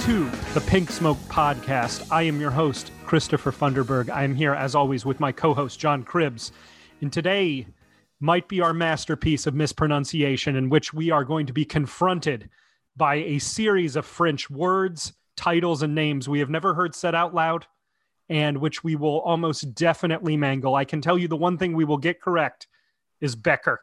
To the Pink Smoke Podcast. I am your host, Christopher Funderburg. I am here, as always, with my co host, John Cribbs. And today might be our masterpiece of mispronunciation, in which we are going to be confronted by a series of French words, titles, and names we have never heard said out loud, and which we will almost definitely mangle. I can tell you the one thing we will get correct is Becker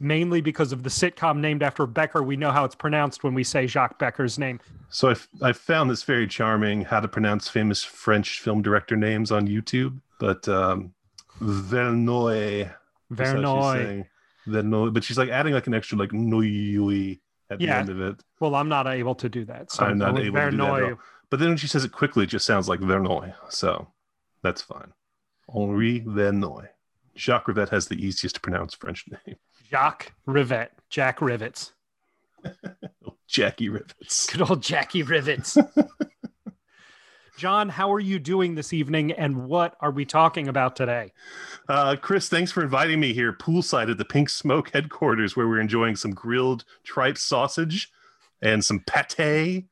mainly because of the sitcom named after Becker. We know how it's pronounced when we say Jacques Becker's name. So I, I found this very charming how to pronounce famous French film director names on YouTube, but um, Verneuil. Verneuil. Verneuil. But she's like adding like an extra like nouille at yeah. the end of it. Well, I'm not able to do that. So I'm not able Verneuil. to do that. But then when she says it quickly, it just sounds like Vernoy. So that's fine. Henri Vernoy. Jacques Rivette has the easiest to pronounce French name. Jacques Rivet, Jack Rivets. Jackie Rivets. Good old Jackie Rivets. John, how are you doing this evening and what are we talking about today? Uh, Chris, thanks for inviting me here poolside at the Pink Smoke headquarters where we're enjoying some grilled tripe sausage and some pate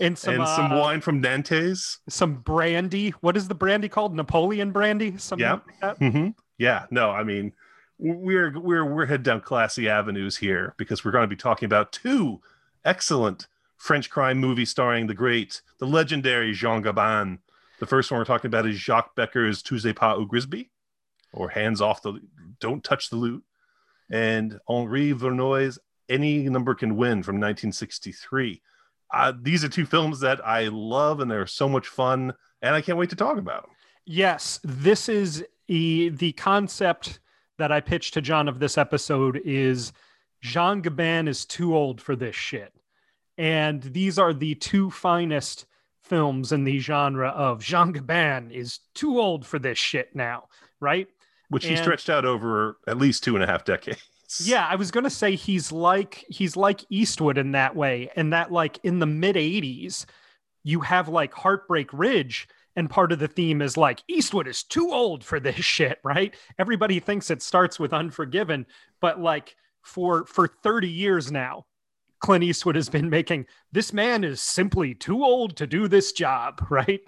and some, and uh, some wine from Nantes. Some brandy. What is the brandy called? Napoleon brandy? Something yeah. Like mm-hmm. Yeah. No, I mean, we're we're we're head down classy avenues here because we're going to be talking about two excellent French crime movies starring the great, the legendary Jean Gabin. The first one we're talking about is Jacques Becker's Touchez pas au Grisbi, or Hands Off the Don't Touch the Loot, and Henri Verneuil's Any Number Can Win from 1963. Uh, these are two films that I love and they're so much fun, and I can't wait to talk about. them. Yes, this is a, the concept that I pitched to John of this episode is Jean Gabin is too old for this shit. And these are the two finest films in the genre of Jean Gabin is too old for this shit now, right? Which and, he stretched out over at least two and a half decades. Yeah, I was gonna say he's like he's like Eastwood in that way, and that like in the mid 80s, you have like Heartbreak Ridge and part of the theme is like Eastwood is too old for this shit, right? Everybody thinks it starts with Unforgiven, but like for for 30 years now, Clint Eastwood has been making this man is simply too old to do this job, right?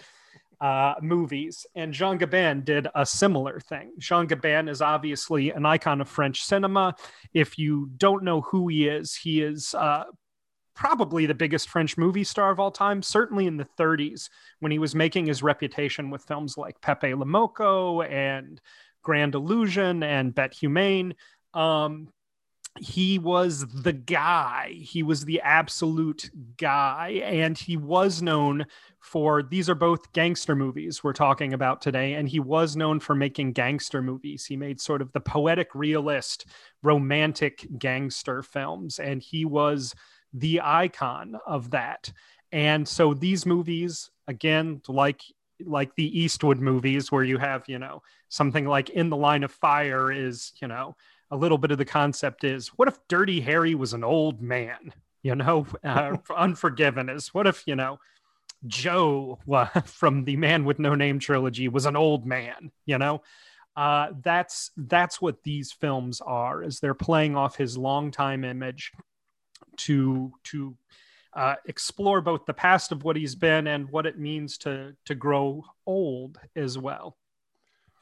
Uh, movies. And Jean Gabin did a similar thing. Jean Gabin is obviously an icon of French cinema. If you don't know who he is, he is uh, probably the biggest French movie star of all time, certainly in the 30s when he was making his reputation with films like Pepe Le Moko and Grand Illusion and Bete Humaine. Um, he was the guy. He was the absolute guy. And he was known for these are both gangster movies we're talking about today. And he was known for making gangster movies. He made sort of the poetic realist, romantic gangster films. And he was the icon of that. And so these movies, again, like like the Eastwood movies, where you have, you know, something like In the Line of Fire is, you know, a little bit of the concept is what if Dirty Harry was an old man? You know, uh, Unforgiven is what if, you know, Joe from the Man with No Name trilogy was an old man, you know? Uh, that's that's what these films are is they're playing off his longtime image to to uh, explore both the past of what he's been and what it means to to grow old as well.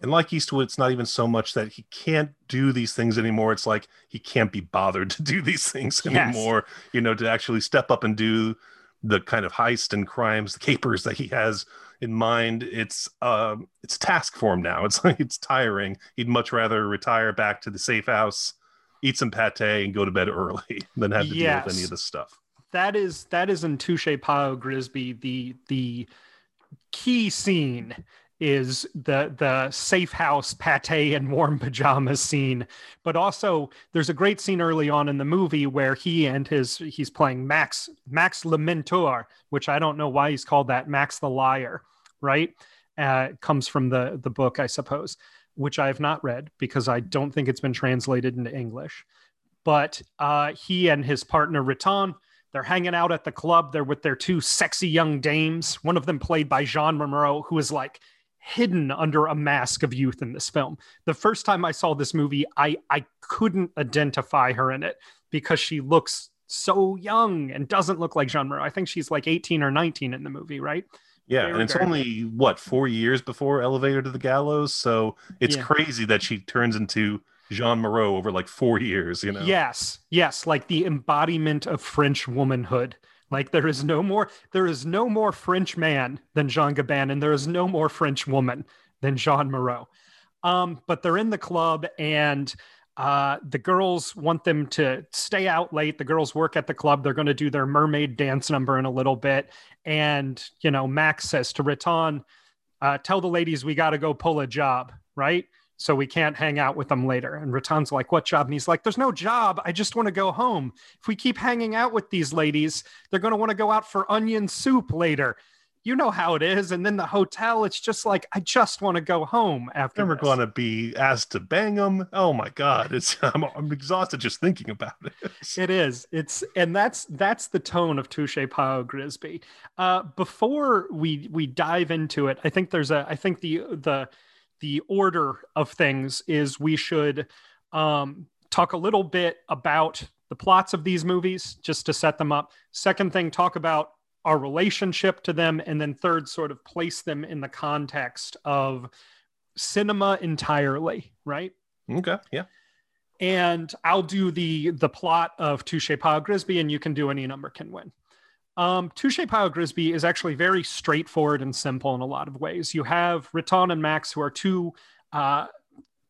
And like Eastwood, it's not even so much that he can't do these things anymore. It's like he can't be bothered to do these things anymore. Yes. You know, to actually step up and do the kind of heist and crimes, the capers that he has in mind. It's uh, it's task for him now. It's like it's tiring. He'd much rather retire back to the safe house eat some pate and go to bed early than have to yes. deal with any of this stuff. That is that is in Touche au Grisbi. The the key scene is the the safe house pate and warm pajamas scene but also there's a great scene early on in the movie where he and his he's playing max max le Menteur which i don't know why he's called that max the liar right uh, comes from the the book i suppose which I have not read because I don't think it's been translated into English. But uh, he and his partner Riton, they're hanging out at the club. They're with their two sexy young dames. One of them played by Jeanne Moreau, who is like hidden under a mask of youth in this film. The first time I saw this movie, I I couldn't identify her in it because she looks so young and doesn't look like Jeanne Moreau. I think she's like 18 or 19 in the movie, right? Yeah, and it's only what four years before Elevator to the Gallows, so it's Yeah. crazy that she turns into Jeanne Moreau over like four years. You know, Yes, yes, like the embodiment of French womanhood. Like there is no more, there is no more French man than Jean Gabin, and there is no more French woman than Jeanne Moreau. Um, but they're in the club, and uh, the girls want them to stay out late. The girls work at the club. They're going to do their mermaid dance number in a little bit, and you know, Max says to Riton, uh, "Tell the ladies we got to go pull a job, right?" so we can't hang out with them later. And Riton's like, What job? And he's like, There's no job. I just want to go home. If we keep hanging out with these ladies, they're going to want to go out for onion soup later. You know how it is. And then the hotel, it's just like, I just want to go home after. never this. going to be asked to bang them. Oh my god, it's I'm, I'm exhausted just thinking about it. It is. It's and that's that's the tone of Touche Pao Grisby. Uh, before we we dive into it, I think there's a I think the the the order of things is we should um, talk a little bit about the plots of these movies just to set them up. Second thing, talk about our relationship to them, and then third, sort of place them in the context of cinema entirely, right? Okay, yeah. and I'll do the the plot of Touche Pile Grisbi, and you can do any number can win. Um, Touche Pile Grisbi is actually very straightforward and simple in a lot of ways. You have Riton and Max, who are two uh,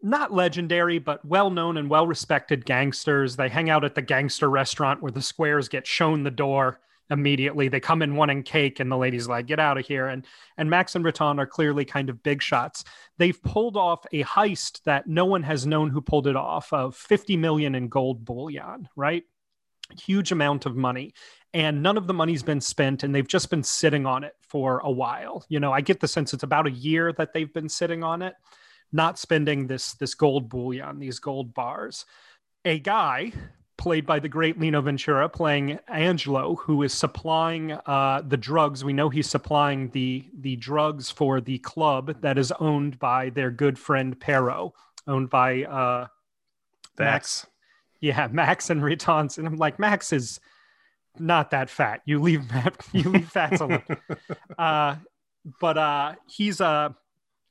not legendary, but well known and well respected gangsters. They hang out at the gangster restaurant where the squares get shown the door immediately. They come in wanting cake, and the lady's like, "Get out of here!" And and Max and Riton are clearly kind of big shots. They've pulled off a heist that no one has known who pulled it off of 50 million in gold bullion, right? Huge amount of money. And none of the money's been spent, and they've just been sitting on it for a while. You know, I get the sense it's about a year that they've been sitting on it, not spending this this gold bullion, these gold bars. A guy played by the great Lino Ventura, playing Angelo, who is supplying uh, the drugs. We know he's supplying the the drugs for the club that is owned by their good friend Pierrot, owned by uh, That's yeah Max and Riton's. And I'm like, Max is not that fat. You leave Matt, you leave fats alone. uh, but uh, he's uh,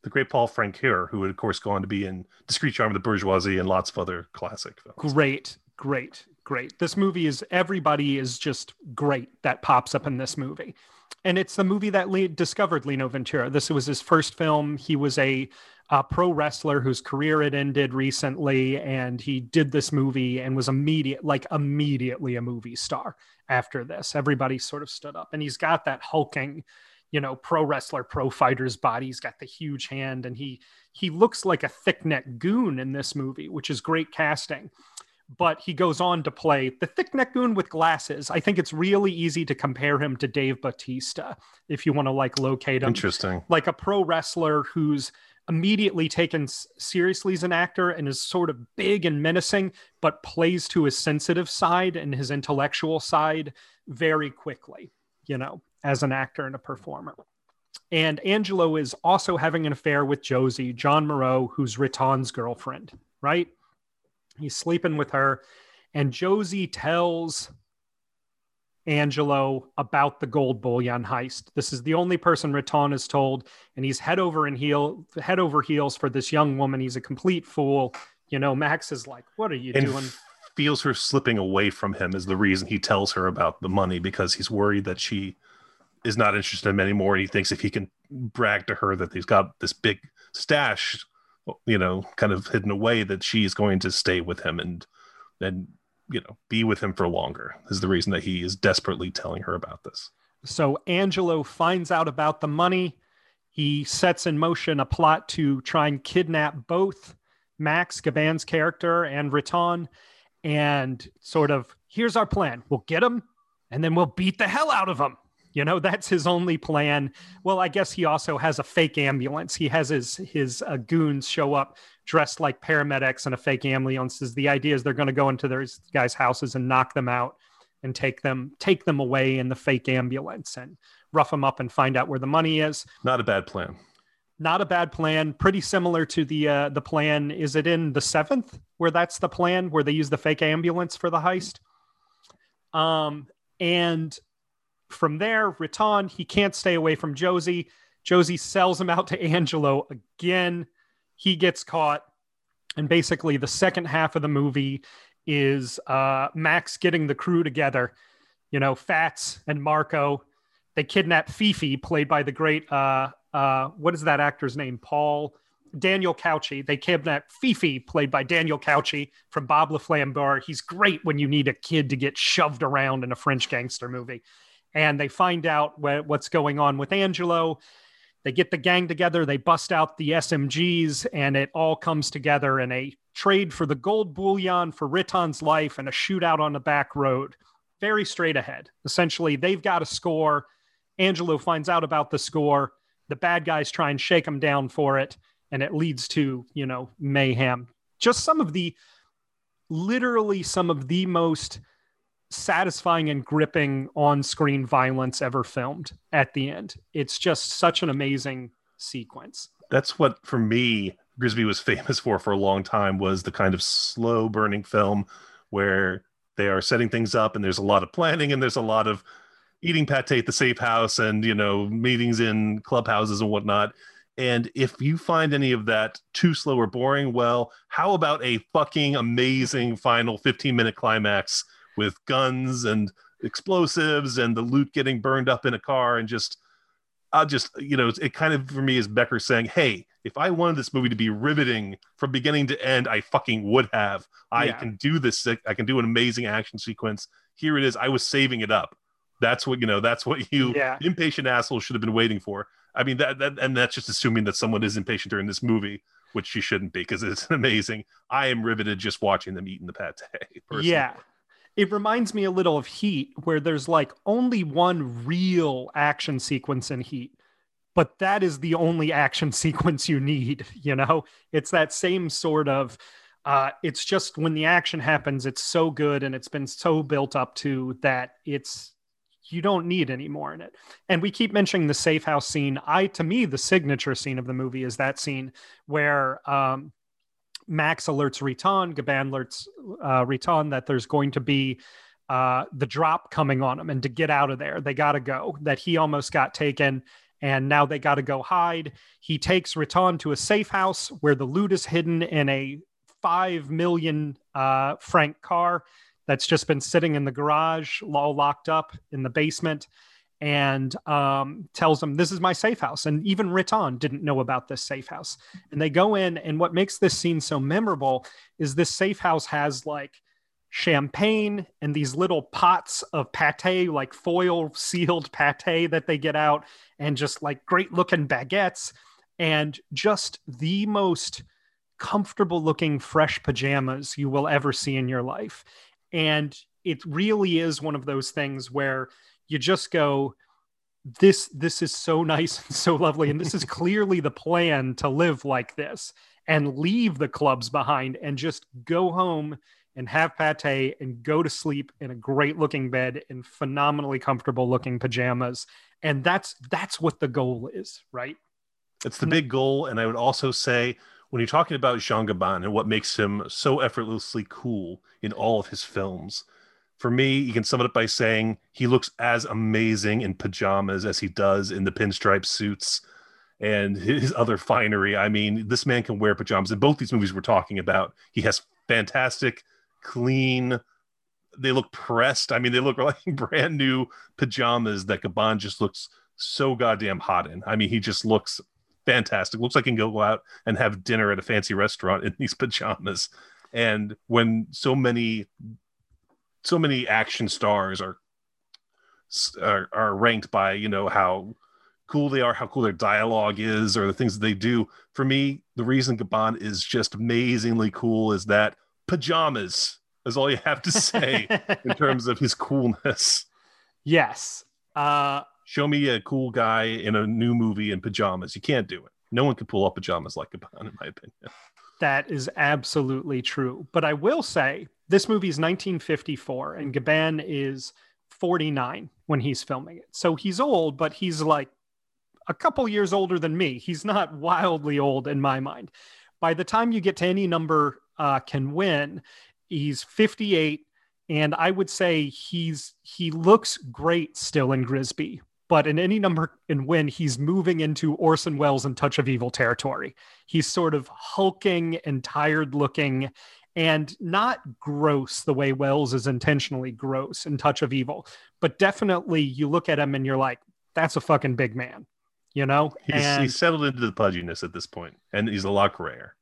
the great Paul Frankeur, who would of course go on to be in Discreet Charm of the Bourgeoisie and lots of other classic films. great great great. This movie is everybody is just great that pops up in this movie. And it's the movie that Le- discovered lino ventura. This was his first film. He was a, uh pro wrestler whose career had ended recently and he did this movie and was immediate like immediately a movie star after this. Everybody sort of stood up and he's got that hulking you know pro wrestler pro fighter's body. He's got the huge hand and he he looks like a thick neck goon in this movie which is great casting but he goes on to play the thick neck goon with glasses. I think it's really easy to compare him to Dave Bautista if you want to like locate him. Interesting. Like a pro wrestler who's immediately taken seriously as an actor and is sort of big and menacing, but plays to his sensitive side and his intellectual side very quickly, you know, as an actor and a performer. And Angelo is also having an affair with Josie, Jeanne Moreau, who's Riton's girlfriend, right? He's sleeping with her, and Josie tells Angelo about the gold bullion heist. This is the only person Riton is told, and he's head over and heel, head over heels for this young woman. He's a complete fool. You know, Max is like, "What are you And doing?" feels her slipping away from him is the reason he tells her about the money because he's worried that she is not interested in him anymore. And he thinks if he can brag to her that he's got this big stash, you know, kind of hidden away, that she's going to stay with him and and you know be with him for longer is the reason that he is desperately telling her about this. So Angelo finds out about the money. He sets in motion a plot to try and kidnap both Max Gabin's character and Riton. And sort of, here's our plan. We'll get him and then we'll beat the hell out of him. You know, that's his only plan. Well, I guess he also has a fake ambulance. He has his his uh, goons show up dressed like paramedics and a fake ambulance. Is the idea is they're going to go into those guys' houses and knock them out and take them take them away in the fake ambulance and rough them up and find out where the money is. Not a bad plan. Not a bad plan. Pretty similar to the uh, the plan. Is it in the seventh where that's the plan where they use the fake ambulance for the heist? Um, and from there, Riton, he can't stay away from Josie. Josie sells him out to Angelo again. He gets caught. And basically, the second half of the movie is uh, Max getting the crew together. You know, Fats and Marco. They kidnap Fifi, played by the great, uh, uh, what is that actor's name? Paul Daniel Cauchy. They kidnap Fifi, played by Daniel Cauchy from Bob le Flambeur. He's great when you need a kid to get shoved around in a French gangster movie. And they find out wh- what's going on with Angelo. They get the gang together, they bust out the SMGs, and it all comes together in a trade for the gold bullion for Riton's life and a shootout on the back road. Very straight ahead. Essentially, they've got a score. Angelo finds out about the score. The bad guys try and shake him down for it and it leads to you know mayhem just some of the literally some of the most satisfying and gripping on-screen violence ever filmed at the end. It's just such an amazing sequence. That's what for me grisbi was famous for for a long time was the kind of slow burning film where they are setting things up and there's a lot of planning and there's a lot of eating pate at the safe house and you know meetings in clubhouses and whatnot. And if you find any of that too slow or boring, well, how about a fucking amazing final 15 minute climax with guns and explosives and the loot getting burned up in a car and just, I'll just, you know, it kind of for me is Becker saying, hey, if I wanted this movie to be riveting from beginning to end, I fucking would have. I yeah. can do this. I can do an amazing action sequence. Here it is. I was saving it up. That's what, you know, that's what you yeah. impatient assholes should have been waiting for. I mean that, that and that's just assuming that someone is impatient during this movie, which she shouldn't be because it's amazing. I am riveted just watching them eating the pate. Personally. Yeah. It reminds me a little of Heat, where there's like only one real action sequence in Heat, but that is the only action sequence you need. You know, it's that same sort of. Uh, it's just when the action happens, it's so good and it's been so built up to that it's you don't need any more in it. And we keep mentioning the safe house scene. I, to me, the signature scene of the movie is that scene where um, Max alerts Riton, Gabin alerts uh, Riton that there's going to be uh, the drop coming on him, and to get out of there, they got to go. That he almost got taken, and now they got to go hide. He takes Riton to a safe house where the loot is hidden in a five million uh, franc car that's just been sitting in the garage, all locked up in the basement, and um, tells them, This is my safe house. And even Riton didn't know about this safe house. And they go in, and what makes this scene so memorable is this safe house has like champagne and these little pots of pate, like foil sealed pate that they get out, and just like great looking baguettes, and just the most comfortable looking fresh pajamas you will ever see in your life. And it really is one of those things where you just go, this this is so nice and so lovely. And this is clearly the plan to live like this and leave the clubs behind and just go home and have pate and go to sleep in a great looking bed in phenomenally comfortable looking pajamas. And that's that's what the goal is right? It's the big goal. And i would also say when you're talking about Jean Gabin and what makes him so effortlessly cool in all of his films, for me, you can sum it up by saying he looks as amazing in pajamas as he does in the pinstripe suits and his other finery. I mean, this man can wear pajamas in both these movies we're talking about. He has fantastic, clean, they look pressed. I mean, they look like brand new pajamas that Gabin just looks so goddamn hot in. I mean, he just looks fantastic. Looks like he can go out and have dinner at a fancy restaurant in these pajamas. And when so many, so many action stars are are, are ranked by you know how cool they are, how cool their dialogue is, or the things that they do. For me, the reason Gabin is just amazingly cool is that pajamas is all you have to say in terms of his coolness. Yes. Uh, Show me a cool guy in a new movie in pajamas. You can't do it. No one can pull off pajamas like Gabin, in my opinion. That is absolutely true. But I will say this movie is 1954 and Gabin is 49 when he's filming it. So he's old, but he's like a couple years older than me. He's not wildly old in my mind. By the time you get to any number uh, can win, he's 58 And I would say he's he looks great still in Grisbi, but in any number and win, he's moving into Orson Welles and Touch of Evil territory. He's sort of hulking and tired looking and not gross the way Welles is intentionally gross in Touch of Evil, but definitely you look at him and you're like, that's a fucking big man, you know? He's, and, he's settled into the pudginess at this point, and he's a lot grayer.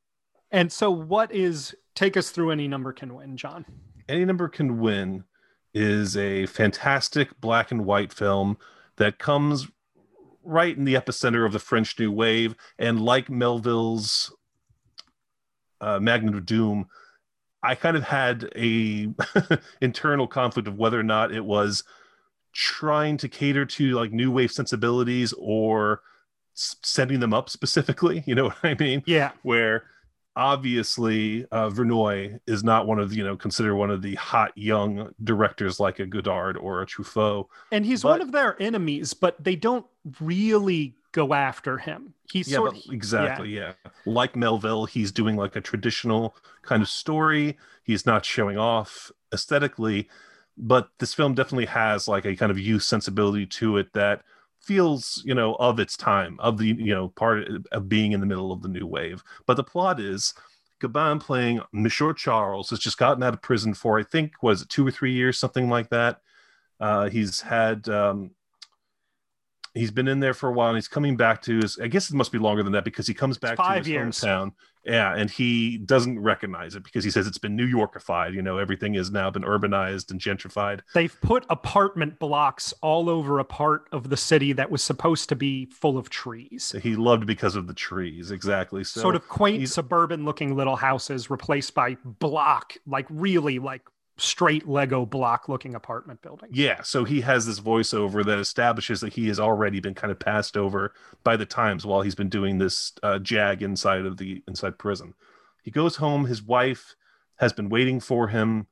And so, what is take us through any number can win, John? Any number can win is a fantastic black and white film that comes right in the epicenter of the French New Wave, and like Melville's uh, Magnet of Doom, I kind of had a internal conflict of whether or not it was trying to cater to like new wave sensibilities or setting them up specifically. You know what I mean? Yeah. Where obviously uh, Verneuil is not one of the, you know considered one of the hot young directors like a Godard or a Truffaut, and he's but, one of their enemies, but they don't really go after him. He's yeah, sort of, exactly yeah. yeah. Like Melville, he's doing like a traditional kind of story. He's not showing off aesthetically, but this film definitely has like a kind of youth sensibility to it that feels you know of its time of the you know part of being in the middle of the new wave but the plot is Gabin playing Monsieur Charles has just gotten out of prison for I think was it two or three years something like that uh, he's had um, he's been in there for a while and he's coming back to his I guess it must be longer than that because he comes back to his years. hometown yeah, and he doesn't recognize it because he says it's been New Yorkified. You know, everything has now been urbanized and gentrified. They've put apartment blocks all over a part of the city that was supposed to be full of trees. He loved because of the trees, exactly. So sort of quaint suburban looking little houses replaced by block, like really like straight Lego block looking apartment building. Yeah, so he has this voiceover that establishes that he has already been kind of passed over by the times while he's been doing this uh, jag inside of the inside prison. He goes home. His wife has been waiting for him.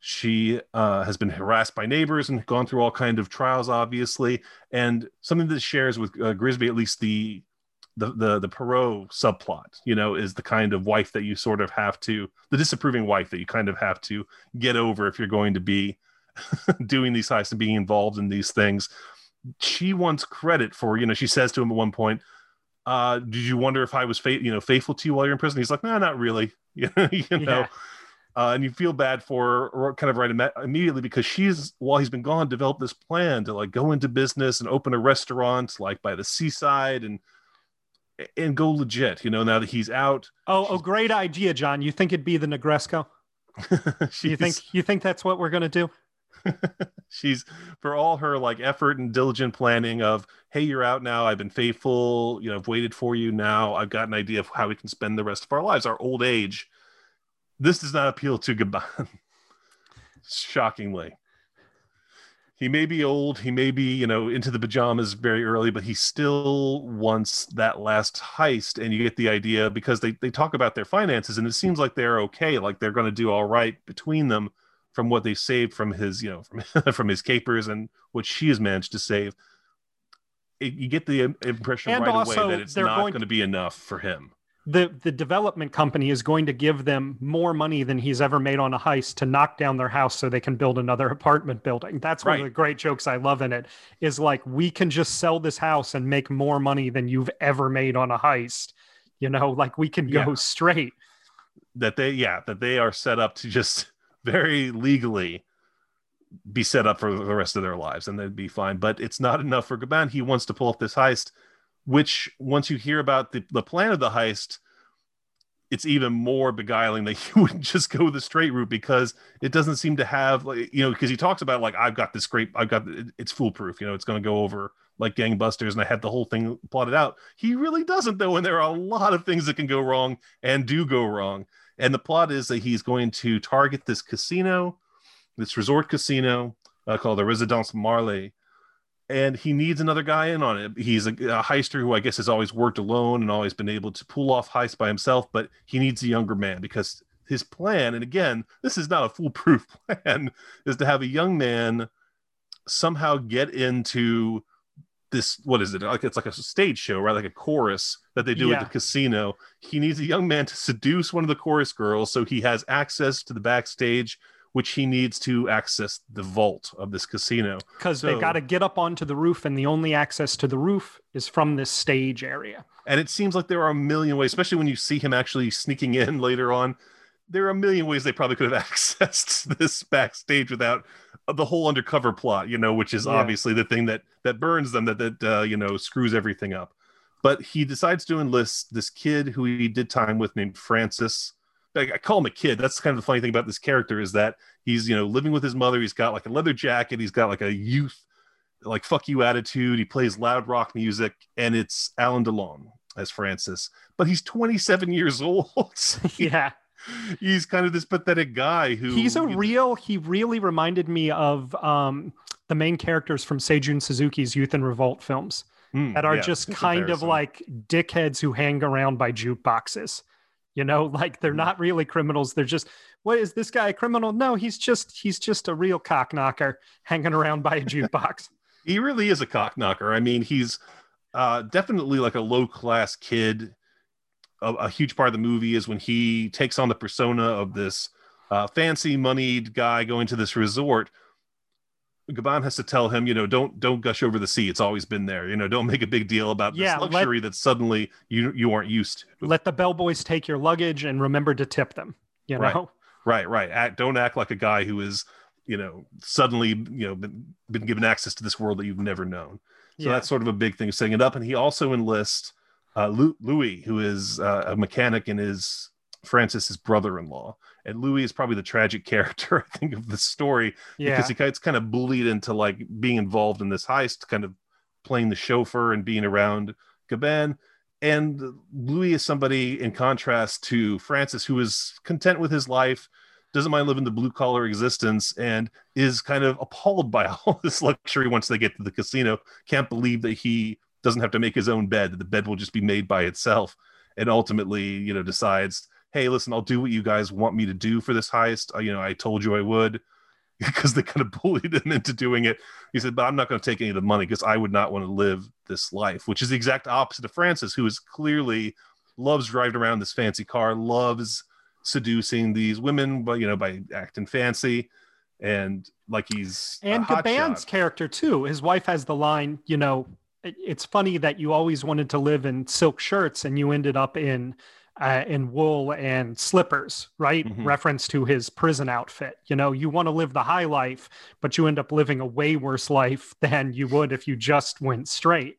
She uh, has been harassed by neighbors and gone through all kind of trials, obviously. And something that shares with uh, Grisbi, at least the the the the Pierrot subplot, you know, is the kind of wife that you sort of have to the disapproving wife that you kind of have to get over if you're going to be doing these heists and being involved in these things. She wants credit for, you know, she says to him at one point, uh, did you wonder if I was fa- you know, faithful to you while you're in prison? He's like, no, not really. you know, yeah. Uh, and you feel bad for her kind of right Im- immediately because she's while he's been gone developed this plan to like go into business and open a restaurant like by the seaside and and go legit. You know, now that he's out. Oh, oh, great idea, John. You think it'd be the Negresco? you think you think that's what we're gonna do? she's for all her like effort and diligent planning of hey you're out now i've been faithful you know i've waited for you now i've got an idea of how we can spend the rest of our lives our old age this does not appeal to Gabin shockingly he may be old, he may be, you know, into the pajamas very early, but he still wants that last heist. And you get the idea because they, they talk about their finances and it seems like they're okay, like they're going to do all right between them from what they saved from his, you know, from, from his capers and what she has managed to save. It, you get the impression and right away that it's not going to be enough for him the the development company is going to give them more money than he's ever made on a heist to knock down their house so they can build another apartment building. That's one of the great jokes I love in it is like we can just sell this house and make more money than you've ever made on a heist. You know, like we can go yeah. straight. That they yeah, that they are set up to just very legally be set up for the rest of their lives and they'd be fine. But it's not enough for Gabin. He wants to pull off this heist which once you hear about the, the plan of the heist it's even more beguiling that you wouldn't just go the straight route because it doesn't seem to have like you know because he talks about like i've got this great i've got it's foolproof you know it's going to go over like gangbusters and i had the whole thing plotted out. He really doesn't though and there are a lot of things that can go wrong and do go wrong. And the plot is that he's going to target this casino this resort casino uh, called the residence marley and he needs another guy in on it. He's a, a, heister who I guess has always worked alone and always been able to pull off heists by himself, but he needs a younger man because his plan, and again, this is not a foolproof plan, is to have a young man somehow get into this what is it like it's like a stage show right like a chorus that they do yeah. at the casino he needs a young man to seduce one of the chorus girls so he has access to the backstage which he needs to access the vault of this casino. Because So- they've got to get up onto the roof, and the only access to the roof is from this stage area. And it seems like there are a million ways, especially when you see him actually sneaking in later on. There are a million ways they probably could have accessed this backstage without the whole undercover plot, you know, which is Yeah. obviously the thing that that burns them, that that uh, you know screws everything up. But he decides to enlist this kid who he did time with named Francis. I call him a kid. That's kind of the funny thing about this character is that he's you know living with his mother. He's got like a leather jacket. He's got like a youth like fuck you attitude. He plays loud rock music, and it's Alain Delon as Francis. But he's 27 years old. yeah. he's kind of this pathetic guy who He's a real, he really reminded me of um, the main characters from Seijun Suzuki's Youth and Revolt films Hmm, that are yeah, just kind of like dickheads who hang around by jukeboxes. You know, like they're Mhm. not really criminals. They're just, what is this guy a criminal? No, he's just, he's just a real cock knocker hanging around by a jukebox. he really is a cock knocker. I mean, he's uh, definitely like a low class kid. A, a huge part of the movie is when he takes on the persona of this uh, fancy moneyed guy going to this resort. Gabin has to tell him, you know, don't don't gush over the sea. It's always been there. You know, don't make a big deal about Yeah, this let- luxury that suddenly you you aren't used to. Let the bellboys take your luggage and remember to tip them. You know, Right, right. right. Act, don't act like a guy who is, you know, suddenly, you know, been, been given access to this world that you've never known. So Yeah. that's sort of a big thing of setting it up. And he also enlists uh, Louis, who is uh, a mechanic and is Francis's brother-in-law. And Louis is probably the tragic character, I think, of the story yeah. because he gets kind of bullied into like being involved in this heist, kind of playing the chauffeur and being around Gabin. And Louis is somebody in contrast to Francis, who is content with his life, doesn't mind living the blue collar existence, and is kind of appalled by all this luxury once they get to the casino. Can't believe that he doesn't have to make his own bed, that the bed will just be made by itself. And ultimately, you know, decides, hey, listen, I'll do what you guys want me to do for this heist. You know, I told you I would because they kind of bullied him into doing it. He said, but I'm not going to take any of the money because I would not want to live this life, which is the exact opposite of Francis, who is clearly loves driving around this fancy car, loves seducing these women, but you know, by acting fancy and like he's and Gabin's character too. His wife has the line, you know, it's funny that you always wanted to live in silk shirts and you ended up in uh, in wool and slippers, right? Mhm. Reference to his prison outfit. You know, you want to live the high life, but you end up living a way worse life than you would if you just went straight.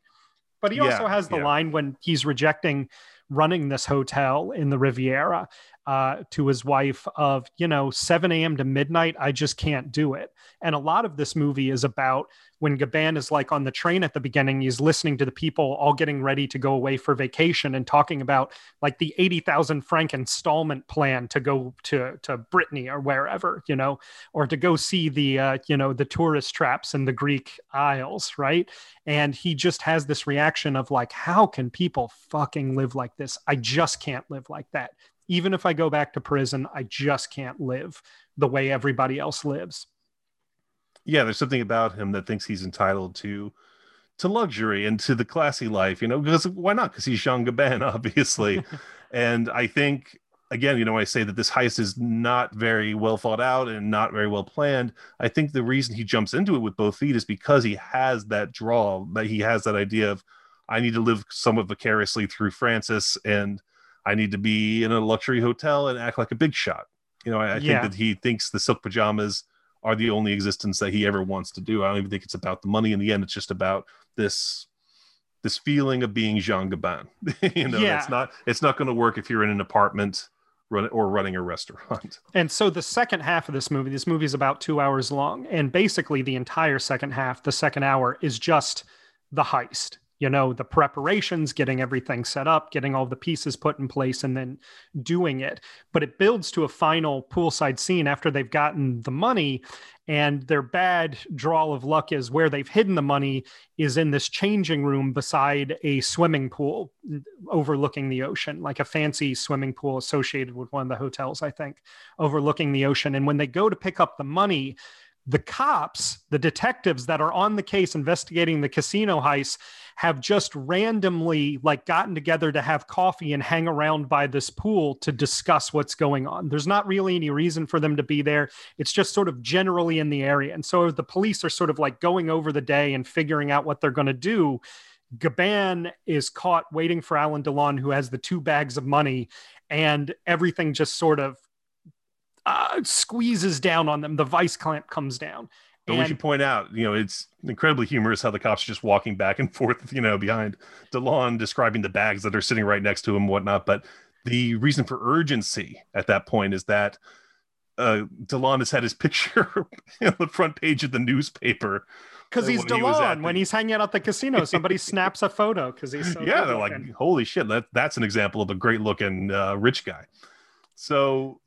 But he also has the yeah. line when he's rejecting running this hotel in the Riviera uh, to his wife of, you know, 7 a.m. to midnight, I just can't do it. And a lot of this movie is about when Gabin is like on the train at the beginning, he's listening to the people all getting ready to go away for vacation and talking about like the 80,000 franc installment plan to go to, to Brittany or wherever, you know, or to go see the, uh, you know, the tourist traps in the Greek Isles, right? And he just has this reaction of like, how can people fucking live like this? I just can't live like that. Even if I go back to prison, I just can't live the way everybody else lives. Yeah, there's something about him that thinks he's entitled to to luxury and to the classy life, you know, because why not? Because he's Jean Gabin, obviously. and I think again, you know, I say that this heist is not very well thought out and not very well planned. I think the reason he jumps into it with both feet is because he has that draw, that he has that idea of I need to live somewhat vicariously through Francis and I need to be in a luxury hotel and act like a big shot. You know, I, I Yeah. think that he thinks the silk pajamas are the only existence that he ever wants to do. I don't even think it's about the money. In the end, it's just about this this feeling of being Jean Gabin. you know, Yeah. it's not it's not going to work if you're in an apartment run, or running a restaurant. And so the second half of this movie, this movie is about two hours long, and basically the entire second half, the second hour, is just the heist. You know, the preparations, getting everything set up, getting all the pieces put in place, and then doing it. But it builds to a final poolside scene after they've gotten the money, and their bad draw of luck is where they've hidden the money is in this changing room beside a swimming pool overlooking the ocean, like a fancy swimming pool associated with one of the hotels, I think, overlooking the ocean. And when they go to pick up the money, the cops, the detectives that are on the case investigating the casino heist, have just randomly like gotten together to have coffee and hang around by this pool to discuss what's going on. There's not really any reason for them to be there. It's just sort of generally in the area. And so the police are sort of like going over the day and figuring out what they're going to do. Gabin is caught waiting for Alain Delon, who has the two bags of money, and everything just sort of uh, squeezes down on them. The vice clamp comes down. But and, we should point out, you know, it's incredibly humorous how the cops are just walking back and forth, you know, behind Delon describing the bags that are sitting right next to him and whatnot. But the reason for urgency at that point is that uh, Delon has had his picture on the front page of the newspaper. Because he's Delon. He when he's hanging out at the casino, somebody snaps a photo because he's so yeah. They're like, holy shit, that that's an example of a great looking uh, rich guy. So,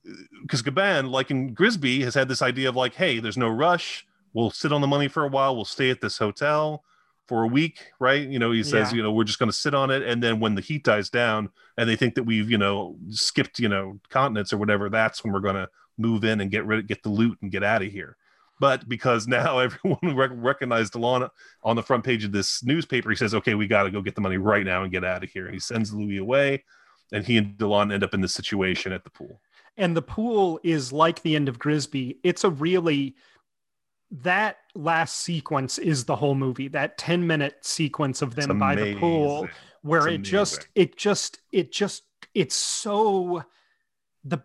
because Gabin, like in Grisbi, has had this idea of like, hey, there's no rush. We'll sit on the money for a while. We'll stay at this hotel for a week, right? You know, he says, yeah. you know, we're just going to sit on it, and then when the heat dies down, and they think that we've, you know, skipped, you know, continents or whatever, that's when we're going to move in and get rid, get the loot, and get out of here. But because now everyone rec- recognized Delon on the front page of this newspaper, he says, okay, we got to go get the money right now and get out of here. He sends Louis away and he and Delon end up in this situation at the pool. And the pool is like the end of Grisbi. It's a really that last sequence is the whole movie. That 10 minute sequence of them by the pool where it just it just it just it's so the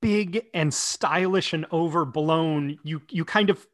big and stylish and overblown. You you kind of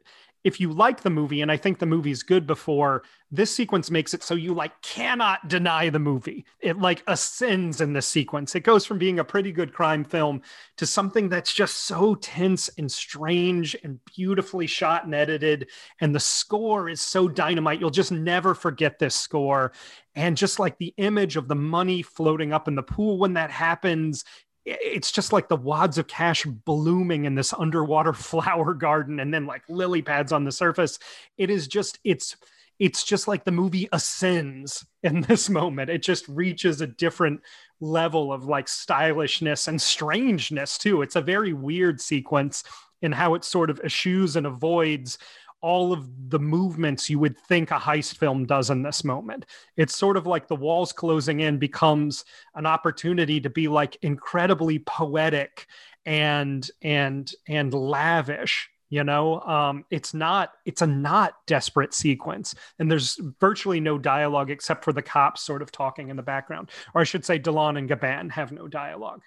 if you like the movie, and I think the movie's good before, this sequence makes it so you like cannot deny the movie. It like ascends in this sequence. It goes from being a pretty good crime film to something that's just so tense and strange and beautifully shot and edited. And the score is so dynamite. You'll just never forget this score. And just like the image of the money floating up in the pool when that happens, it's just like the wads of cash blooming in this underwater flower garden and then like lily pads on the surface. It is just it's it's just like the movie ascends in this moment. It just reaches a different level of like stylishness and strangeness too. It's a very weird sequence in how it sort of eschews and avoids all of the movements you would think a heist film does in this moment. It's sort of like the walls closing in becomes an opportunity to be like incredibly poetic and and and lavish you know? Um, it's not it's a not desperate sequence. And there's virtually no dialogue except for the cops sort of talking in the background. Or i should say delon and gabin have no dialogue.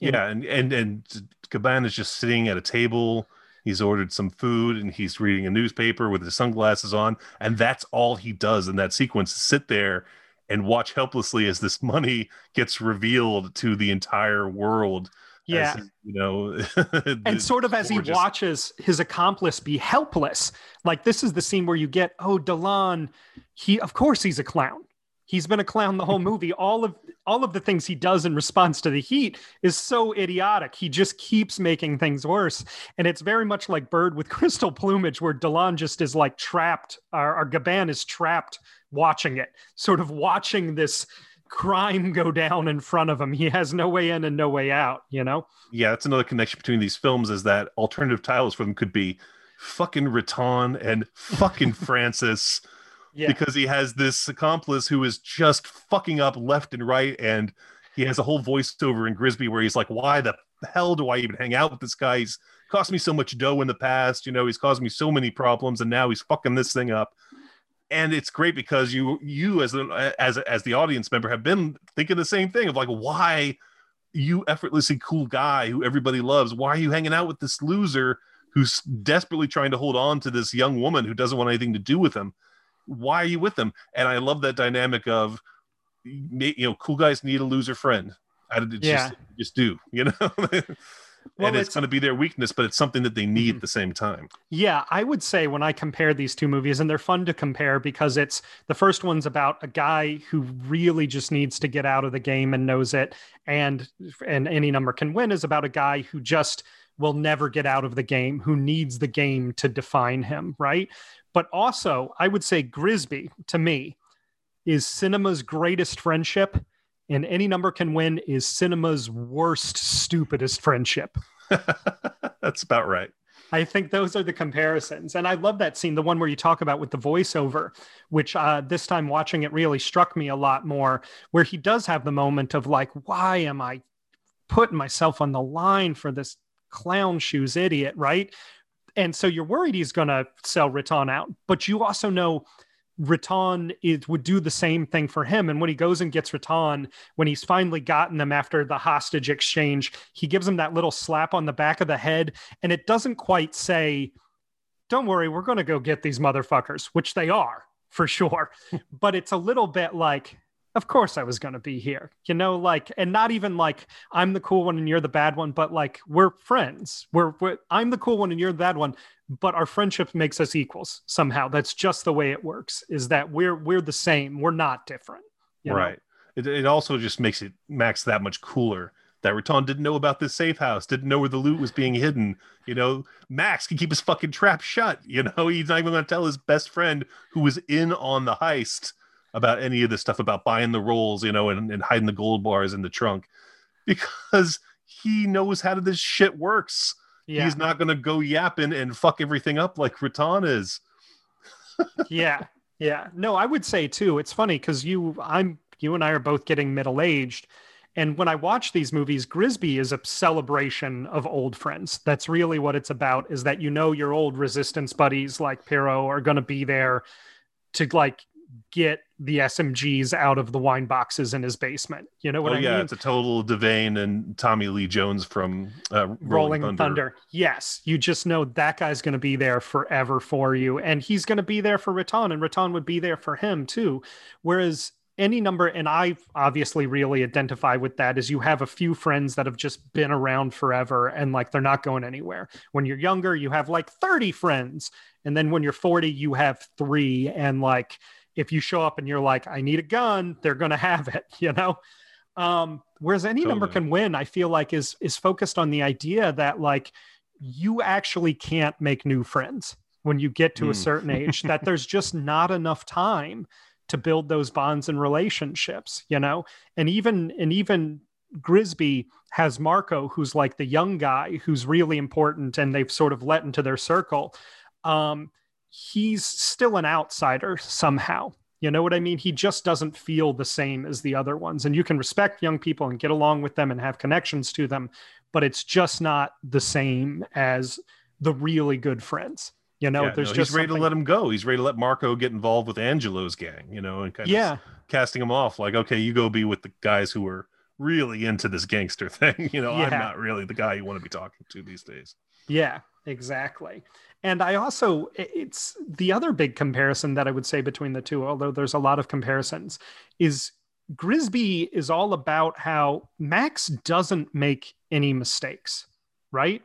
Yeah and and and gabin is just sitting at a table He's ordered some food and he's reading a newspaper with his sunglasses on. And that's all he does in that sequence sit there and watch helplessly as this money gets revealed to the entire world. Yeah. As, you know, and sort of as he watches his accomplice be helpless. Like this is the scene where you get, oh, Delon, he, of course, he's a clown. He's been a clown the whole movie. All of all of the things he does in response to the heat is so idiotic. He just keeps making things worse. And it's very much like Bird with crystal plumage, where Delon just is like trapped, or, or Gabin is trapped watching it, sort of watching this crime go down in front of him. He has no way in and no way out, you know? Yeah, that's another connection between these films is that alternative titles for them could be fucking Riton and fucking Francis yeah. because he has this accomplice who is just fucking up left and right and he has a whole voiceover in Grisbi where he's like, "Why the hell do I even hang out with this guy? He's cost me so much dough in the past. You know, he's caused me so many problems, and now he's fucking this thing up." And it's great because you, you as as as the audience member, have been thinking the same thing of like, why you effortlessly cool guy who everybody loves, why are you hanging out with this loser who's desperately trying to hold on to this young woman who doesn't want anything to do with him? Why are you with them? And I love that dynamic of you know, cool guys need a loser friend. I just, yeah. just do, you know. well, and it's, it's going to be their weakness, but it's something that they need mm-hmm. at the same time. Yeah, I would say when I compare these two movies, and they're fun to compare because it's the first one's about a guy who really just needs to get out of the game and knows it, and and any number can win is about a guy who just will never get out of the game, who needs the game to define him, right? But also, I would say Grisbi to me is cinema's greatest friendship, and any number can win is cinema's worst, stupidest friendship. That's about right. I think those are the comparisons. And I love that scene, the one where you talk about with the voiceover, which uh, this time watching it really struck me a lot more, where he does have the moment of like, why am I putting myself on the line for this clown shoes idiot, right? And so you're worried he's going to sell Riton out, but you also know Riton is, would do the same thing for him. And when he goes and gets Riton, when he's finally gotten them after the hostage exchange, he gives him that little slap on the back of the head. And it doesn't quite say, Don't worry, we're going to go get these motherfuckers, which they are for sure. but it's a little bit like, of course I was going to be here, you know, like, and not even like I'm the cool one and you're the bad one, but like we're friends. We're, we're I'm the cool one and you're the bad one, but our friendship makes us equals somehow. That's just the way it works. Is that we're we're the same. We're not different. Right. It, it also just makes it Max that much cooler that Riton didn't know about this safe house, didn't know where the loot was being hidden. You know, Max can keep his fucking trap shut. You know, he's not even going to tell his best friend who was in on the heist about any of this stuff about buying the rolls, you know, and, and hiding the gold bars in the trunk because he knows how this shit works. Yeah. He's not going to go yapping and fuck everything up like Riton is. yeah. Yeah. No, I would say too. It's funny because you, I'm, you and I are both getting middle aged. And when I watch these movies, Grisbi is a celebration of old friends. That's really what it's about is that you know your old resistance buddies like Pierrot are going to be there to like get the SMGs out of the wine boxes in his basement. You know what oh, I yeah, mean? it's a total Devane and Tommy Lee Jones from uh, Rolling, Rolling Thunder. Thunder. Yes, you just know that guy's going to be there forever for you, and he's going to be there for Riton, and Riton would be there for him too. Whereas any number, and I obviously really identify with that, is you have a few friends that have just been around forever and like they're not going anywhere. When you're younger, you have like 30 friends. And then when you're 40, you have three. And like if you show up and you're like, I need a gun, they're going to have it, you know? Um, whereas any totally. number can win, I feel like is, is focused on the idea that like you actually can't make new friends when you get to mm. a hmm. certain age, that there's just not enough time to build those bonds and relationships, you know? And even, and even Grisbi has Marco, who's like the young guy who's really important and they've sort of let into their circle. Um, he's still an outsider somehow. You know what I mean? He just doesn't feel the same as the other ones. And you can respect young people and get along with them and have connections to them, but it's just not the same as the really good friends. You know, yeah, there's no, just he's ready something... to let him go. He's ready to let Marco get involved with Angelo's gang, you know, and kind yeah. of casting him off like, okay, you go be with the guys who are really into this gangster thing. You know, yeah. I'm not really the guy you want to be talking to these days. Yeah, exactly. And I also, it's the other big comparison that I would say between the two, although there's a lot of comparisons, is Grisbi is all about how Max doesn't make any mistakes, right?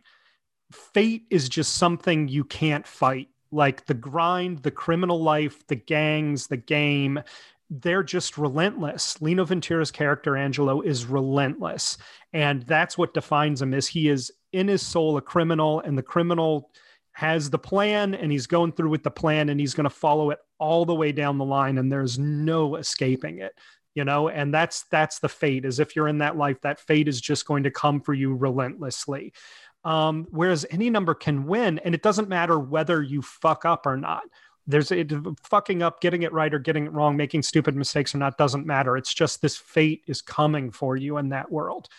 Fate is just something you can't fight. Like the grind, the criminal life, the gangs, the game, they're just relentless. Lino Ventura's character Angelo is relentless, and that's what defines him. Is he is in his soul a criminal, and the criminal has the plan and he's going through with the plan and he's going to follow it all the way down the line and there's no escaping it you know? And that's that's the fate as if you're in that life that fate is just going to come for you relentlessly. Um, whereas any number can win and it doesn't matter whether you fuck up or not. There's it, fucking up getting it right or getting it wrong making stupid mistakes or not doesn't matter. It's just this fate is coming for you in that world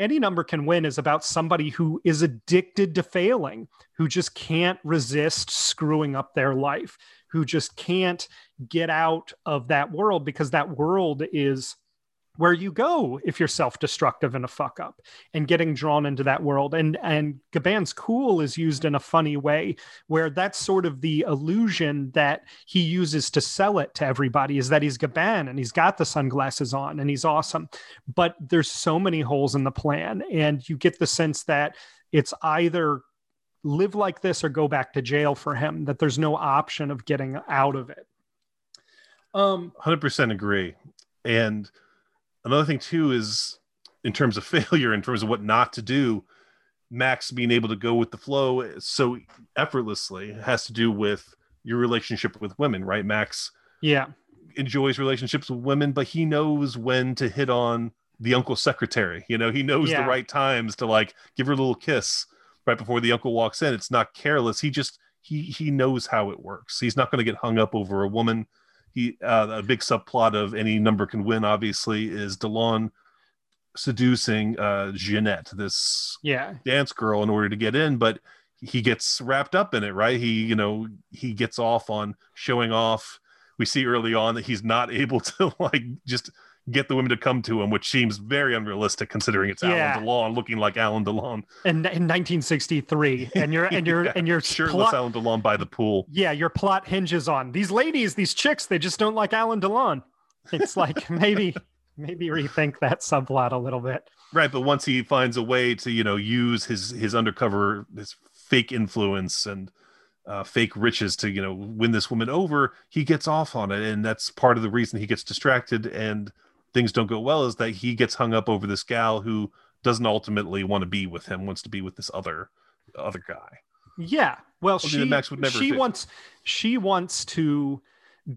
any number can win is about somebody who is addicted to failing, who just can't resist screwing up their life, who just can't get out of that world because that world is where you go if you're self-destructive and a fuck up and getting drawn into that world. And and Gabin's cool is used in a funny way where that's sort of the illusion that he uses to sell it to everybody is that he's Gabin and he's got the sunglasses on and he's awesome. But there's so many holes in the plan and you get the sense that it's either live like this or go back to jail for him that there's no option of getting out of it. Um 100% agree. And another thing too is in terms of failure, in terms of what not to do, Max being able to go with the flow so effortlessly has to do with your relationship with women, right? Max, yeah, enjoys relationships with women, but he knows when to hit on the uncle secretary. You know, he knows yeah. the right times to like give her a little kiss right before the uncle walks in. It's not careless. He just he he knows how it works. He's not going to get hung up over a woman. He uh, a big subplot of any number can win. Obviously, is Delon seducing uh, Jeanette, this yeah dance girl, in order to get in, but he gets wrapped up in it, right? He you know he gets off on showing off. We see early on that he's not able to like just get the women to come to him, which seems very unrealistic considering it's yeah. Alain Delon looking like Alain Delon. In, in 1963, and you're and you're yeah, and you're shirtless plot, Alain Delon by the pool. Yeah, your plot hinges on these ladies, these chicks. They just don't like Alain Delon. It's like maybe maybe rethink that subplot a little bit. Right, but once he finds a way to you know use his his undercover his fake influence and uh, fake riches to you know win this woman over, he gets off on it, and that's part of the reason he gets distracted and things don't go well is that he gets hung up over this gal who doesn't ultimately want to be with him, wants to be with this other other guy. Yeah. Well, she she wants she wants to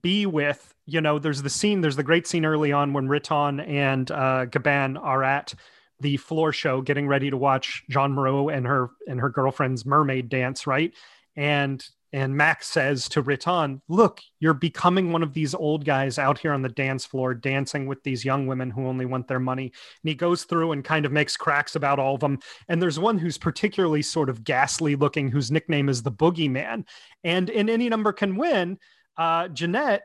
be with you know. There's the scene. There's the great scene early on when Riton and uh, Gabin are at the floor show, getting ready to watch Jeanne Moreau and her and her girlfriend's mermaid dance, right? And and Max says to Riton, Look, you're becoming one of these old guys out here on the dance floor, dancing with these young women who only want their money. And he goes through and kind of makes cracks about all of them. And there's one who's particularly sort of ghastly looking, whose nickname is the Boogeyman. And in Any Number Can Win, uh, Jeanette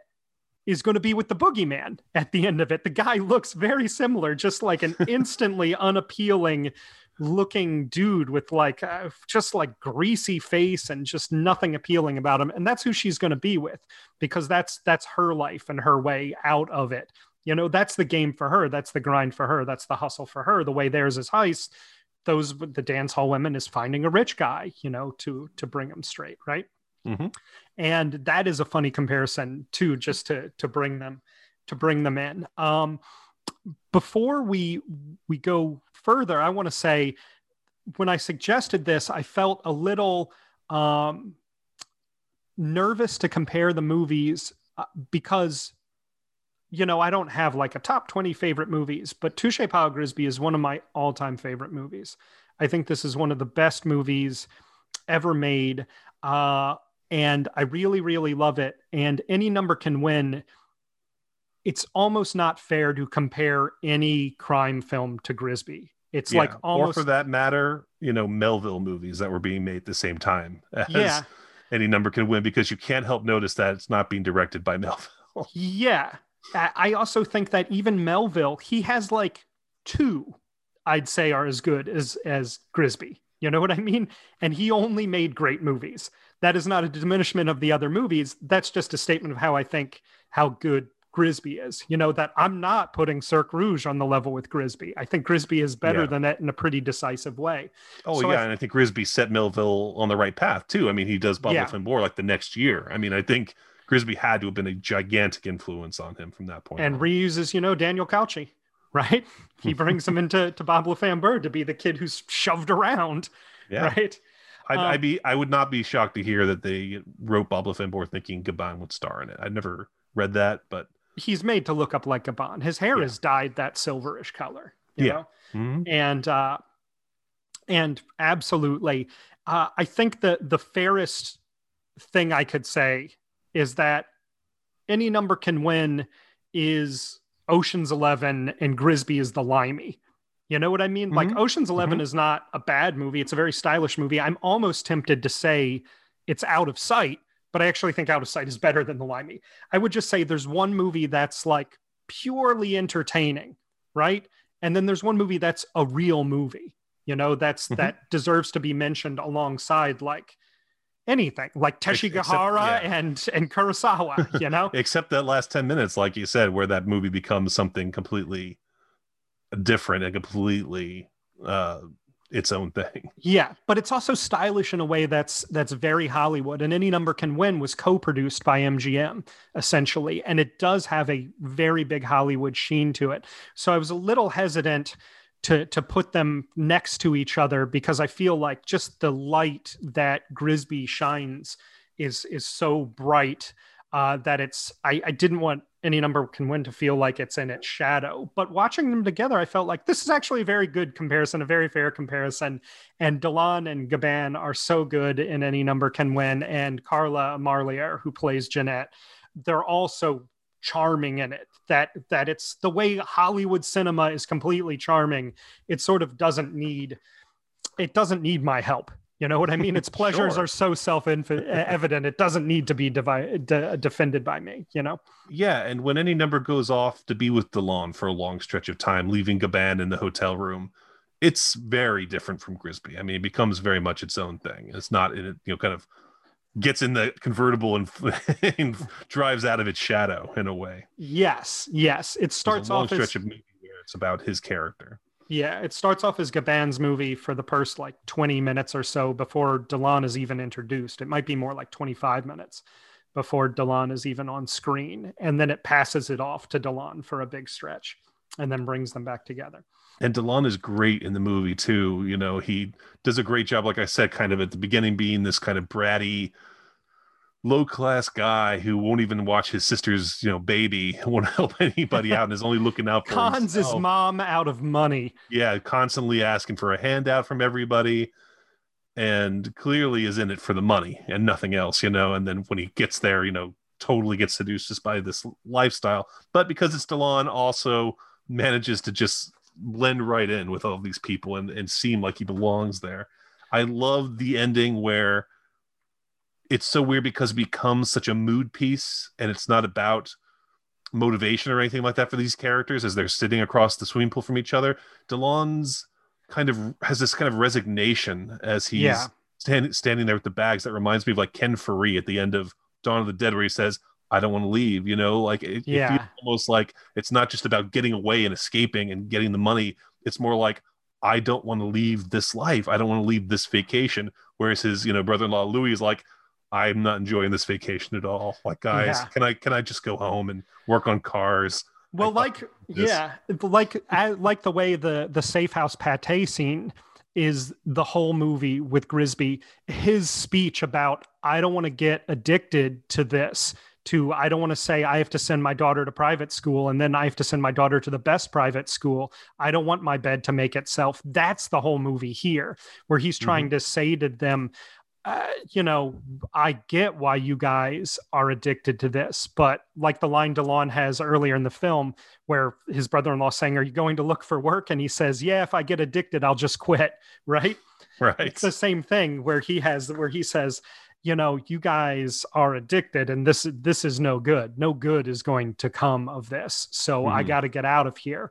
is going to be with the boogeyman at the end of it. The guy looks very similar, just like an instantly unappealing looking dude with like uh, just like greasy face and just nothing appealing about him and that's who she's going to be with because that's that's her life and her way out of it. You know that's the game for her that's the grind for her that's the hustle for her the way theirs is heist those the dance hall women is finding a rich guy you know to to bring him straight right? Mm-hmm. and that is a funny comparison too just to to bring them to bring them in. Um before we we go further, I want to say when I suggested this, I felt a little um, nervous to compare the movies uh, because you know I don't have like a top twenty favorite movies, but Touche Pile Grisbi is one of my all time favorite movies. I think this is one of the best movies ever made. Uh, and I really, really love it. And any number can win it's almost not fair to compare any crime film to Grisbi. It's yeah. like almost, or for that matter, you know, Melville movies that were being made at the same time. yeah. Any number can win because you can't help notice that it's not being directed by Melville. yeah. I also think that even Melville, he has like two, I'd say, are as good as as Grisbi. You know what I mean? And he only made great movies. That is not a diminishment of the other movies. That's just a statement of how I think how good Grisbi is. You know, that I'm not putting Cercle Rouge on the level with Grisbi. I think Grisbi is better yeah. than that in a pretty decisive way. Oh, so yeah. I, and I think Grisbi set Melville on the right path, too. I mean, he does Bob yeah. Flambeur like the next year. I mean, I think Grisbi had to have been a gigantic influence on him from that point. And on. reuses, you know, Daniel Cauchy, right? He brings him into to Bob le Flambeur to be the kid who's shoved around, yeah. right? I'd, um, I'd, be I would not be shocked to hear that they wrote Bob le Flambeur thinking Gabin would star in it. I never read that, but he's made to look up like a Bond. His hair yeah. is dyed that silverish color. yeah. Mm-hmm. And uh and absolutely uh I think the the fairest thing I could say is that any number can win is Ocean's 11 and Grisbi is the limey. You know what I mean? Mm-hmm. Like Ocean's 11 mm-hmm. is not a bad movie. It's a very stylish movie. I'm almost tempted to say it's out of sight but I actually think Out of Sight is better than The Limey. I would just say there's one movie that's like purely entertaining, right? And then there's one movie that's a real movie, you know, that's mm-hmm. that deserves to be mentioned alongside like anything like Teshigahara yeah. and and Kurosawa, you know. Except that last 10 minutes like you said where that movie becomes something completely different and completely uh its own thing. Yeah, but it's also stylish in a way that's that's very Hollywood. And Any Number Can Win was co-produced by MGM essentially, and it does have a very big Hollywood sheen to it. So I was a little hesitant to to put them next to each other because I feel like just the light that Grisbi shines is is so bright uh, that it's I, I didn't want any number can win to feel like it's in its shadow. But watching them together, I felt like this is actually a very good comparison, a very fair comparison. And Delon and Gabin are so good in any number can win. And Carla Marlier, who plays Jeanette, they're also charming in it. That that it's the way Hollywood cinema is completely charming. It sort of doesn't need it doesn't need my help. You know what I mean? Its pleasures sure. are so self evident. It doesn't need to be de- defended by me, you know? Yeah. And when any number goes off to be with Delon for a long stretch of time, leaving Gabin in the hotel room, it's very different from Grisbi. I mean, it becomes very much its own thing. It's not, in it, you know, kind of gets in the convertible and, and, drives out of its shadow in a way. Yes. Yes. It starts off stretch as... of movie where it's about his character. Yeah, it starts off as Gabin's movie for the first like 20 minutes or so before Delon is even introduced. It might be more like 25 minutes before Delon is even on screen. And then it passes it off to Delon for a big stretch and then brings them back together. And Delon is great in the movie too. You know, he does a great job, like I said, kind of at the beginning being this kind of bratty, low class guy who won't even watch his sister's you know baby won't help anybody out and is only looking out for cons himself. his mom out of money. Yeah constantly asking for a handout from everybody and clearly is in it for the money and nothing else you know and then when he gets there you know totally gets seduced just by this lifestyle. But because it's Delon also manages to just blend right in with all these people and, and seem like he belongs there. I love the ending where it's so weird because it becomes such a mood piece and it's not about motivation or anything like that for these characters as they're sitting across the swimming pool from each other. Delon's kind of has this kind of resignation as he's yeah. stand, standing there with the bags that reminds me of like Ken Foree at the end of Dawn of the Dead where he says, I don't want to leave, you know, like it, yeah. it feels almost like it's not just about getting away and escaping and getting the money. It's more like I don't want to leave this life. I don't want to leave this vacation. Whereas his, you know, brother-in-law Louis is like, I'm not enjoying this vacation at all. Like, guys, yeah. can I can I just go home and work on cars? Well, like yeah, like I, like the way the the safe house pate scene is the whole movie with Grisbi. His speech about I don't want to get addicted to this. To I don't want to say I have to send my daughter to private school and then I have to send my daughter to the best private school. I don't want my bed to make itself. That's the whole movie here, where he's trying mm-hmm. to say to them, uh, you know, I get why you guys are addicted to this, but like the line Delon has earlier in the film, where his brother-in-law saying, "Are you going to look for work?" and he says, "Yeah, if I get addicted, I'll just quit." Right? Right. It's the same thing where he has where he says, "You know, you guys are addicted, and this this is no good. No good is going to come of this. So mm-hmm. I got to get out of here."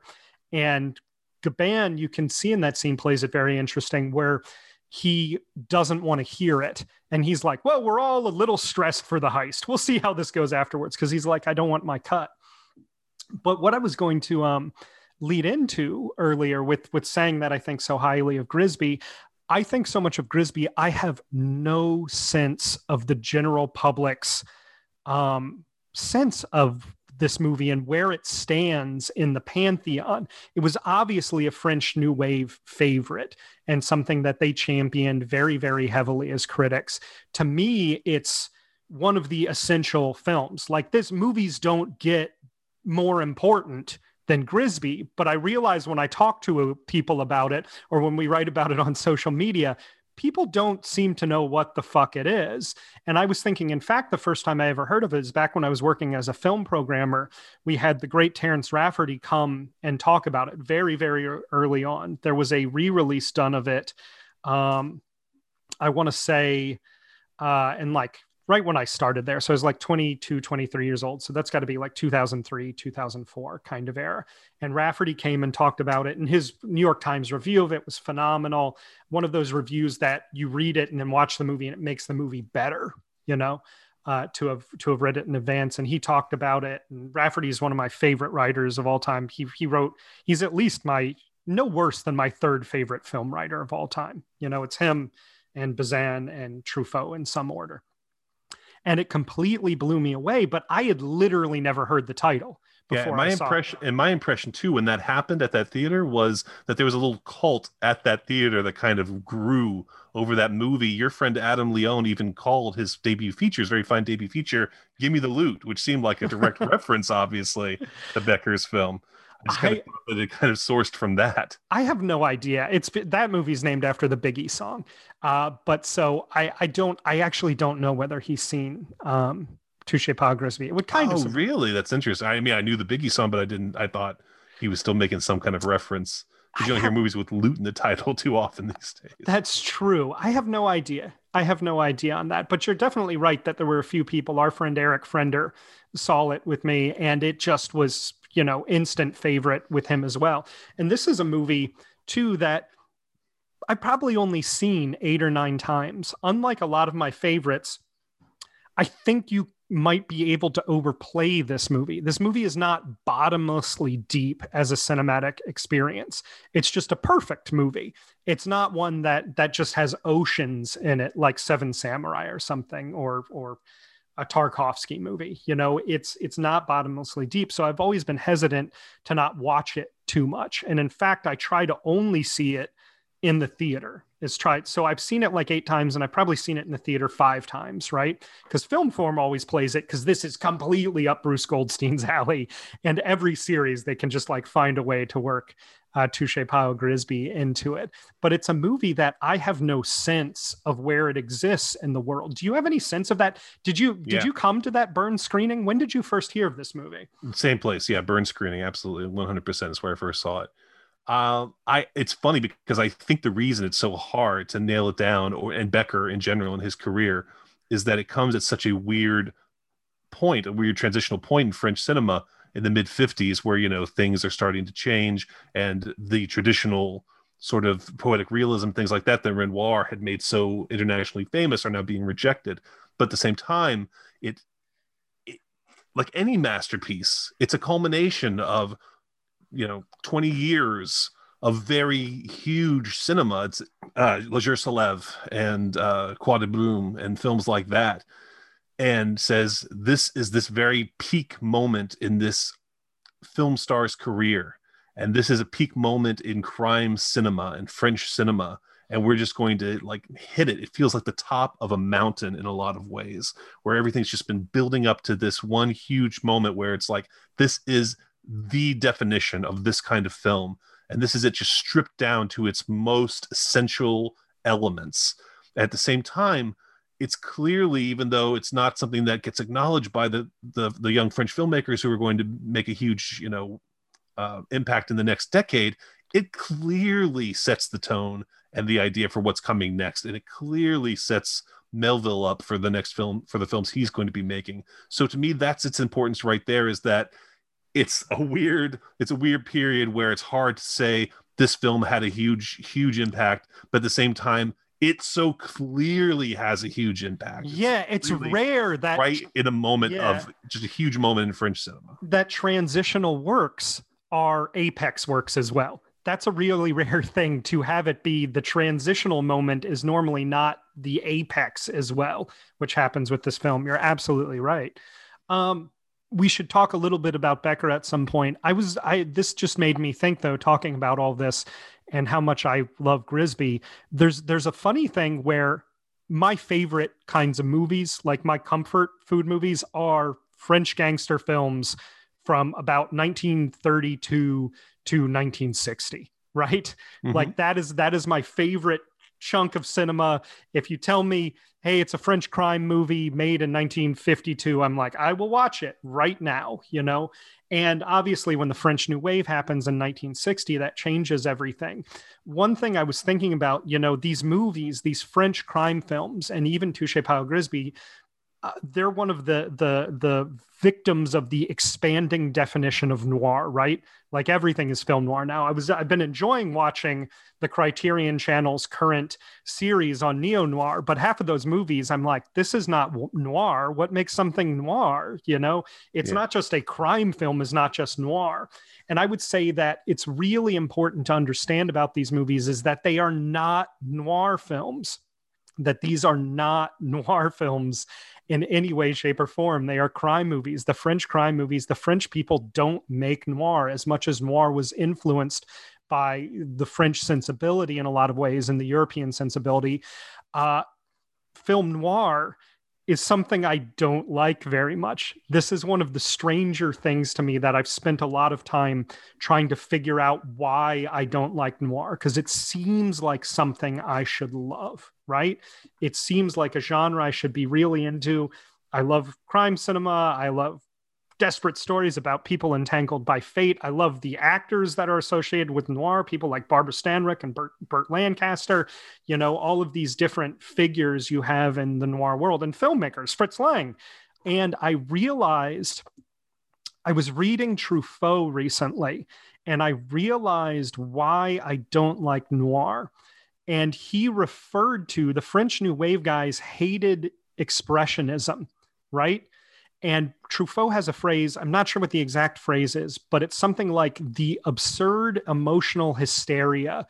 And Gabin, you can see in that scene plays it very interesting where he doesn't want to hear it. And he's like, well, we're all a little stressed for the heist. We'll see how this goes afterwards. Cause he's like, I don't want my cut. But what I was going to um, lead into earlier with, with saying that I think so highly of Grisbi, I think so much of Grisbi, I have no sense of the general public's um, sense of this movie and where it stands in the pantheon. It was obviously a French New Wave favorite and something that they championed very, very heavily as critics. To me, it's one of the essential films. Like this, movies don't get more important than Grisbi, but I realize when I talk to people about it or when we write about it on social media, people don't seem to know what the fuck it is. And I was thinking, in fact, the first time I ever heard of it is back when I was working as a film programmer. We had the great Terrence Rafferty come and talk about it very, very early on. There was a re release done of it. Um, I want to say, uh, in like right when I started there. So I was like 22, 23 years old. So that's got to be like 2003, 2004 kind of era. And Rafferty came and talked about it. And his New York Times review of it was phenomenal. One of those reviews that you read it and then watch the movie and it makes the movie better, you know, uh, to have to have read it in advance. And he talked about it. And Rafferty is one of my favorite writers of all time. He he wrote, he's at least my no worse than my third favorite film writer of all time. You know, it's him and Bazin and Truffaut in some order and it completely blew me away. But I had literally never heard the title. Yeah, my impression and my impression too when that happened at that theater was that there was a little cult at that theater that kind of grew over that movie. Your friend Adam Leon even called his debut features, very fine debut feature, "Give Me the Loot," which seemed like a direct reference, obviously, to Becker's film. Just kind I, of that it kind of sourced from that. I have no idea. It's that movie's named after the Biggie song, uh, but so I I don't I actually don't know whether he's seen um, Touche Pas Grisbi. It would kind oh, of. really? That's interesting. I mean, I knew the Biggie song, but I didn't. I thought he was still making some kind of reference. Because you don't have, hear movies with loot in the title too often these days. That's true. I have no idea. I have no idea on that. But you're definitely right that there were a few people. Our friend Eric Frender saw it with me, and it just was, you know, instant favorite with him as well. And this is a movie too that I've probably only seen eight or nine times. Unlike a lot of my favorites, I think you might be able to overplay this movie. This movie is not bottomlessly deep as a cinematic experience. It's just a perfect movie. It's not one that that just has oceans in it like Seven Samurai or something or or a Tarkovsky movie. You know, it's it's not bottomlessly deep. So I've always been hesitant to not watch it too much. And in fact, I try to only see it in the theater is tried so i've seen it like eight times and i've probably seen it in the theater five times right because Film Forum always plays it because this is completely up bruce goldstein's alley and every series they can just like find a way to work uh, touche pas grisbi into it. But it's a movie that i have no sense of where it exists in the world. Do you have any sense of that? Did you did yeah. you come to that burn screening? When did you first hear of this movie? Same place. Yeah burn screening. Absolutely. 100% is where i first saw it. Uh, I it's funny because I think the reason it's so hard to nail it down, or and Becker in general in his career, is that it comes at such a weird point, a weird transitional point in French cinema in the mid '50s, where you know things are starting to change, and the traditional sort of poetic realism, things like that, that Renoir had made so internationally famous, are now being rejected. But at the same time, it, it like any masterpiece, it's a culmination of you know 20 years of very huge cinema. It's uh, Le Jour se lève and uh, Quai des Brumes and films like that, and says this is this very peak moment in this film star's career, and this is a peak moment in crime cinema and French cinema. And we're just going to like hit it. It feels like the top of a mountain in a lot of ways, where everything's just been building up to this one huge moment where it's like, this is the definition of this kind of film. And this is it just stripped down to its most essential elements. At the same time, it's clearly, even though it's not something that gets acknowledged by the the, the young French filmmakers who are going to make a huge, you know, uh, impact in the next decade, it clearly sets the tone and the idea for what's coming next, and it clearly sets Melville up for the next film for the films he's going to be making. So to me, that's its importance right there. Is that it's a weird it's a weird period where it's hard to say this film had a huge huge impact but at the same time it so clearly has a huge impact. Yeah it's, it's rare that right in a moment yeah, of just a huge moment in french cinema. That transitional works are apex works as well. That's a really rare thing to have it be. The transitional moment is normally not the apex as well which happens with this film. You're absolutely right. Um we should talk a little bit about Becker at some point. I was I this just made me think though talking about all this and how much I love Grisbi. There's there's a funny thing where my favorite kinds of movies, like my comfort food movies are French gangster films from about 1932 to 1960, right? Mm-hmm. Like that is that is my favorite chunk of cinema. If you tell me, hey, it's a French crime movie made in 1952, I'm like, I will watch it right now, you know? And obviously, when the French New Wave happens in 1960, that changes everything. One thing I was thinking about, you know, these movies, these French crime films, and even Touche Pas Grisbi, uh, they're one of the the the victims of the expanding definition of noir, right? Like everything is film noir now. I was I've been enjoying watching the Criterion Channel's current series on neo noir, but half of those movies I'm like, this is not noir. What makes something noir? You know, it's yeah. not just a crime film. Is not just noir. And I would say that it's really important to understand about these movies is that they are not noir films that these are not noir films in any way, shape, or form. They are crime movies. The French crime movies, the French people don't make noir as much as noir was influenced by the French sensibility in a lot of ways and the European sensibility. Uh, film noir is something I don't like very much. This is one of the stranger things to me that I've spent a lot of time trying to figure out why I don't like noir because it seems like something I should love, right? It seems like a genre I should be really into. I love crime cinema. I love desperate stories about people entangled by fate. I love the actors that are associated with noir, people like Barbara Stanwyck and Burt, Burt Lancaster, you know, all of these different figures you have in the noir world and filmmakers, Fritz Lang. And I realized I was reading Truffaut recently and I realized why I don't like noir. And he referred to the French New Wave guys hated expressionism, right? And Truffaut has a phrase, I'm not sure what the exact phrase is, but it's something like the absurd emotional hysteria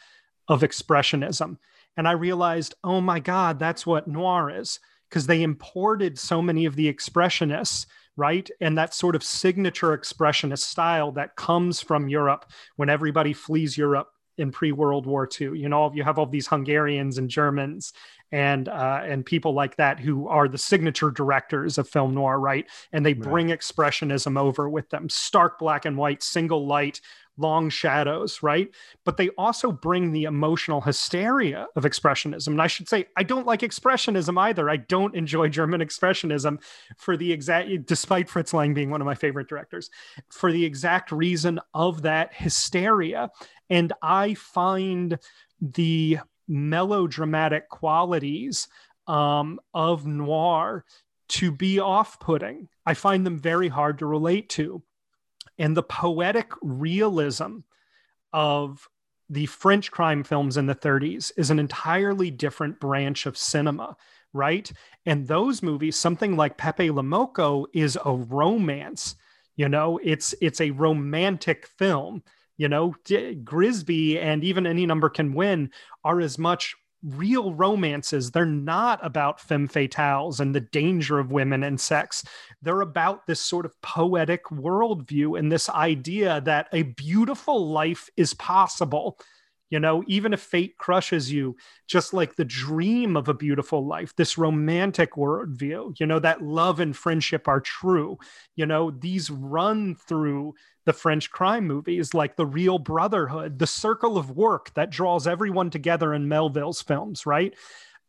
of expressionism. And I realized, oh my God, that's what noir is, because they imported so many of the expressionists, right? And that sort of signature expressionist style that comes from Europe when everybody flees Europe in pre World War II. You know, you have all these Hungarians and Germans and uh, and people like that who are the signature directors of film noir, right? And they bring right. expressionism over with them, stark black and white, single light, long shadows, right? But they also bring the emotional hysteria of expressionism. And I should say, I don't like expressionism either. I don't enjoy German expressionism for the exact, despite Fritz Lang being one of my favorite directors, for the exact reason of that hysteria. And I find the melodramatic qualities um, of noir to be off putting. I find them very hard to relate to. And the poetic realism of the French crime films in the 30s is an entirely different branch of cinema, right? And those movies, something like Pepe Le Moko is a romance. You know, it's it's a romantic film you know, D- Grisbi and even Any Number Can Win are as much real romances. They're not about femme fatales and the danger of women and sex. They're about this sort of poetic worldview and this idea that a beautiful life is possible you know, even if fate crushes you, just like the dream of a beautiful life, this romantic worldview, you know, that love and friendship are true. You know, these run through the French crime movies like The Real Brotherhood, The Circle of Work that draws everyone together in Melville's films, right?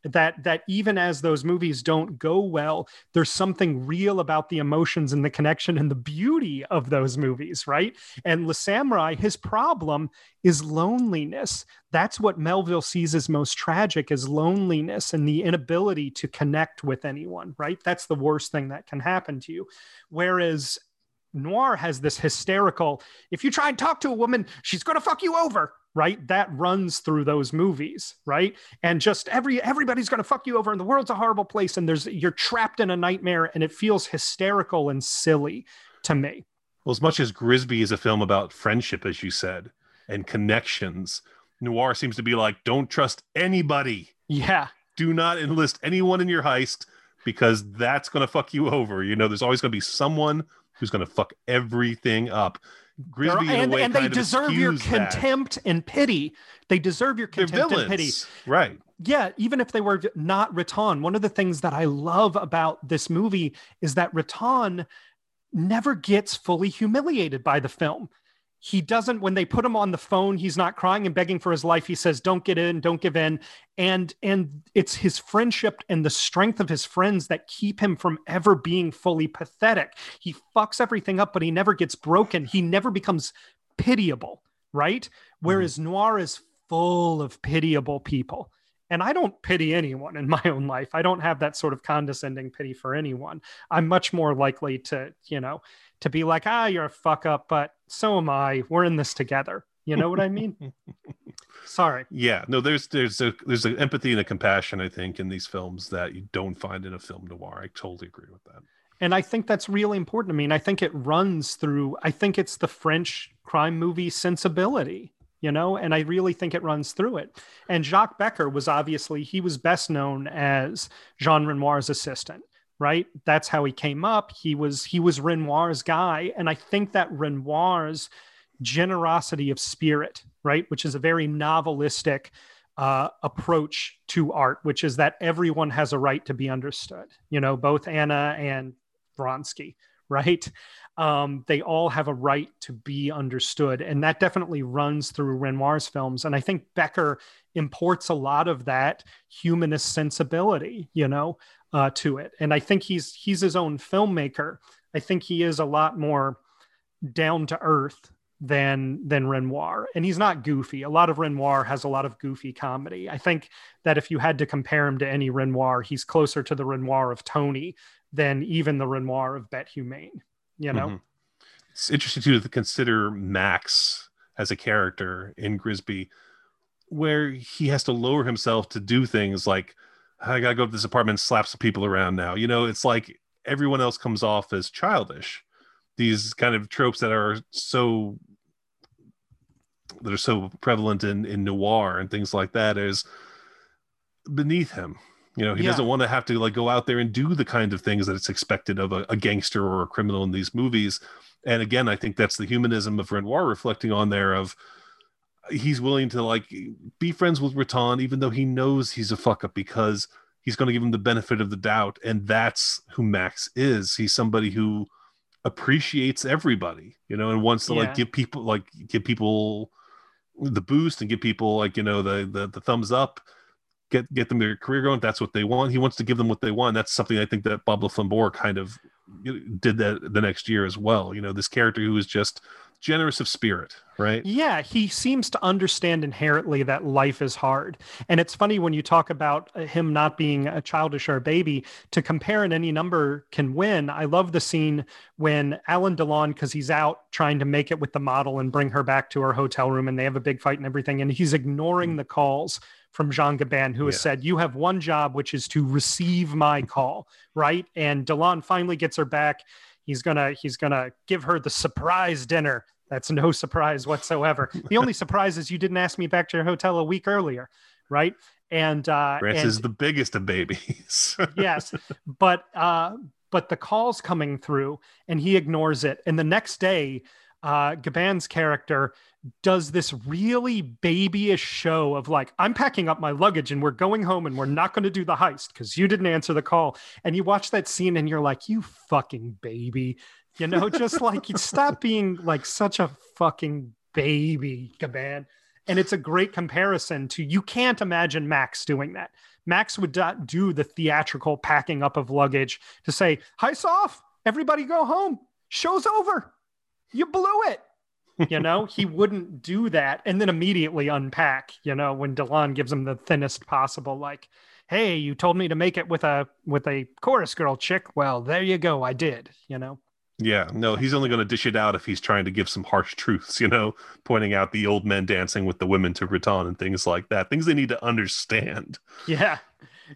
That that even as those movies don't go well there's something real about the emotions and the connection and the beauty of those movies right? And le Samouraï his problem is loneliness. That's what melville sees as most tragic is loneliness and the inability to connect with anyone right? That's the worst thing that can happen to you. Whereas noir has this hysterical if you try and talk to a woman she's going to fuck you over right? That runs through those movies right? And just every everybody's going to fuck you over and the world's a horrible place and there's you're trapped in a nightmare and it feels hysterical and silly to me. Well as much as grisbi is a film about friendship as you said and connections noir seems to be like don't trust anybody. Yeah. Do not enlist anyone in your heist because that's going to fuck you over. You know there's always going to be someone who's going to fuck everything up Grisbi and, and they deserve your contempt that. and pity. They deserve your contempt and pity. Right. Yeah, even if they were not Riton. One of the things that I love about this movie is that Riton never gets fully humiliated by the film he doesn't when they put him on the phone he's not crying and begging for his life he says don't get in don't give in and and it's his friendship and the strength of his friends that keep him from ever being fully pathetic he fucks everything up but he never gets broken he never becomes pitiable right mm-hmm. whereas mm. noir is full of pitiable people and I don't pity anyone in my own life. I don't have that sort of condescending pity for anyone. I'm much more likely to, you know, to be like, ah, you're a fuck up, but so am I. We're in this together. You know what I mean? Sorry. Yeah, no, there's there's a there's an empathy and a compassion, I think, in these films that you don't find in a film noir. I totally agree with that. And I think that's really important. I mean, I think it runs through. I think it's the French crime movie sensibility. you know, and I really think it runs through it. And Jacques Becker was obviously, he was best known as Jean Renoir's assistant, right? That's how he came up. He was, he was Renoir's guy. And I think that Renoir's generosity of spirit, right, which is a very novelistic uh, approach to art, which is that everyone has a right to be understood, you know, both Anna and Vronsky, right? um, they all have a right to be understood. And that definitely runs through Renoir's films. And I think Becker imports a lot of that humanist sensibility, you know, uh, to it. And I think he's he's his own filmmaker. I think he is a lot more down to earth than than Renoir. And he's not goofy. A lot of Renoir has a lot of goofy comedy. I think that if you had to compare him to any Renoir, he's closer to the Renoir of Toni than even the Renoir of Bete Humaine you know. Mm-hmm. It's interesting too to consider Max as a character in Grisby, where he has to lower himself to do things like, I gotta go to this apartment and slap some people around now. You know, it's like everyone else comes off as childish. These kind of tropes that are so that are so prevalent in in noir and things like that is beneath him you know, he yeah. doesn't want to have to like go out there and do the kind of things that it's expected of a, a, gangster or a criminal in these movies. And again, I think that's the humanism of Renoir reflecting on there of he's willing to like be friends with Riton, even though he knows he's a fuck up because he's going to give him the benefit of the doubt. And that's who Max is. He's somebody who appreciates everybody, you know, and wants to yeah. like give people like give people the boost and give people like, you know, the the, the thumbs up get get them their career going. That's what they want. He wants to give them what they want. That's something I think that Bob le Flambeur kind of did that the next year as well. You know, this character who is just generous of spirit, right? Yeah, he seems to understand inherently that life is hard. And it's funny when you talk about uh, him not being a childish or a baby, to compare in any number can win. I love the scene when Alain Delon, because he's out trying to make it with the model and bring her back to her hotel room, and they have a big fight and everything, and he's ignoring the calls from Jean Gabin, who has said, You have one job, which is to receive my call, right? And Delon finally gets her back. He's gonna he's gonna give her the surprise dinner. That's no surprise whatsoever. the only surprise is you didn't ask me back to your hotel a week earlier, right? And uh Francis the biggest of babies. yes. But uh but the call's coming through and he ignores it. And the next day, uh, Gabin's character does this really babyish show of like, I'm packing up my luggage and we're going home and we're not going to do the heist because you didn't answer the call. And you watch that scene and you're like, you fucking baby. You know, just like stop being like such a fucking baby, Gabin. And it's a great comparison to you can't imagine Max doing that. Max would not do the theatrical packing up of luggage to say, heist off, everybody go home, show's over you blew it. you know, he wouldn't do that and then immediately unpack, you know, when Delon gives him the thinnest possible, like, hey, you told me to make it with a with a chorus girl chick. Well, there you go. I did, you know. Yeah, no, he's only going to dish it out if he's trying to give some harsh truths, you know, pointing out the old men dancing with the women to Riton and things like that. Things they need to understand. Yeah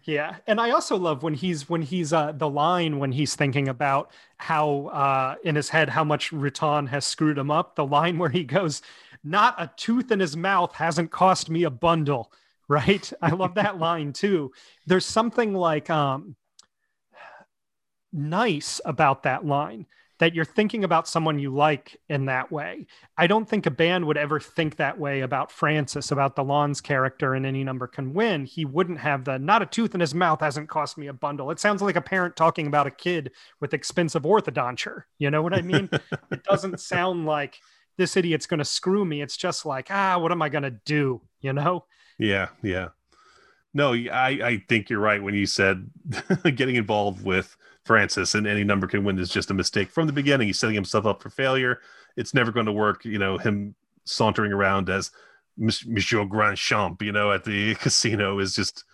yeah and i also love when he's when he's uh the line when he's thinking about how uh in his head how much Riton has screwed him up the line where he goes not a tooth in his mouth hasn't cost me a bundle right? I love that line too. There's something like um nice about that line that you're thinking about someone you like in that way. I don't think Gabin would ever think that way about Francis, about Delon's character in Any Number Can Win. He wouldn't have the not a tooth in his mouth hasn't cost me a bundle. It sounds like a parent talking about a kid with expensive orthodonture. You know what I mean? it doesn't sound like this idiot's going to screw me. It's just like, ah, what am I going to do? You know? Yeah, yeah. No, I, I think you're right when you said getting involved with Francis and any number can win is just a mistake from the beginning. He's setting himself up for failure. It's never going to work. You know, him sauntering around as Monsieur Grandchamp, you know, at the casino is just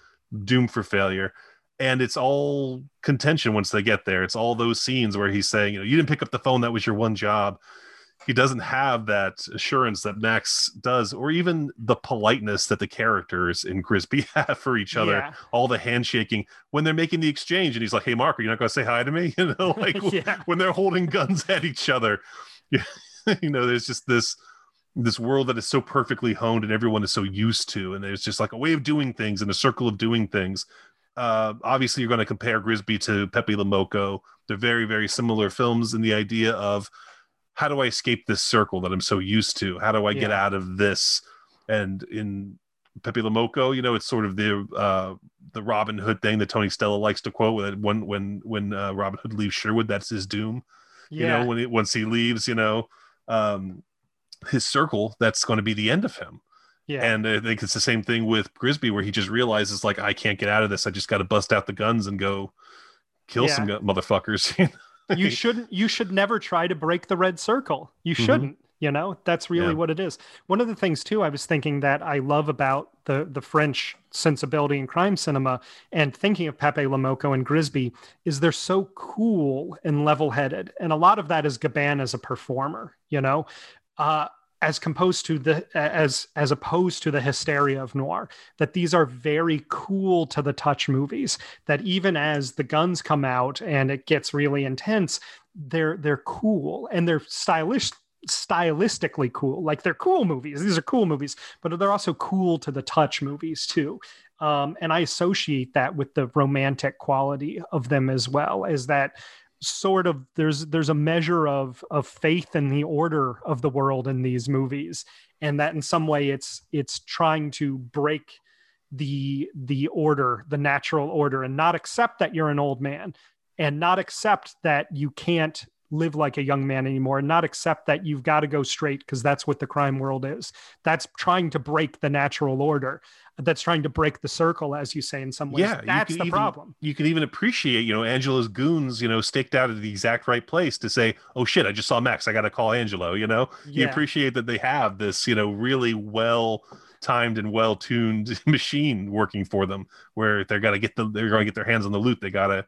doomed for failure. And it's all contention once they get there. It's all those scenes where he's saying, you know, you didn't pick up the phone. That was your one job he doesn't have that assurance that Max does, or even the politeness that the characters in Grisbi have for each other. Yeah. All the handshaking when they're making the exchange, and he's like, "Hey, Mark, are you not going to say hi to me?" You know, like yeah. when they're holding guns at each other. you know, there's just this this world that is so perfectly honed and everyone is so used to and there's just like a way of doing things and a circle of doing things uh, obviously you're going to compare Grisbi to Pepe Le Moko. They're very, very similar films in the idea of how do I escape this circle that I'm so used to? How do I yeah. get out of this? And in Pepe Le Moko, you know, it's sort of the uh, the Robin Hood thing that Tony Stella likes to quote when when when uh, Robin Hood leaves Sherwood, that's his doom. Yeah. You know, when he, once he leaves, you know, um, his circle, that's going to be the end of him. Yeah. And I think it's the same thing with Grisbi, where he just realizes, like, I can't get out of this. I just got to bust out the guns and go kill yeah. some motherfuckers. you shouldn't, you should never try to break the red circle. You mm-hmm. shouldn't. Mm-hmm. You know, that's really yeah. what it is. One of the things too, I was thinking that I love about the the French sensibility in crime cinema, and thinking of Pepe Le Moko and Grisbi, is they're so cool and level headed, and a lot of that is Gabin as a performer. You know, uh, as composed to the as as opposed to the hysteria of noir that these are very cool to the touch movies that even as the guns come out and it gets really intense they're they're cool and they're stylish stylistically cool. Like they're cool movies. These are cool movies but they're also cool to the touch movies too. Um, and i associate that with the romantic quality of them as well is that sort of there's there's a measure of of faith in the order of the world in these movies and that in some way it's it's trying to break the the order the natural order and not accept that you're an old man and not accept that you can't live like a young man anymore and not accept that you've got to go straight because that's what the crime world is that's trying to break the natural order that's trying to break the circle, as you say, in some ways. Yeah, that's the even, problem. You can even appreciate, you know, Angelo's goons, you know, staked out at the exact right place to say, "Oh shit, I just saw Max. I got to call Angelo." You know, yeah. you appreciate that they have this, you know, really well timed and well tuned machine working for them, where they're got to get the they're going to get their hands on the loot. They got to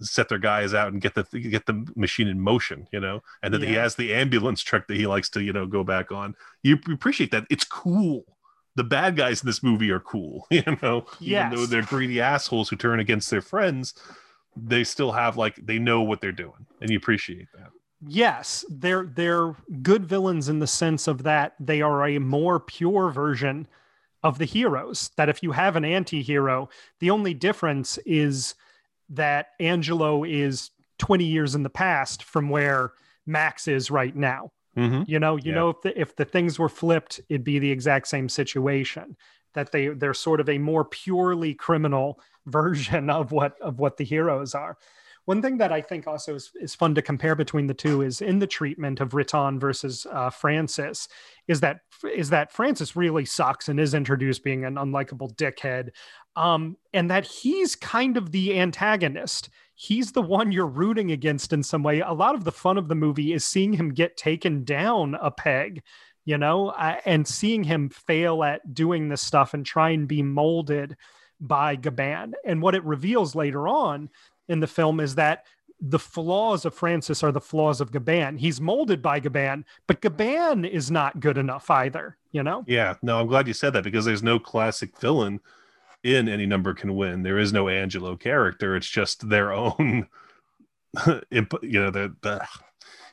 set their guys out and get the get the machine in motion, you know, and then yeah. he has the ambulance truck that he likes to, you know, go back on. You appreciate that. It's cool the bad guys in this movie are cool, you know, yes. even though they're greedy assholes who turn against their friends, they still have like they know what they're doing, and you appreciate that. Yes, they're they're good villains in the sense of that they are a more pure version of the heroes. That if you have an anti-hero, the only difference is that Angelo is 20 years in the past from where Max is right now. Mm-hmm. You know, you yeah. know if the if the things were flipped, it'd be the exact same situation. That they they're sort of a more purely criminal version of what of what the heroes are. One thing that I think also is, is fun to compare between the two is in the treatment of Riton versus uh, Francis, is that is that Francis really sucks and is introduced being an unlikable dickhead, um, and that he's kind of the antagonist he's the one you're rooting against in some way. A lot of the fun of the movie is seeing him get taken down a peg, you know, uh, and seeing him fail at doing this stuff and try and be molded by Gabin. And what it reveals later on in the film is that the flaws of Francis are the flaws of Gabin. He's molded by Gabin, but Gabin is not good enough either, you know? Yeah, no, I'm glad you said that because there's no classic villain in any number can win. There is no Angelo character. It's just their own, you know, the,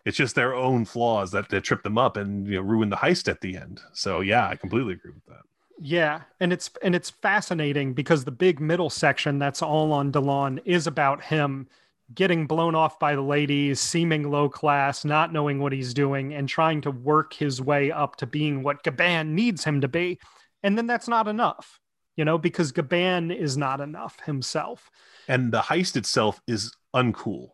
it's just their own flaws that, that trip them up and you know ruin the heist at the end. So yeah, I completely agree with that. Yeah, and it's and it's fascinating because the big middle section that's all on Delon is about him getting blown off by the ladies, seeming low class, not knowing what he's doing, and trying to work his way up to being what Gabin needs him to be. And then that's not enough you know, because Gabin is not enough himself. And the heist itself is uncool.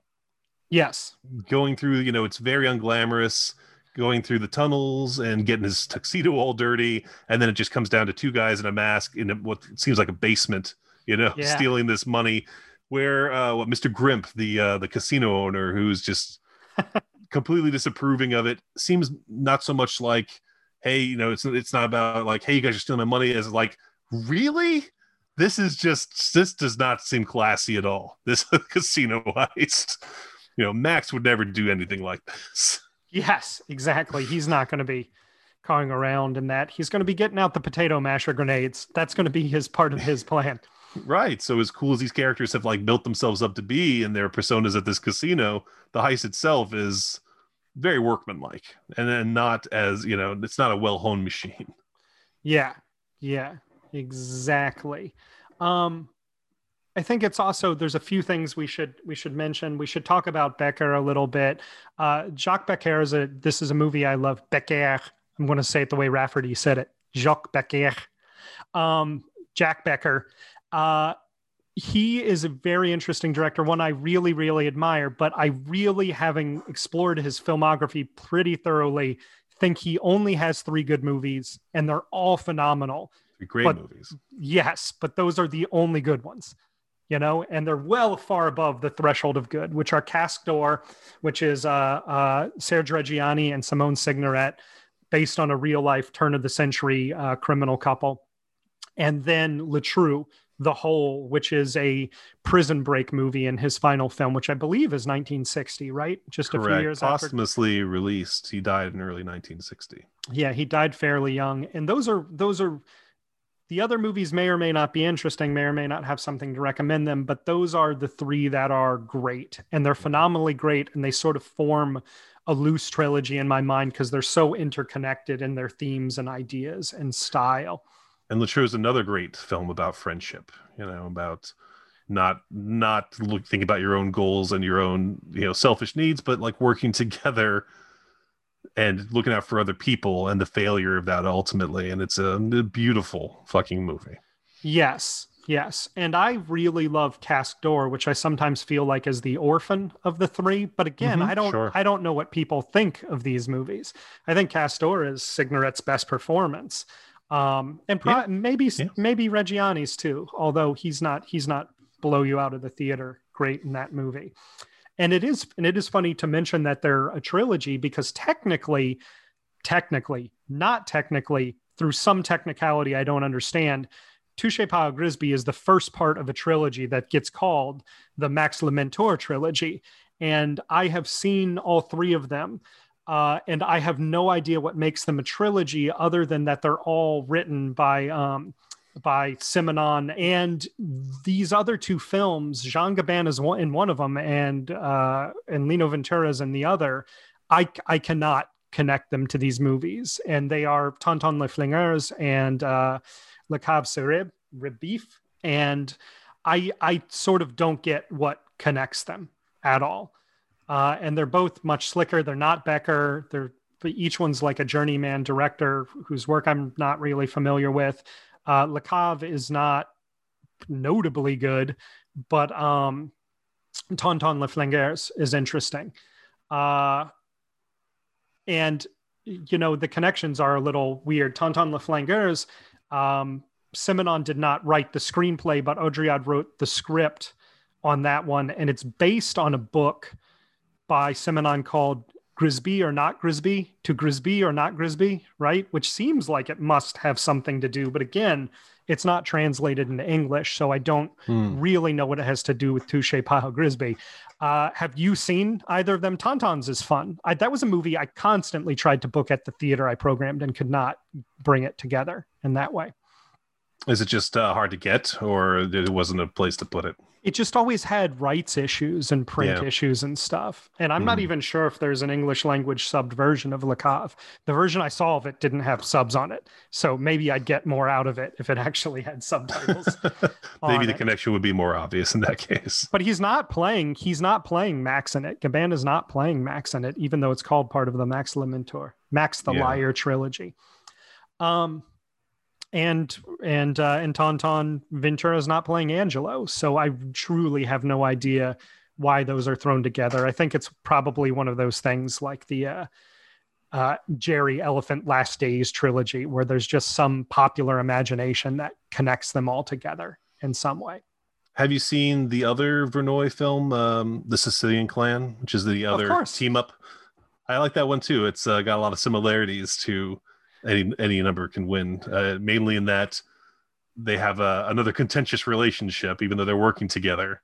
Yes. Going through, you know, it's very unglamorous, going through the tunnels and getting his tuxedo all dirty. And then it just comes down to two guys in a mask in what seems like a basement, you know, yeah. stealing this money. Where uh, what Mr. Grimp, the uh, the casino owner, who's just completely disapproving of it, seems not so much like, hey, you know, it's it's not about like, hey, you guys are stealing my money, as like, really? This is just this does not seem classy at all. This casino heist. You know, Max would never do anything like this. Yes, exactly. He's not going to be going around in that. He's going to be getting out the potato masher grenades. That's going to be his part of his plan. Right. So as cool as these characters have like built themselves up to be in their personas at this casino, the heist itself is very workmanlike, and then not as you know, it's not a well honed machine. Yeah, yeah, exactly. Um, I think it's also there's a few things we should we should mention. We should talk about Becker a little bit. Uh, Jacques Becker is a this is a movie I love. Becker. I'm going to say it the way Rafferty said it. Jacques Becker. Um, Jack Becker. Uh, he is a very interesting director, one I really, really admire. But I really, having explored his filmography pretty thoroughly, think he only has three good movies, and they're all phenomenal. Great But- movies. Yes, but those are the only good ones, you know, and they're well far above the threshold of good, which are Casque d'Or, which is uh, uh, Serge Reggiani and Simone Signoret, based on a real life turn of the century uh, criminal couple, and then Le Trou, The Hole, which is a prison break movie in his final film, which I believe is 1960, right? Just a few Correct. years after Posthumously released. He died in early 1960. yeah he died fairly young and those are those are the other movies may or may not be interesting may or may not have something to recommend them but those are the three that are great and they're phenomenally great and they sort of form a loose trilogy in my mind because they're so interconnected in their themes and ideas and style And Le Trou is another great film about friendship. You know, about not not look, thinking about your own goals and your own you know selfish needs, but like working together and looking out for other people and the failure of that ultimately. And it's a, beautiful fucking movie. yes yes and i really love Casque d'Or which i sometimes feel like is the orphan of the three but again Mhm, i don't sure. i don't know what people think of these movies i think Casque d'Or is signoret's best performance um and pro- Yeah. maybe Yeah. maybe reggiani's too although he's not he's not blow you out of the theater great in that movie and it is and it is funny to mention that they're a trilogy because technically technically not technically through some technicality i don't understand touchez pas grisbi is the first part of a trilogy that gets called the max le menteur trilogy. And i have seen all three of them uh, and i have no idea what makes them a trilogy other than that they're all written by um, by Simonon and these other two films, Jean Gabin is one in one of them, and uh, and Lino Ventura is in the other. I I cannot connect them to these movies, and they are Tonton Le Flingueurs and uh, Le Cave se rebiffe, and I I sort of don't get what connects them at all. Uh, and they're both much slicker. They're not Becker. They're each one's like a journeyman director whose work I'm not really familiar with. Uh, Le Cave is not notably good, but um, Tonton Le Flingueurs is interesting. Uh, and, you know, the connections are a little weird. Tonton Le Flingueurs, um, Simonon did not write the screenplay, but Audiard wrote the script on that one. And it's based on a book by Simonon called Grisbi or not Grisbi, to Grisbi or not Grisbi, right? Which seems like it must have something to do. But again, it's not translated into English, so I don't really know what it has to do with Touchez pas au Grisbi. Uh, have you seen either of them? Tauntauns is fun. I, that was a movie I constantly tried to book at the theater I programmed and could not bring it together in that way. Is it just uh, hard to get, or it wasn't a place to put it? It just always had rights issues and print Yeah. issues and stuff. And I'm not Mhm. even sure if there's an English language subbed version of Cave. The version I saw of it didn't have subs on it. So maybe I'd get more out of it if it actually had subtitles. Maybe the it. connection would be more obvious in that case. but he's not playing he's not playing max in it gabin is not playing max in it even though it's called part of the max le menteur max the Yeah. liar trilogy um and and uh and tauntaun ventura is not playing angelo so i truly have no idea why those are thrown together i think it's probably one of those things like the uh uh, Gerry Elephant Last Days trilogy, where there's just some popular imagination that connects them all together in some way. Have you seen the other Verneuil film, um, The Sicilian Clan, which is the other team up? I like that one too. It's uh, got a lot of similarities to any any number can win. Uh, mainly in that they have a, another contentious relationship, even though they're working together.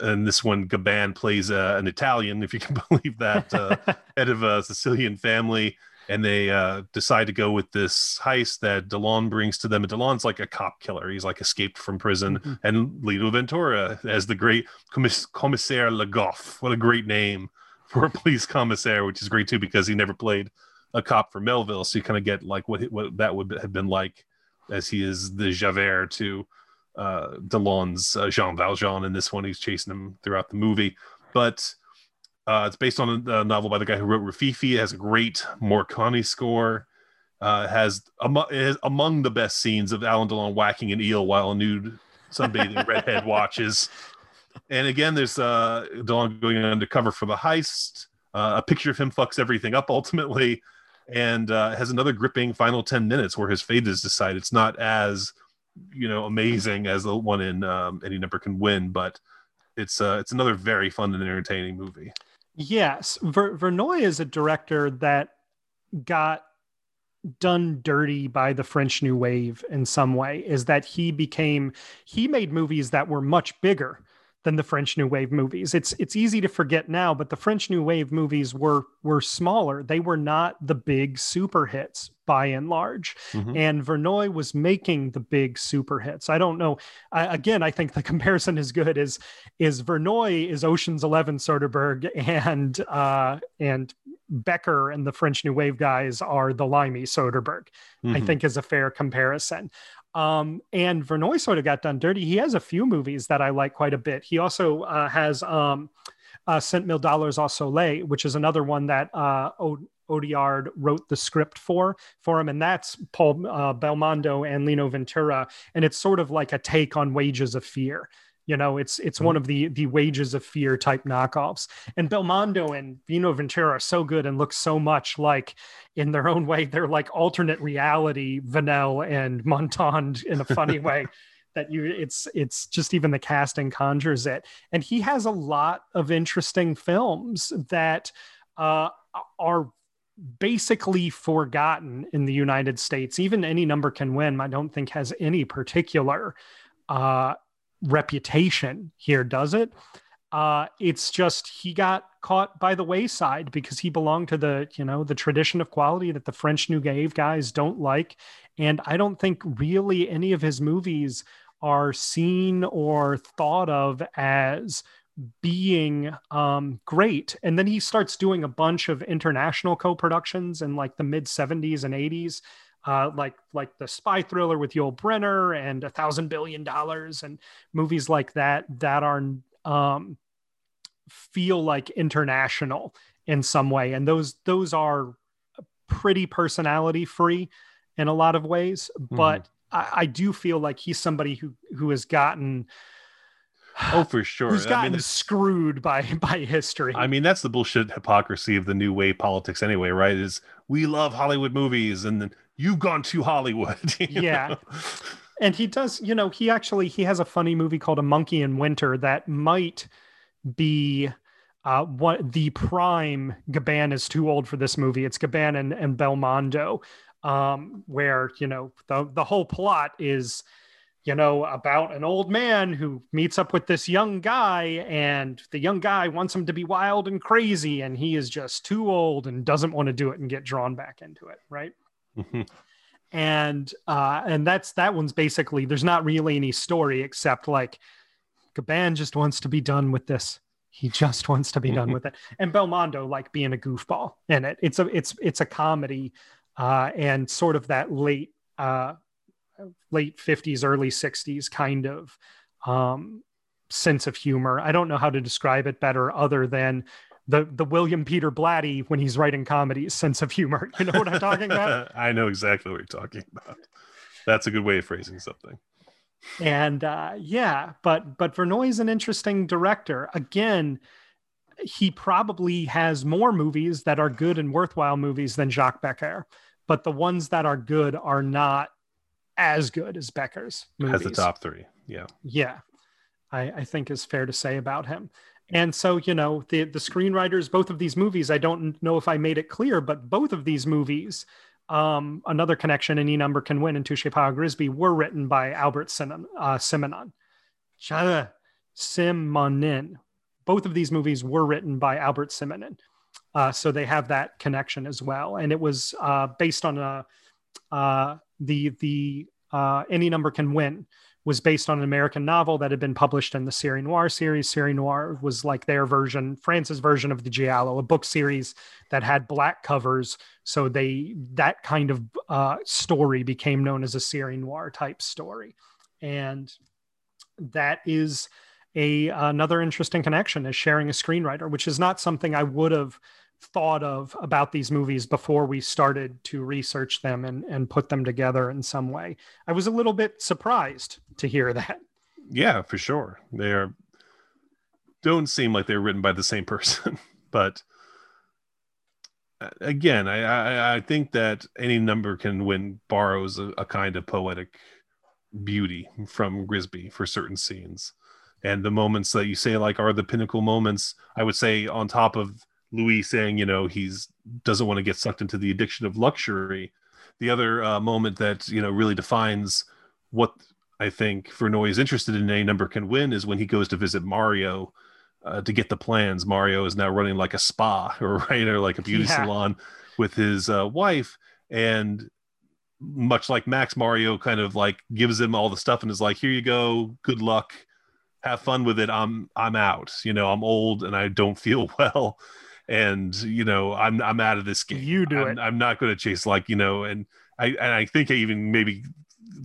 And this one, Gabin plays uh, an Italian, if you can believe that, uh, head of a Sicilian family, and they uh, decide to go with this heist that Delon brings to them. And Delon's like a cop killer; he's like escaped from prison. Mhm. And Lino Ventura as the great commiss- commissaire Le Goff. What a great name for a police commissaire, which is great too because he never played a cop for Melville, so you kind of get like what what that would have been like as he is the Javert to uh, Delon's uh, Jean Valjean. In this one, he's chasing him throughout the movie, but. Uh, it's based on a, novel by the guy who wrote Rififi. It has a great Morricone score. Uh, has among, among the best scenes of Alain Delon whacking an eel while a nude sunbathing redhead watches. And again, there's uh, Delon going undercover for the heist. Uh, a picture of him fucks everything up ultimately, and uh, has another gripping final ten minutes where his fate is decided. It's not as you know amazing as the one in um, Any Number Can Win, but it's uh, it's another very fun and entertaining movie. Yes, Ver- Verneuil is a director that got done dirty by the French New Wave in some way is that he became he made movies that were much bigger than the French New Wave movies. It's it's easy to forget now, but the French New Wave movies were were smaller. They were not the big super hits by and large. Mm-hmm. And Verneuil was making the big super hits. I don't know. I, again, I think the comparison is good. Is is Verneuil is Ocean's Eleven Soderbergh and uh, and Becker and the French New Wave guys are the limey Soderbergh. Mm-hmm. I think is a fair comparison. Um, and Verneuil sort of got done dirty. He has a few movies that I like quite a bit. He also uh, has um, uh, Cent Mille Dollars au Soleil, which is another one that uh, Audiard wrote the script for for him, and that's Paul uh, Belmondo and Lino Ventura, and it's sort of like a take on Wages of Fear. You know, it's it's mm-hmm. one of the the Wages of Fear type knockoffs. And Belmondo and Lino Ventura are so good and look so much like, in their own way, they're like alternate reality Vanel and Montand in a funny way. That you, it's it's just even the casting conjures it. And he has a lot of interesting films that uh, are basically forgotten in the United States. Even any number can win. I don't think has any particular uh, reputation here, does it? Uh, it's just he got caught by the wayside because he belonged to the you know the tradition of quality that the French New Wave guys don't like, and I don't think really any of his movies are seen or thought of as being um, great. And then he starts doing a bunch of international co-productions in like the mid 70s and 80s uh, like like the spy thriller with Yul Brynner and a thousand billion dollars and movies like that that are um, feel like international in some way, and those those are pretty personality free in a lot of ways. Mm-hmm. But I, I do feel like he's somebody who who has gotten Oh, for sure. Who's gotten I mean, screwed by by history? I mean, that's the bullshit hypocrisy of the new wave politics, anyway. Right? Is we love Hollywood movies, and then you've gone to Hollywood. yeah. Know? And he does, you know, he actually he has a funny movie called A Monkey in Winter that might be uh, what the prime Gabin is too old for this movie. It's Gabin and, and Belmondo, um, where you know the the whole plot is you know, about an old man who meets up with this young guy, and the young guy wants him to be wild and crazy, and he is just too old and doesn't want to do it and get drawn back into it, right? Mm-hmm. And uh, and that's that one's basically there's not really any story except like Gabin just wants to be done with this. He just wants to be done with it. And Belmondo like being a goofball in it. It's a it's it's a comedy uh, and sort of that late uh, late 50s early 60s kind of um, sense of humor i don't know how to describe it better other than the the William Peter Blatty when he's writing comedies sense of humor. You know what I'm talking about? I know exactly what you're talking about. That's a good way of phrasing something. And uh, yeah, but but Verneuil is an interesting director. Again, he probably has more movies that are good and worthwhile movies than Jacques Becker, but the ones that are good are not as good as Becker's movies. As the top three, yeah, yeah, I, I think is fair to say about him. And so, you know, the the screenwriters, both of these movies, I don't know if I made it clear, but both of these movies, um, another connection, any number can win, and Touchez Pas Grisbi were written by Albert uh, Simonon. Simonin. Both of these movies were written by Albert Simonon. Uh, so they have that connection as well. And it was uh, based on a, uh, the the uh, any number can win was based on an American novel that had been published in the Série Noire series. Série Noire was like their version, France's version of the Giallo, a book series that had black covers. So they that kind of uh, story became known as a Série Noire type story, and that is a another interesting connection is sharing a screenwriter, which is not something I would have thought of about these movies before we started to research them and, and put them together in some way. I was a little bit surprised to hear that. Yeah, for sure. They are don't seem like they're written by the same person, but uh, again, I, I, I think that any number can win borrows a, a kind of poetic beauty from Grisbi for certain scenes. And the moments that you say like are the pinnacle moments, I would say on top of Louis saying, you know, he's doesn't want to get sucked into the addiction of luxury. The other uh, moment that you know really defines what I think Verneuil is interested in a number can win is when he goes to visit Mario uh, to get the plans. Mario is now running like a spa or right or like a beauty yeah. salon with his uh, wife, and much like Max, Mario kind of like gives him all the stuff and is like, "Here you go, good luck." Have fun with it. I'm I'm out. You know, I'm old and I don't feel well and you know I'm I'm out of this game. You do I'm, it. I'm not going to chase like you know, and I and I think I even maybe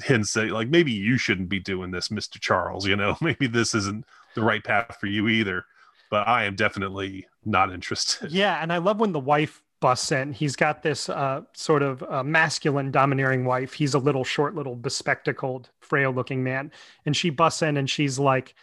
hints say like maybe you shouldn't be doing this, Mister Charles. You know, maybe this isn't the right path for you either. But I am definitely not interested. Yeah, and I love when the wife busts in. He's got this uh, sort of uh, masculine, domineering wife. He's a little short, little bespectacled, frail-looking man, and she busts in and she's like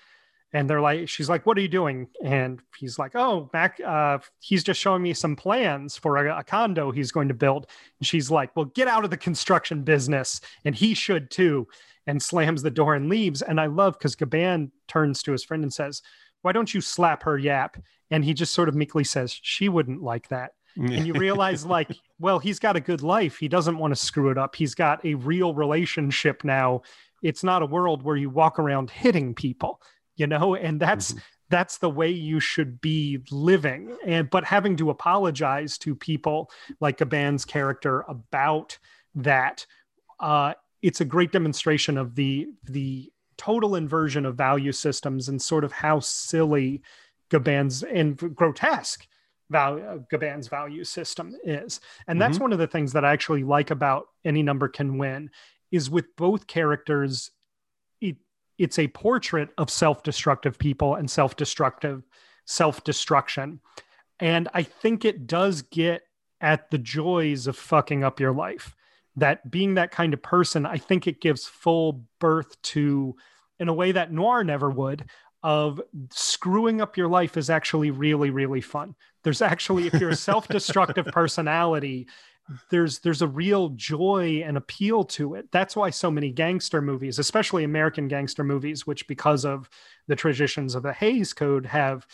and they're like she's like what are you doing? And he's like oh mac uh, he's just showing me some plans for a, a, condo he's going to build. And she's like well get out of the construction business. And he should too and slams the door and leaves. And i love because gabin turns to his friend and says why don't you slap her yap? And he just sort of meekly says she wouldn't like that. And you realize like well he's got a good life. He doesn't want to screw it up. He's got a real relationship now. It's not a world where you walk around hitting people you know and that's mm-hmm. that's the way you should be living and but having to apologize to people like Gabin's character about that uh it's a great demonstration of the the total inversion of value systems and sort of how silly Gabin's and grotesque value Gabin's value system is. And that's mm-hmm. one of the things that I actually like about any number can win is with both characters it's a portrait of self-destructive people and self-destructive self-destruction. And i think it does get at the joys of fucking up your life. That being that kind of person i think it gives full birth to in a way that noir never would of screwing up your life is actually really really fun. There's actually if you're a self-destructive personality there's there's a real joy and appeal to it. That's why so many gangster movies, especially American gangster movies, which because of the traditions of the Hays Code have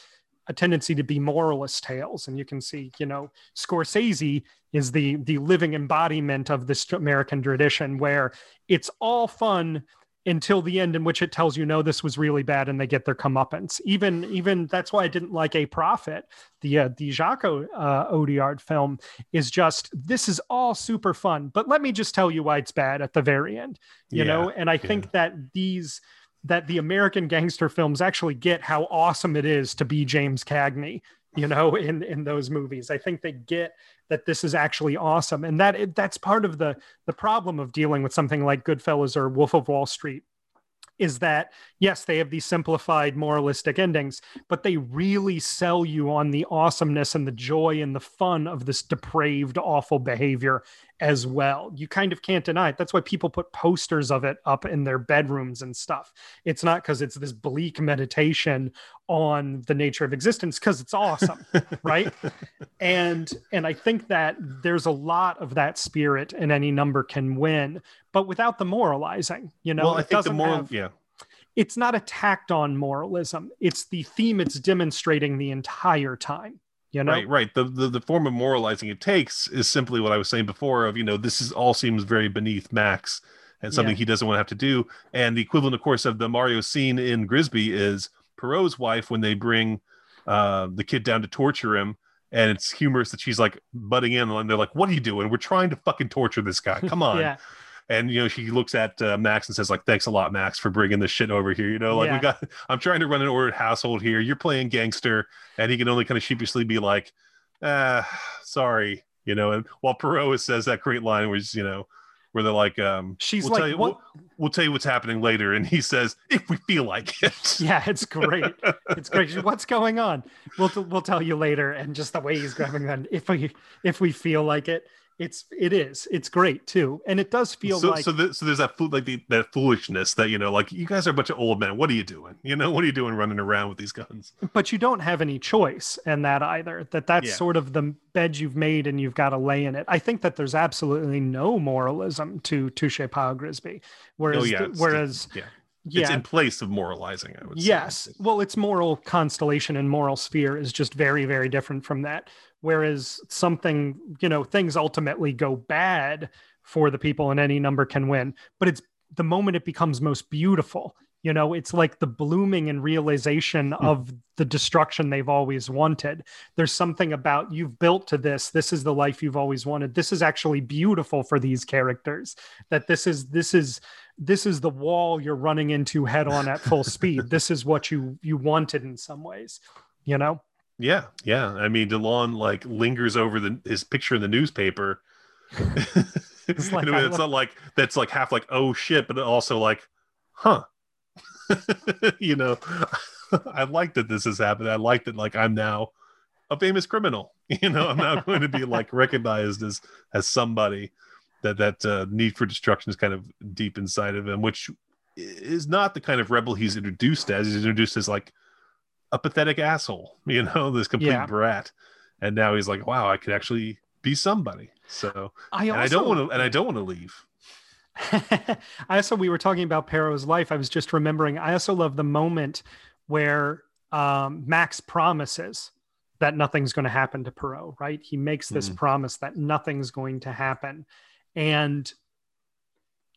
a tendency to be moralist tales. And you can see, you know, Scorsese is the the living embodiment of this American tradition where it's all fun until the end in which it tells you no this was really bad and they get their comeuppance even even that's why i didn't like a prophet the uh, the Jacques uh, audiard film is just this is all super fun but let me just tell you why it's bad at the very end you yeah, know and i yeah. think that these that the american gangster films actually get how awesome it is to be james cagney you know in in those movies i think they get that this is actually awesome and that that's part of the the problem of dealing with something like goodfellas or wolf of wall street is that yes they have these simplified moralistic endings but they really sell you on the awesomeness and the joy and the fun of this depraved awful behavior as well. You kind of can't deny it. That's why people put posters of it up in their bedrooms and stuff. It's not because it's this bleak meditation on the nature of existence, because it's awesome, right? And and I think that there's a lot of that spirit and any number can win, but without the moralizing, you know, well, I think the moral, have, yeah. It's not attacked on moralism. It's the theme it's demonstrating the entire time. You know? Right, right. The, the the form of moralizing it takes is simply what I was saying before of, you know, this is all seems very beneath Max and something yeah. he doesn't want to have to do. And the equivalent, of course, of the Mario scene in Grisbi is Pierrot's wife when they bring uh, the kid down to torture him. And it's humorous that she's like butting in and they're like, What are you doing? We're trying to fucking torture this guy. Come on. yeah. and you know she looks at uh, Max and says like, "Thanks a lot, Max, for bringing this shit over here." You know, like Yeah. we got. I'm trying to run an ordered household here. You're playing gangster, and he can only kind of sheepishly be like, "Ah, sorry," you know. And while Pierrot says that great line, which you know, where they're like, um, She's we'll like, tell you, "What?" We'll, we'll tell you what's happening later, and he says, "If we feel like it." Yeah, it's great. It's great. She's, What's going on? We'll we'll tell you later. And just the way he's grabbing that, if we if we feel like it, it's it is. It's great too, and it does feel so, like so, th- so there's that fool, like the, that foolishness that you know, like you guys are a bunch of old men. What are you doing? You know, what are you doing running around with these guns? but you don't have any choice in that either that that's Yeah. sort of the bed you've made and you've got to lay in it i think that there's absolutely no moralism to touche pile grisbi whereas oh yeah, whereas yeah, yeah it's in place of moralizing. I would say. yes well its moral constellation and moral sphere is just very very different from that whereas something you know things ultimately go bad for the people and any number can win. But it's the moment it becomes most beautiful you know? It's like the blooming and realization hmm. of the destruction they've always wanted. There's something about you've built to this. This is the life you've always wanted. This is actually beautiful for these characters. That this is this is this is the wall you're running into head on at full speed. This is what you you wanted in some ways you know Yeah, yeah. I mean, Delon like lingers over the his picture in the newspaper. It's like In a way I that's look- not like that's like half like oh shit, but also like, huh. you know, I like that this has happened. I like that like I'm now a famous criminal. You know, I'm now going to be like recognized as as somebody that that uh, need for destruction is kind of deep inside of him, which is not the kind of rebel he's introduced as. He's introduced as like a pathetic asshole, you know, this complete Yeah. brat. And now he's like, wow, I could actually be somebody. So I also I don't want to and I don't want to leave. I also we were talking about Pierrot's life. I was just remembering. I also love the moment where um, Max promises that nothing's going to happen to Pierrot. Right? He makes this Mhm. promise that nothing's going to happen, and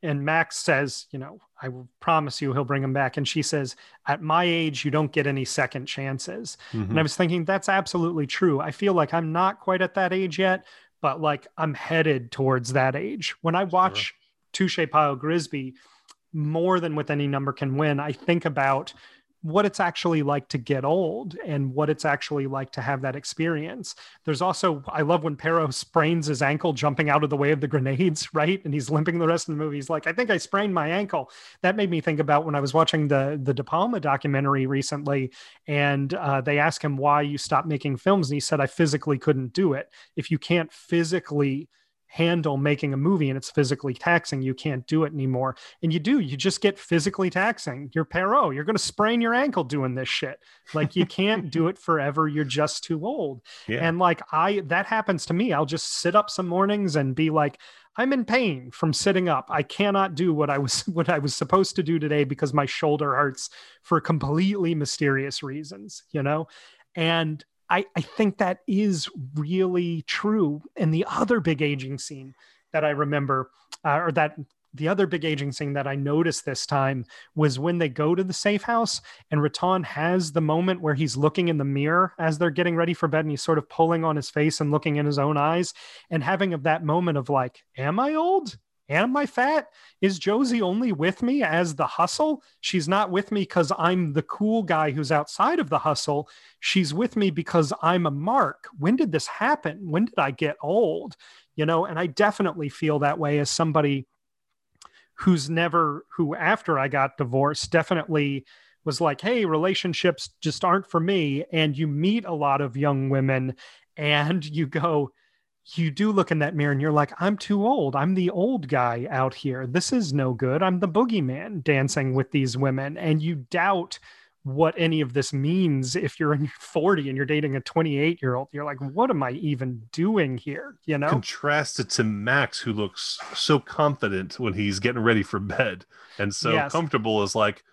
and Max says, you know, I will promise you he'll bring him back. And she says, at my age, you don't get any second chances. Mhm. And I was thinking that's absolutely true. I feel like I'm not quite at that age yet, but like I'm headed towards that age. When I watch Touche Pile Grisbi, more than with any number can win, I think about what it's actually like to get old and what it's actually like to have that experience. There's also, I love when Pierrot sprains his ankle jumping out of the way of the grenades, right? And he's limping the rest of the movie. He's like, I think I sprained my ankle. That made me think about when I was watching the the De Palma documentary recently, and uh, they asked him why you stopped making films, and he said, I physically couldn't do it. If you can't physically handle making a movie and it's physically taxing, you can't do it anymore. And you do, you just get physically taxing. You're Pierrot. You're going to sprain your ankle doing this shit. Like you can't do it forever. You're just too old. Yeah. And like I, that happens to me. I'll just sit up some mornings and be like, I'm in pain from sitting up. I cannot do what I was what I was supposed to do today because my shoulder hurts for completely mysterious reasons, you know? And I, I think that is really true. And the other big aging scene that I remember, uh, or that the other big aging scene that I noticed this time was when they go to the safe house and Riton has the moment where he's looking in the mirror as they're getting ready for bed and he's sort of pulling on his face and looking in his own eyes and having of that moment of like, am I old? Am I fat? Is Josie only with me as the hustle? She's not with me because I'm the cool guy who's outside of the hustle. She's with me because I'm a mark. When did this happen? When did I get old? You know, and I definitely feel that way as somebody who's never, who after I got divorced, definitely was like, hey, relationships just aren't for me. And you meet a lot of young women and you go, you do look in that mirror and you're like, I'm too old. I'm the old guy out here. This is no good. I'm the boogeyman dancing with these women. And you doubt what any of this means if you're in your 40 and you're dating a 28 year old. You're like, what am I even doing here? You know? Contrasted to Max, who looks so confident when he's getting ready for bed and so Yes. comfortable is like,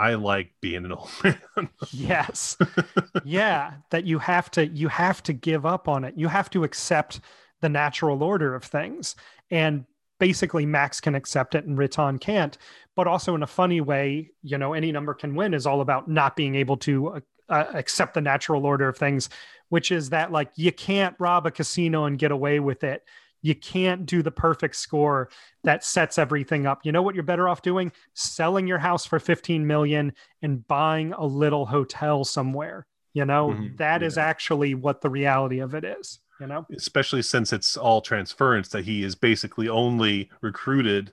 I like being an old man. yes. Yeah that you have to you have to give up on it. You have to accept the natural order of things. And basically max can accept it and riton can't. But also in a funny way you know any number can win is all about not being able to uh, uh, accept the natural order of things which is that like you can't rob a casino and get away with it You can't do the perfect score that sets everything up. You know what you're better off doing? Selling your house for 15 million and buying a little hotel somewhere. You know, Mhm. that is Yeah. actually what the reality of it is, you know? especially since it's all transference that he is basically only recruited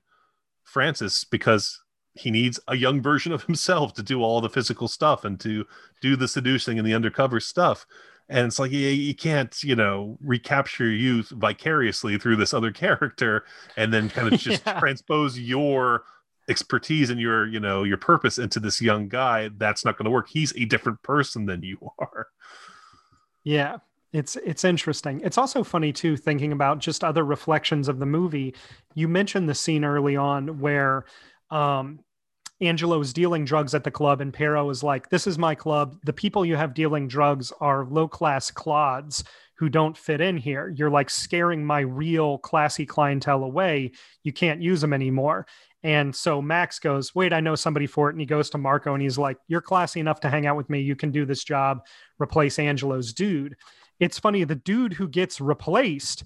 Francis because he needs a young version of himself to do all the physical stuff and to do the seducing and the undercover stuff. And it's like you, you can't, you know, recapture youth vicariously through this other character and then kind of just Yeah. transpose your expertise and your, you know, your purpose into this young guy. That's not going to work. He's a different person than you are. Yeah. It's it's interesting. It's also funny too thinking about just other reflections of the movie. You mentioned the scene early on where um Angelo's dealing drugs at the club and Pierrot is like, "This is my club. The people you have dealing drugs are low-class clods who don't fit in here. You're like scaring my real classy clientele away. You can't use them anymore." And so Max goes, Wait, I know somebody for it. And he goes to Marco and he's like, You're classy enough to hang out with me. You can do this job, replace Angelo's dude. It's funny, the dude who gets replaced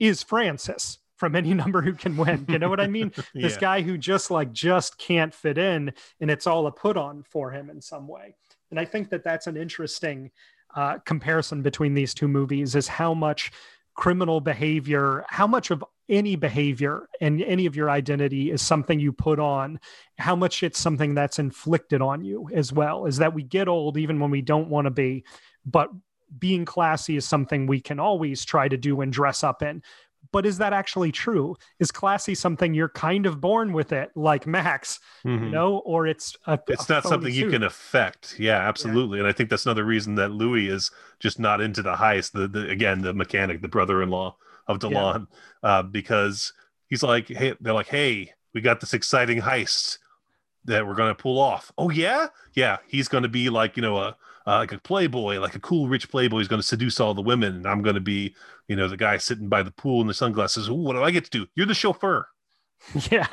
is Francis from any number who can win. You know what I mean? This guy who just like just can't fit in and it's all a put on for him in some way. And I think that that's an interesting uh, comparison between these two movies is how much criminal behavior, how much of any behavior and any of your identity is something you put on, how much it's something that's inflicted on you as well. Is that we get old even when we don't want to be, but being classy is something we can always try to do and dress up in. But is that actually true? Is classy something you're kind of born with it, like Max, you Mhm. know, or it's a, it's a not something you can affect. Yeah absolutely. And i think that's another reason that louis is just not into the heist the, the again the mechanic the brother-in-law of delon uh, because he's like hey they're like hey we got this exciting heist that we're going to pull off. Oh yeah? Yeah he's going to be like you know a uh, like a playboy like a cool rich playboy he's going to seduce all the women and i'm going to be you know the guy sitting by the pool in the sunglasses what do i get to do you're the chauffeur Yeah.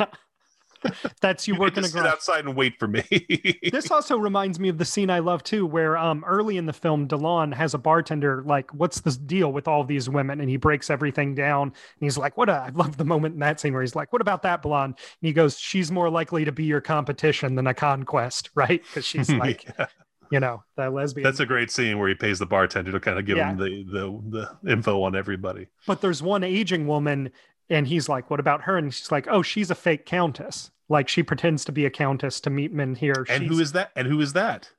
That's you you working to a sit outside and wait for me this also reminds me of the scene I love too, where um early in the film, Delon has a bartender like, "What's the deal with all these women?" And he breaks everything down. And he's like, "What?" A, I love the moment in that scene where he's like, "What about that blonde?" And he goes, "She's more likely to be your competition than a conquest, right? Because she's like, Yeah. You know, the lesbian." That's a great scene where he pays the bartender to kind of give Yeah. him the, the the info on everybody. but there's one aging woman, and he's like, "What about her?" And she's like, "Oh, she's a fake countess. Like she pretends to be a countess to meet men here." And who She's- is that? And who is that?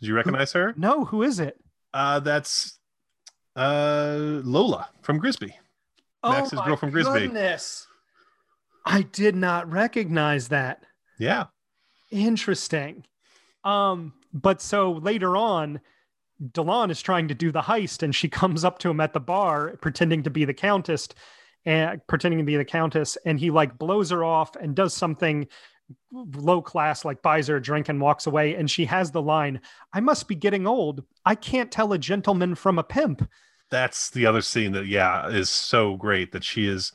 Did you recognize her? No, who is it? Uh, that's uh Lola from Grisbi. Max's oh my girl from Grisbi. Goodness. I did not recognize that. Yeah. Interesting. Um, but so later on, Delon is trying to do the heist, and she comes up to him at the bar, pretending to be the countess, and pretending to be the countess, and he like blows her off and does something low class, like buys her a drink and walks away. And she has the line, "I must be getting old. I can't tell a gentleman from a pimp." That's the other scene that yeah is so great that she is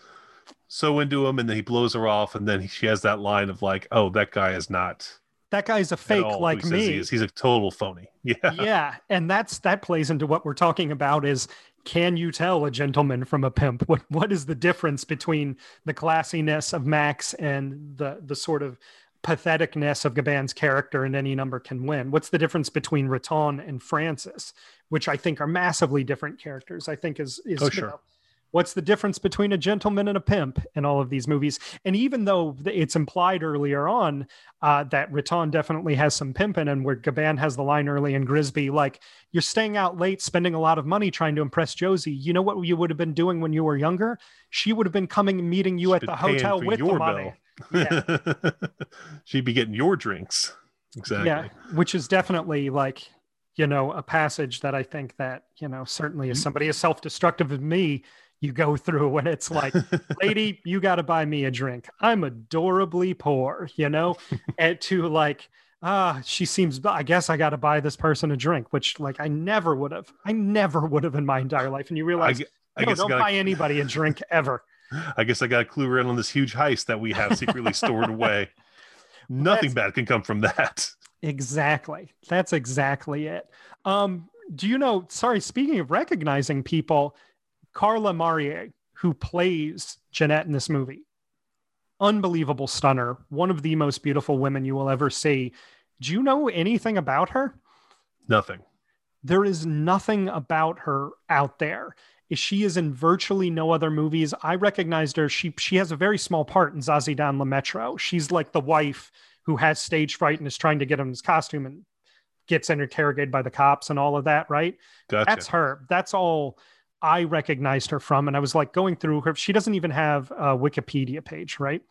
so into him and then he blows her off and then she has that line of like, oh, that guy is not That guy's a fake like me. He. He's a total phony. Yeah. yeah and that's that plays into what we're talking about is can you tell a gentleman from a pimp what what is the difference between the classiness of max and the the sort of patheticness of gabin's character and any number can win what's the difference between riton and francis which i think are massively different characters i think is is Oh, you sure. know, what's the difference between a gentleman and a pimp in all of these movies and even though it's implied earlier on uh, that Riton definitely has some pimping, and where Gabin has the line early in Grisbi, like you're staying out late, spending a lot of money trying to impress Josie. You know what you would have been doing when you were younger? She would have been coming and meeting you at the hotel with the your money. bill. She'd be getting your drinks. Exactly. Yeah, which is definitely like you know a passage that I think that you know certainly as somebody as self-destructive as me, you go through when it's like lady, you got to buy me a drink. I'm adorably poor, you know, and to like, ah, she seems, I guess I got to buy this person a drink, which like I never would have, I never would have in my entire life. And you realize, I no, guess don't gotta, buy anybody a drink ever. I guess I got a clue in on this huge heist that we have secretly stored away. Nothing bad can come from that. Exactly. That's exactly it. Um, do you know, sorry, speaking of recognizing people, Carla Marier, who plays Jeanette in this movie. Unbelievable stunner, one of the most beautiful women you will ever see. Do you know anything about her? Nothing. There is nothing about her out there. She is in virtually no other movies. I recognized her. She she has a very small part in Zazie dans le Métro. She's like the wife who has stage fright and is trying to get him his costume and gets interrogated by the cops and all of that, right? Gotcha. That's her. That's all I recognized her from. And I was like going through her. She doesn't even have a Wikipedia page, right?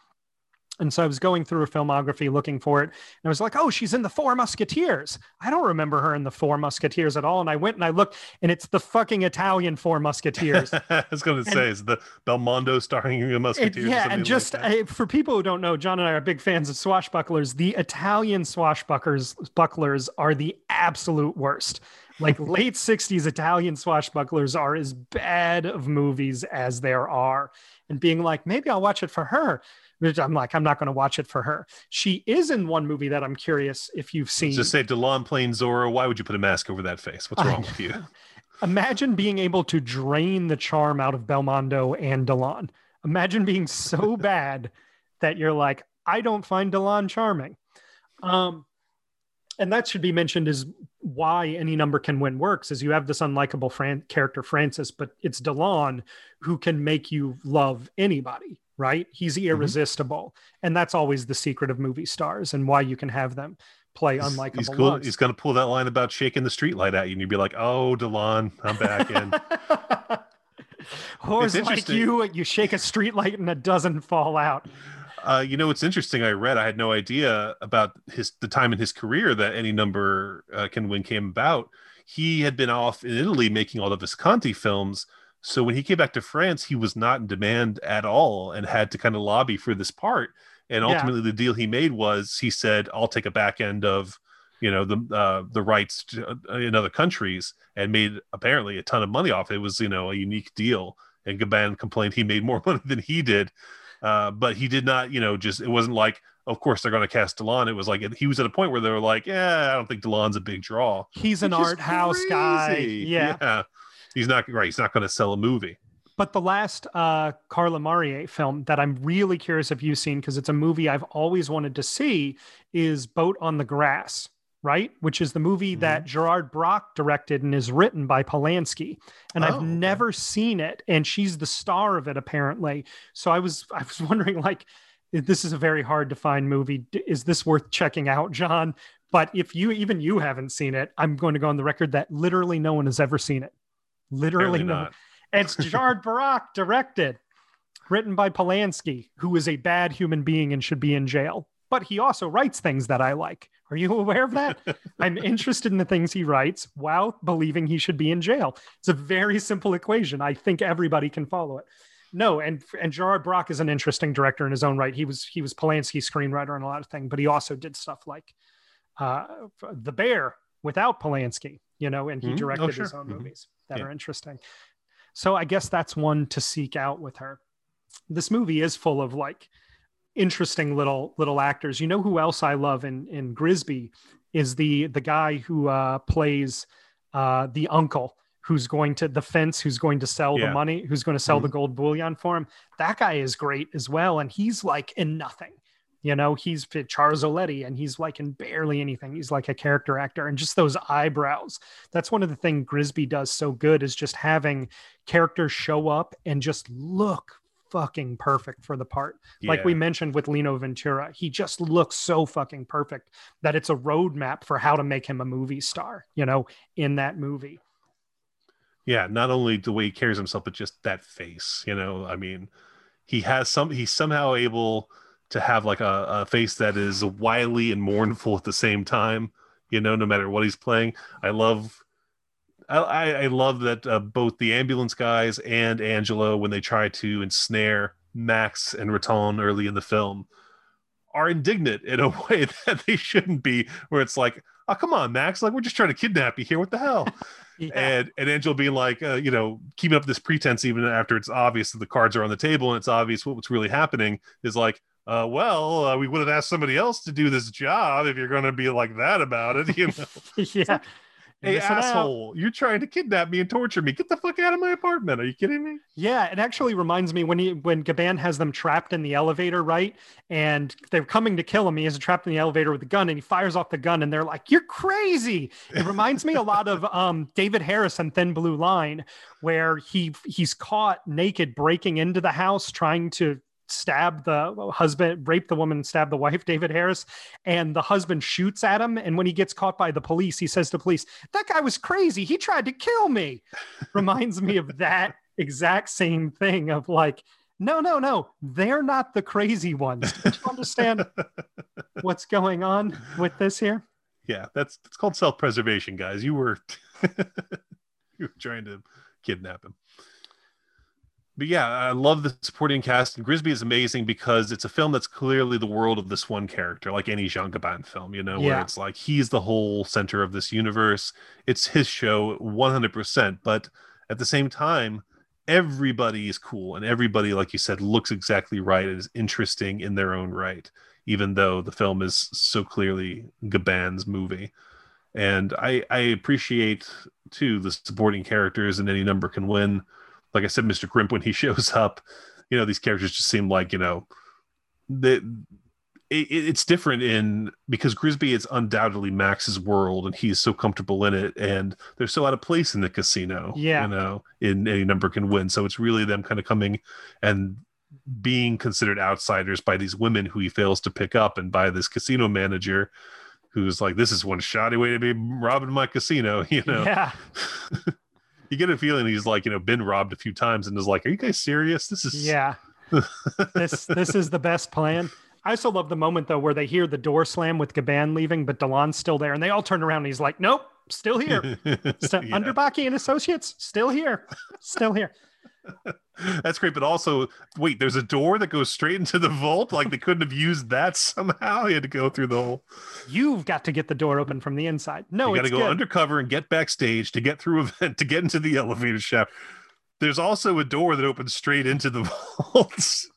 And so I was going through her filmography looking for it. And I was like, oh, she's in the Four Musketeers. I don't remember her in the Four Musketeers at all. And I went and I looked, and it's the fucking Italian Four Musketeers. I was going to say, is the Belmondo starring the Musketeers? It, yeah. And just like for people who don't know, John and I are big fans of swashbucklers. The Italian swashbucklers bucklers are the absolute worst. Like late 60s Italian swashbucklers are as bad of movies as there are. And being like, maybe I'll watch it for her I'm like, I'm not going to watch it for her. She is in one movie that I'm curious if you've seen. Just say Delon playing Zorro. Why would you put a mask over that face? What's wrong with you? Imagine being able to drain the charm out of Belmondo and Delon. Imagine being so bad that you're like, I don't find Delon charming. Um, and that should be mentioned is why any number can win works is you have this unlikable Fran- character Francis, but it's Delon who can make you love anybody right? He's mm-hmm. irresistible. Mm-hmm. And that's always the secret of movie stars and why you can have them play unlikable. He's, cool. He's going to pull that line about shaking the streetlight at you, and you'd be like, "Oh, Delon, I'm back in." or it's like you, you shake a streetlight and it doesn't fall out. Uh, you know, it's interesting. I read. I had no idea about his the time in his career that any number uh, can win came about. He had been off in Italy making all the Visconti films so when he came back to France, he was not in demand at all and had to kind of lobby for this part. And ultimately, yeah. the deal he made was he said, "I'll take a back end of." you know the uh, the rights to, uh, in other countries and made apparently a ton of money off it. it was you know a unique deal and Gabin complained he made more money than he did uh, but he did not you know just it wasn't like of course they're going to cast Delon it was like he was at a point where they were like yeah I don't think Delon's a big draw he's an art house crazy. guy yeah. yeah he's not right. He's not going to sell a movie. But the last uh, Carla Marlier film that I'm really curious if you've seen because it's a movie I've always wanted to see is Boat on the Grass, right? Which is the movie mm-hmm. that Gerard Brach directed and is written by Polanski. And oh, I've never seen it, and she's the star of it apparently. So I was I was wondering like this is a very hard to find movie. Is this worth checking out, John? But if you even you haven't seen it, I'm going to go on the record that literally no one has ever seen it. Literally not. It's Gerard Brach directed, written by Polanski, who is a bad human being and should be in jail. But he also writes things that I like. Are you aware of that? I'm interested in the things he writes while believing he should be in jail. It's a very simple equation. I think everybody can follow it. No, and and Gerard Brach is an interesting director in his own right. He was he was Polanski's screenwriter and a lot of things, but he also did stuff like uh, The Bear without Polanski, you know, and he mm-hmm. Directed oh, sure. his own mm-hmm. movies that yeah. are interesting. So I guess that's one to seek out with her. This movie is full of like interesting little little actors. You know who else I love in in Grisbi is the the guy who uh, plays uh, the uncle who's going to the fence who's going to sell yeah. the money who's going to sell mm-hmm. the gold bullion for him that guy is great as well and he's like in nothing you know, he's Charles Oletti and he's like in barely anything. He's like a character actor and just those eyebrows. That's one of the things Grisbi does so good is just having characters show up and just look fucking perfect for the part. Yeah. Like we mentioned with Lino Ventura, he just looks so fucking perfect that it's a roadmap for how to make him a movie star, you know, in that movie. Yeah, not only the way he carries himself, but just that face, you know. I mean, he has some he's somehow able to have like a, a face that is wily and mournful at the same time you know no matter what he's playing i love i i love that uh, both the ambulance guys and angelo when they try to ensnare max and riton early in the film are indignant in a way that they shouldn't be where it's like oh come on max like we're just trying to kidnap you here what the hell yeah. and and angelo being like uh, you know keeping up this pretense even after it's obvious that the cards are on the table and it's obvious what, what's really happening is like uh, well, uh, we would have asked somebody else to do this job if you're going to be like that about it, you know. yeah. Hey, out. asshole! You're trying to kidnap me and torture me. Get the fuck out of my apartment. Are you kidding me? Yeah, it actually reminds me when he when Gabin has them trapped in the elevator, right? And they're coming to kill him. He is trapped in the elevator with a gun, and he fires off the gun, and they're like, "You're crazy!" It reminds me a lot of um, David Harris and Thin Blue Line, where he he's caught naked breaking into the house, trying to stab the husband, rape the woman, stab the wife, David Harris, and the husband shoots at him. And when he gets caught by the police, he says to police, "That guy was crazy. He tried to kill me." Reminds me of that exact same thing of like, no, no, no, they're not the crazy ones. Do you understand what's going on with this here? Yeah, that's it's called self-preservation, guys. You were you were trying to kidnap him. But yeah, I love the supporting cast. And Grisbi is amazing because it's a film that's clearly the world of this one character, like any Jean Gabin film, you know, where it's like he's the whole center of this universe. It's his show 100%. But at the same time, everybody is cool and everybody, like you said, looks exactly right and is interesting in their own right, even though the film is so clearly Gabin's movie. And I, I appreciate too the supporting characters and any number can win like I said, Mr. Grimp, when he shows up, you know, these characters just seem like, you know, that it, it's different in because Grisbi is undoubtedly Max's world and he's so comfortable in it and they're so out of place in the casino. Yeah. You know, in any number can win. So it's really them kind of coming and being considered outsiders by these women who he fails to pick up and by this casino manager who's like, this is one shoddy way to be robbing my casino, you know Yeah. you get a feeling he's like you know been robbed a few times and is like are you guys serious this is Yeah. this this is the best plan. I also love the moment though where they hear the door slam with Gabin leaving, but Delon's still there, and they all turn around and he's like, Nope, still here. Still, Yeah, Underbaki and Associates, still here. Still here. that's great but also wait there's a door that goes straight into the vault like they couldn't have used that somehow he had to go through the whole You've got to get the door open from the inside. No, you got to go good. undercover and get backstage to get through a vent to get into the elevator shaft there's also a door that opens straight into the vaults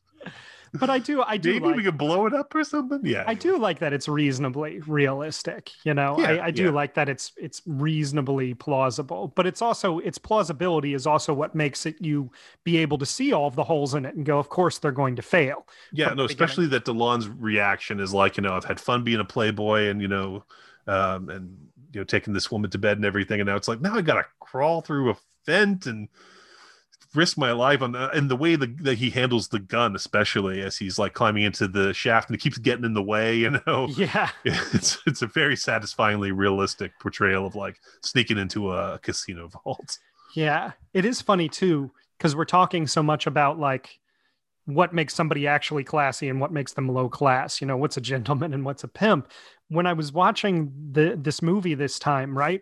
but I do I do maybe like we could blow it up or something yeah I do like that it's reasonably realistic. You know, Yeah, I, I do yeah. like that it's it's reasonably plausible. But it's also its plausibility is also what makes it you be able to see all of the holes in it and go, of course they're going to fail. yeah no beginning. especially that delon's reaction is like you know i've had fun being a playboy and you know um and you know taking this woman to bed and everything and now it's like now i gotta crawl through a vent and risk my life on uh, that and the way the, that he handles the gun especially as he's like climbing into the shaft and it keeps getting in the way you know Yeah. it's it's a very satisfyingly realistic portrayal of like sneaking into a casino vault Yeah. It is funny too, because we're talking so much about like what makes somebody actually classy and what makes them low class. You know, what's a gentleman and what's a pimp. When I was watching the this movie this time, right?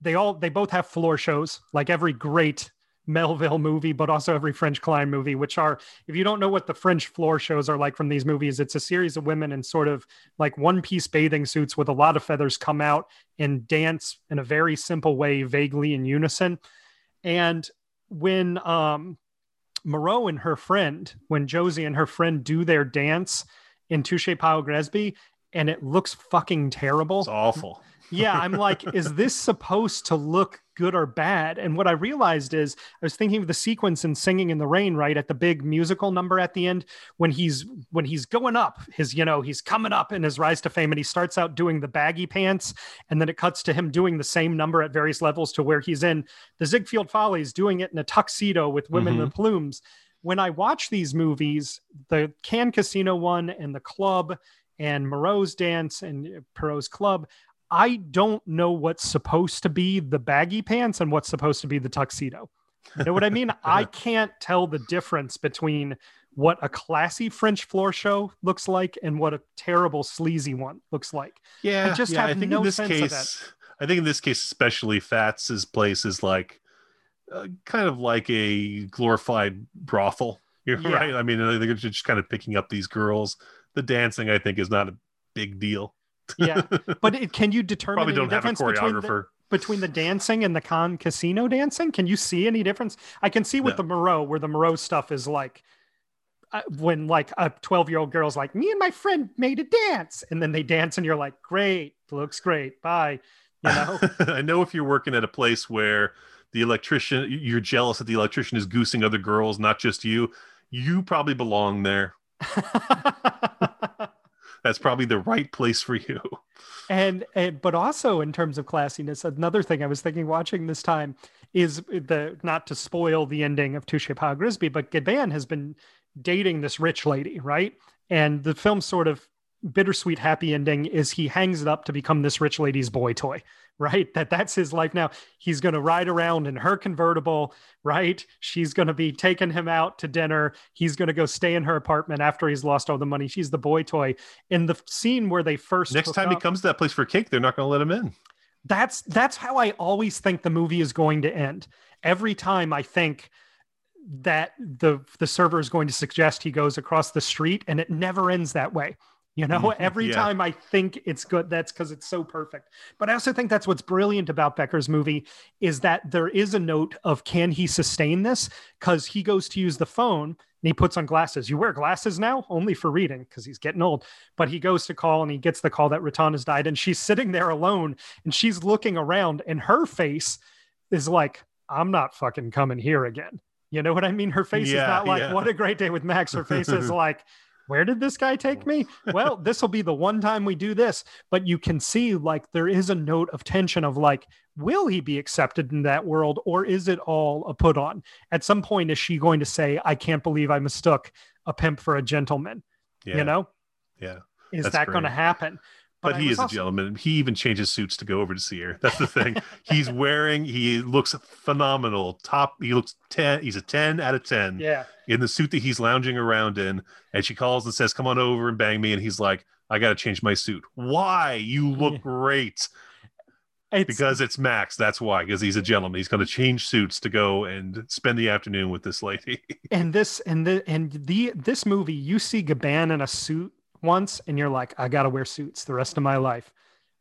They all they both have floor shows, like every great Melville movie, but also every French Klein movie, which are, if you don't know what the French floor shows are like from these movies, it's a series of women in sort of like one piece bathing suits with a lot of feathers come out and dance in a very simple way, vaguely in unison. And when um, Moreau and her friend, when Josie and her friend do their dance in Touche Pile Gresby, and it looks fucking terrible. it's awful yeah, I'm like, is this supposed to look good or bad? And what I realized is I was thinking of the sequence in Singing in the Rain, right? At the big musical number at the end, when he's when he's going up, his, you know, he's coming up in his rise to fame, and he starts out doing the baggy pants, and then it cuts to him doing the same number at various levels to where he's in the Ziegfeld Follies, doing it in a tuxedo with women mm-hmm. in the plumes. When I watch these movies, the Cannes Casino one and the club and Moreau's dance and Pierrot's club, I don't know what's supposed to be the baggy pants and what's supposed to be the tuxedo. You know what I mean? I can't tell the difference between what a classy French floor show looks like and what a terrible sleazy one looks like. Yeah, I just yeah, have I think no in this sense of case, I think in this case, especially Fats's place is like uh, kind of like a glorified brothel. You're Yeah. right. I mean, they're just kind of picking up these girls. The dancing, I think, is not a big deal. Yeah. But it, can you determine Probably don't have a difference between the, choreographer. between the dancing and the Cannes casino dancing? Can you see any difference? I can see with No. the Moreau where the Moreau stuff is like uh, when like a 12 year old girl's like, me and my friend made a dance. And then they dance and you're like, great, looks great. Bye. You know, I know if you're working at a place where the electrician, you're jealous that the electrician is goosing other girls, not just you. You probably belong there. That's probably the right place for you. and, and but also in terms of classiness, another thing I was thinking watching this time is the not to spoil the ending of Touchez pas Grisbi, but Gabin has been dating this rich lady, right? And the film sort of bittersweet happy ending is he hangs it up to become this rich lady's boy toy right? That that's his life now. He's going to ride around in her convertible right? She's going to be taking him out to dinner. He's going to go stay in her apartment after he's lost all the money. She's the boy toy. In the scene where they first next time up, he comes to that place for cake they're not going to let him in. That's that's how i always think the movie is going to end. Every time i think that the the server is going to suggest he goes across the street and it never ends that way you know, mm-hmm. every yeah. time I think it's good, that's because it's so perfect. But I also think that's what's brilliant about Becker's movie is that there is a note of can he sustain this? Because he goes to use the phone and he puts on glasses. You wear glasses now only for reading because he's getting old. But he goes to call and he gets the call that Riton has died. And she's sitting there alone and she's looking around and her face is like, I'm not fucking coming here again. You know what I mean? Her face yeah, is not like, yeah. what a great day with Max. Her face is like, where did this guy take me? Well, this will be the one time we do this. But you can see like there is a note of tension of like, will he be accepted in that world or is it all a put on? At some point, is she going to say, I can't believe I mistook a pimp for a gentleman? Yeah. You know? Yeah. Is that going to happen? But, but he is a gentleman. He even changes suits to go over to see her. That's the thing. he's wearing. He looks phenomenal. Top. He looks ten. He's a ten out of ten. Yeah. In the suit that he's lounging around in, and she calls and says, "Come on over and bang me," and he's like, "I got to change my suit. Why? You look great." It's, because it's Max. That's why. Because he's a gentleman. He's going to change suits to go and spend the afternoon with this lady. and this and the and the this movie, you see Gabin in a suit once and you're like, I gotta wear suits the rest of my life.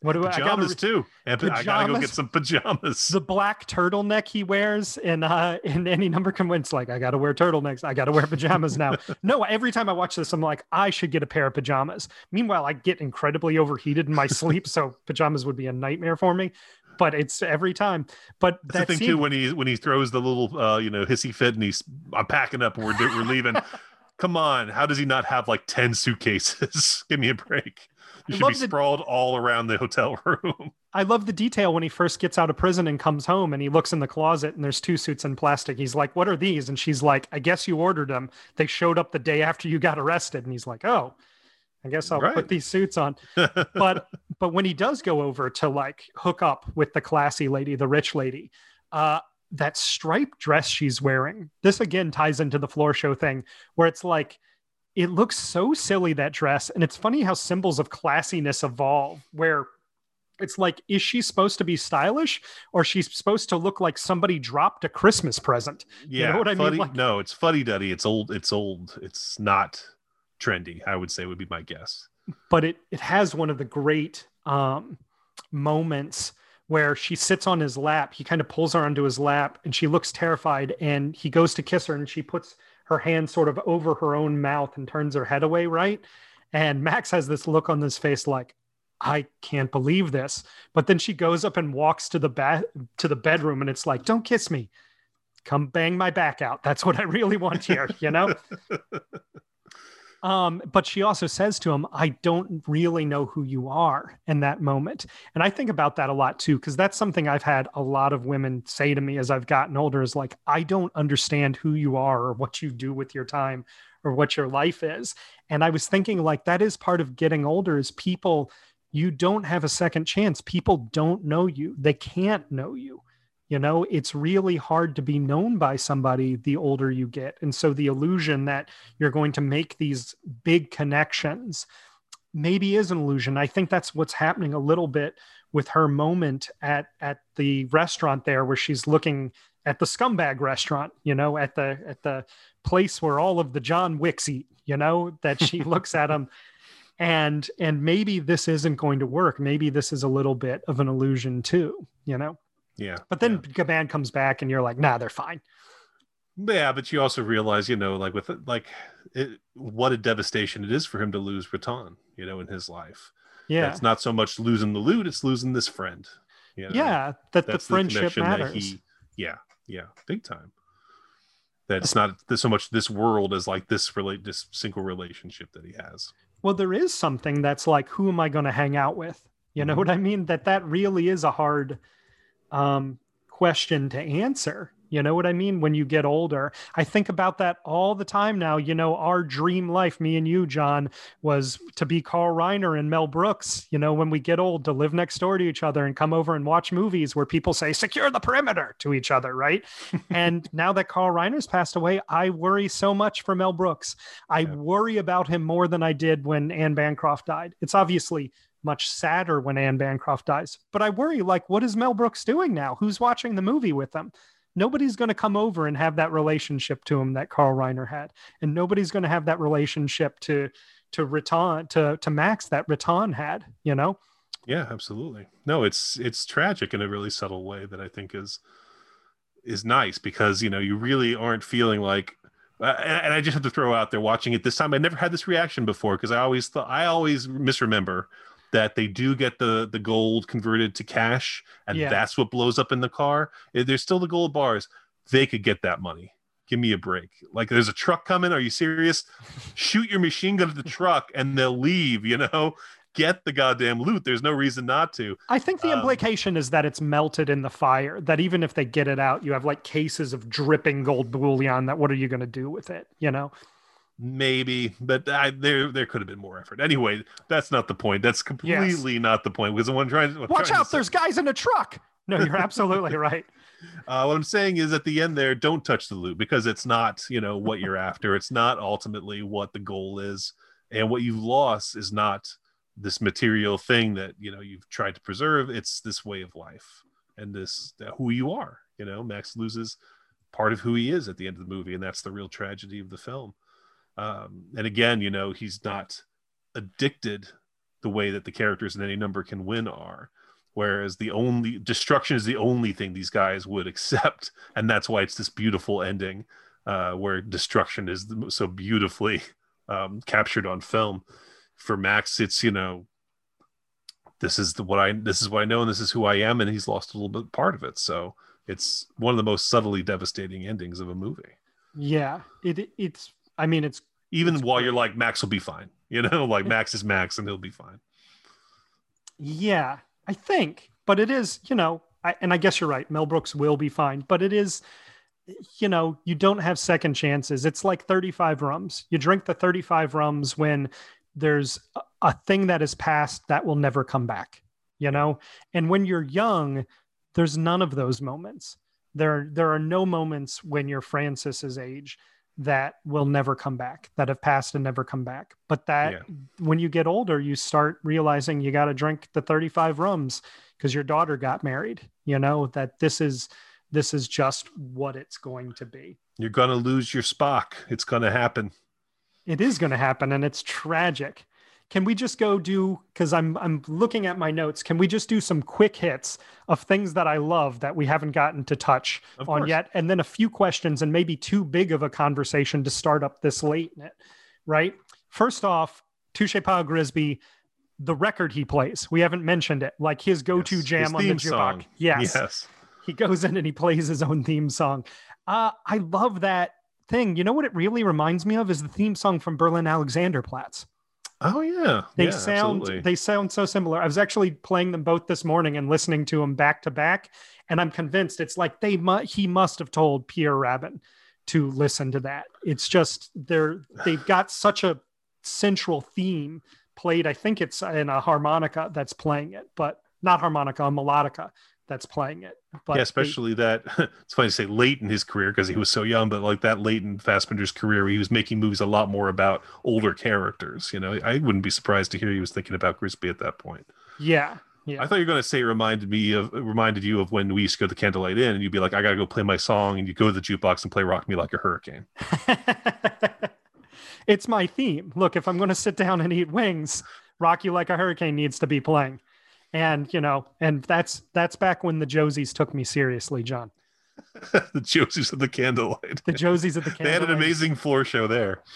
What do pajamas I gotta, too? Pajamas, I gotta go get some pajamas. The black turtleneck he wears in uh in any number convince like I gotta wear turtlenecks. I gotta wear pajamas now. no, every time I watch this, I'm like, I should get a pair of pajamas. Meanwhile, I get incredibly overheated in my sleep, so pajamas would be a nightmare for me. But it's every time. But that's that the thing scene... too when he when he throws the little uh you know hissy fit and he's I'm packing up and we're we're leaving. Come on, how does he not have like 10 suitcases? Give me a break. You should be the, sprawled all around the hotel room. I love the detail when he first gets out of prison and comes home and he looks in the closet and there's two suits in plastic. He's like, What are these? And she's like, I guess you ordered them. They showed up the day after you got arrested. And he's like, Oh, I guess I'll right. put these suits on. but but when he does go over to like hook up with the classy lady, the rich lady, uh, that striped dress she's wearing. This again ties into the floor show thing where it's like it looks so silly that dress. And it's funny how symbols of classiness evolve where it's like is she supposed to be stylish or she's supposed to look like somebody dropped a christmas present? Yeah you know what i mean? like, no it's fuddy-duddy it's old it's old. It's not trendy i would say would be my guess. But it it has one of the great um moments where she sits on his lap. He kind of pulls her onto his lap and she looks terrified. And he goes to kiss her and she puts her hand sort of over her own mouth and turns her head away, right? And Max has this look on his face like, I can't believe this. But then she goes up and walks to the ba- to the bedroom and it's like, don't kiss me. Come bang my back out. That's what I really want here, you know? Um, but she also says to him, I don't really know who you are in that moment. And I think about that a lot too, because that's something I've had a lot of women say to me as I've gotten older is like, I don't understand who you are or what you do with your time or what your life is. And I was thinking, like, that is part of getting older is people, you don't have a second chance. People don't know you, they can't know you you know it's really hard to be known by somebody the older you get. And so the illusion that you're going to make these big connections maybe is an illusion. I think that's what's happening a little bit with her moment at at the restaurant there where she's looking at the scumbag restaurant you know at the at the place where all of the john wicks eat you know that she looks at them and and maybe this isn't going to work. Maybe this is a little bit of an illusion too you know yeah. But then yeah. Gabin comes back and you're like, nah, they're fine. Yeah, but you also realize, you know, like with like it, what a devastation it is for him to lose Riton, you know, in his life. Yeah. It's not so much losing the loot, it's losing this friend. You know? yeah, that the That's friendship connection that matters. he- yeah, yeah, big time. That's not so much this world as like this relate this single relationship that he has. well, there is something that's like, who am I going to hang out with? You know Mhm. what I mean? That that really is a hard um, question to answer. You know what I mean? When you get older, I think about that all the time now. You know, our dream life, me and you, John, was to be Carl Reiner and Mel Brooks. You know, when we get old, to live next door to each other and come over and watch movies where people say, secure the perimeter to each other, right? and now that Carl Reiner's passed away, I worry so much for Mel Brooks. I Yeah. worry about him more than I did when Anne Bancroft died. It's obviously much sadder when Anne Bancroft dies, but I worry like, what is Mel Brooks doing now? Who's watching the movie with them? Nobody's going to come over and have that relationship to him that Carl Reiner had, and nobody's going to have that relationship to to Riton to to Max that Riton had. You know, Yeah, absolutely. No, it's it's tragic in a really subtle way that I think is is nice because you know you really aren't feeling like uh, and, and I just have to throw out there watching it this time I never had this reaction before because I always thought I always misremember that they do get the the gold converted to cash and Yeah. that's what blows up in the car. There's still the gold bars. They could get that money. Give me a break. Like there's a truck coming. Are you serious? Shoot your machine gun at the truck and they'll leave, you know? Get the goddamn loot. There's no reason not to. I think the Um, implication is that it's melted in the fire. That even if they get it out, you have like cases of dripping gold bullion. That what are you going to do with it? You know. Maybe, but I, there there could have been more effort. Anyway, that's not the point. That's completely not the point. Because the one trying. what I'm Watch trying to out! say- There's guys in a truck. No, you're absolutely right. Uh, what I'm saying is at the end there, don't touch the loot because it's not, you know, what you're after. It's not ultimately what the goal is. And what you've lost is not this material thing that, you know, you've tried to preserve. It's this way of life and this that who you are. You know, Max loses part of who he is at the end of the movie, and that's the real tragedy of the film. Um, and again, you know, he's not addicted the way that the characters in any number can win are whereas the only destruction is the only thing these guys would accept. And that's why it's this beautiful ending uh, where destruction is so beautifully um, captured on film. For max it's you know this is the what i this is what i know and this is who i am and he's lost a little bit part of it. So it's one of the most subtly devastating endings of a movie. Yeah, it it's. I mean, it's even It's while great. you're like max will be fine you know like max is max and he'll be fine yeah, I think, but it is. You know, I, and I guess you're right. Mel Brooks will be fine, but it is. You know, you don't have second chances. It's like 35 rums. You drink the 35 rums when there's a, a thing that is past that will never come back. You know, and when you're young, there's none of those moments. There, there are no moments when you're Francis's age that will never come back, that have passed and never come back. But that Yeah. when you get older, you start realizing you got to drink the 35 rums because your daughter got married. You know that this is this is just what it's going to be. you're gonna lose your spock it's gonna happen It is going to happen, and it's tragic. Can we just go do? Because I'm I'm looking at my notes. Can we just do some quick hits of things that I love that we haven't gotten to touch Of on course. yet, and then a few questions and maybe too big of a conversation to start up this late in it, right? First off, Touchez pas au Grisbi, the record he plays, we haven't mentioned it, like his go-to Yes, jam his on the jukebox. Yes, yes he goes in and he plays his own theme song. Uh, I love that thing. You know what it really reminds me of is the theme song from Berlin Alexanderplatz. Oh yeah, They yeah, sound absolutely. they sound so similar. I was actually playing them both this morning and listening to them back to back, and I'm convinced it's like they mu- he must have told Pierre Rabin to listen to that. It's just they're they've got such a central theme played. I think it's in a harmonica that's playing it, but not harmonica, a melodica that's playing it. But yeah, they- especially that it's funny to say late in his career because he was so young, but like that late in Fassbinder's career, he was making movies a lot more about older characters. You know, I wouldn't be surprised to hear he was thinking about Grisbi at that point. yeah, yeah. I thought you were going to say it reminded me of reminded you of when we used to go to the Candlelight Inn and you'd be like, I got to go play my song, and you go to the jukebox and play "Rock Me Like a Hurricane." it's my theme. Look, if I'm going to sit down and eat wings, Rock You Like a Hurricane needs to be playing. And, you know, and that's that's back when the Josies took me seriously, John. the Josies of the Candlelight. The Josies at the Candlelight. They had an amazing floor show there.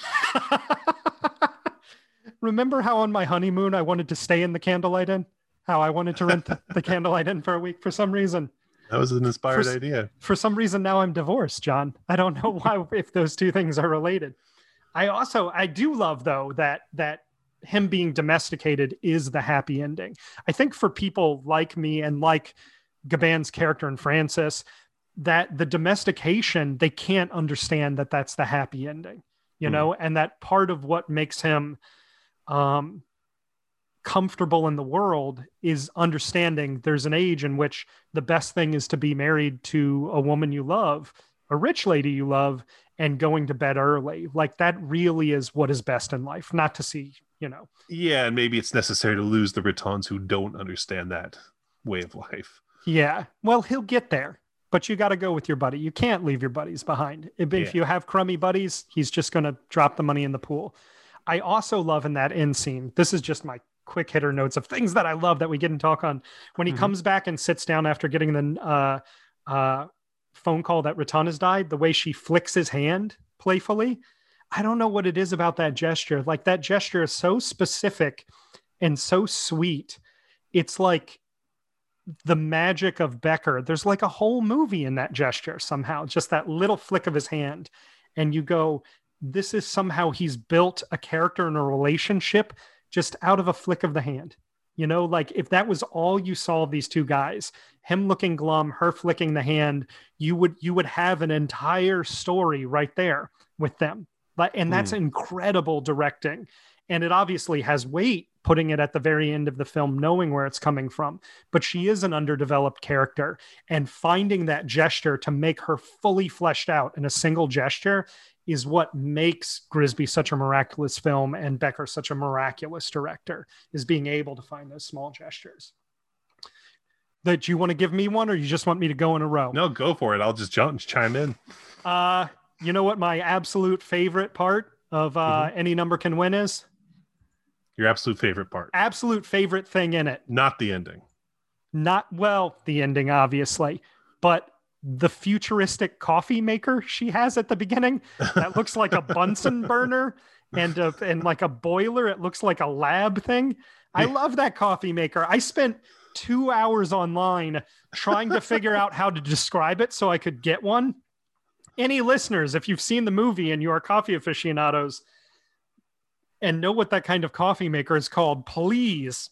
Remember how on my honeymoon I wanted to stay in the Candlelight Inn? how I wanted to rent the, the Candlelight Inn for a week for some reason. That was an inspired For- idea. For some reason, now I'm divorced, John. I don't know why if those two things are related. I also I do love though that that him being domesticated is the happy ending. I think for people like me and like Gabin's character in Francis, that the domestication they can't understand that that's the happy ending, you Hmm. know, and that part of what makes him um comfortable in the world is understanding there's an age in which the best thing is to be married to a woman you love, a rich lady you love, and going to bed early. Like that really is what is best in life, not to see, you know. Yeah, and maybe it's necessary to lose the Britons who don't understand that way of life. Yeah. Well, he'll get there, but you got to go with your buddy. You can't leave your buddies behind. If, if you have crummy buddies, he's just going to drop the money in the pool. I also love in that end scene. This is just my quick hitter notes of things that I love that we get and talk on. When he Mhm. comes back and sits down after getting the uh, uh, phone call that Riton has died, the way she flicks his hand playfully. I don't know what it is about that gesture. Like that gesture is so specific and so sweet. It's like the magic of Becker. There's like a whole movie in that gesture somehow, just that little flick of his hand. And you go, this is somehow he's built a character and a relationship just out of a flick of the hand. You know, like if that was all you saw of these two guys, him looking glum, her flicking the hand, you would you would have an entire story right there with them. Like, and that's incredible directing. And it obviously has weight putting it at the very end of the film, knowing where it's coming from. But she is an underdeveloped character, and finding that gesture to make her fully fleshed out in a single gesture is what makes Grisbi such a miraculous film and Becker such a miraculous director, is being able to find those small gestures. That you want to give me one, or you just want me to go in a row? No, go for it. I'll just jump and chime in. Uh, you know what my absolute favorite part of uh, any number can win is? Your absolute favorite part. Absolute favorite thing in it. Not the ending. Not well, the ending, obviously, but the futuristic coffee maker she has at the beginning that looks like a Bunsen burner and a, and like a boiler. It looks like a lab thing. I love that coffee maker. I spent two hours online trying to figure out how to describe it so I could get one. Any listeners, if you've seen the movie and you are coffee aficionados and know what that kind of coffee maker is called, please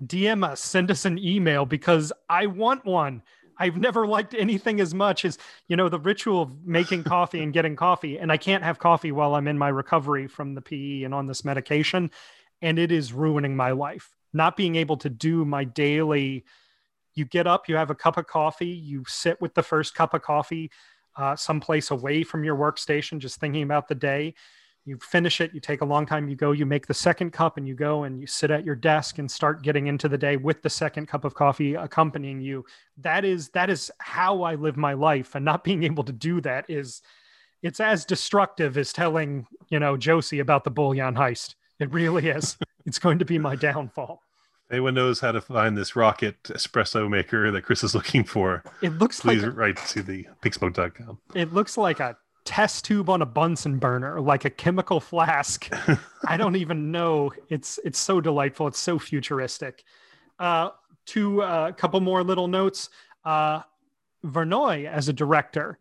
DM us, send us an email because I want one. I've never liked anything as much as, you know, the ritual of making coffee and getting coffee. And I can't have coffee while I'm in my recovery from the PE and on this medication. And it is ruining my life. Not being able to do my daily, you get up, you have a cup of coffee, you sit with the first cup of coffee uh, someplace away from your workstation, just thinking about the day. You finish it you take a long time you go you make the second cup and you go and you sit at your desk and start getting into the day with the second cup of coffee accompanying you. That is that is how i live my life and not being able to do that is it's as destructive as telling you know josie about the bullion heist. It really is. It's going to be my downfall Anyone knows how to find this rocket espresso maker that Chris is looking for? it looks Please like write to the pinksmoke.com. it looks like a test tube on a bunsen burner like a chemical flask i don't even know it's it's so delightful it's so futuristic uh two uh, couple more little notes uh verneuil as a director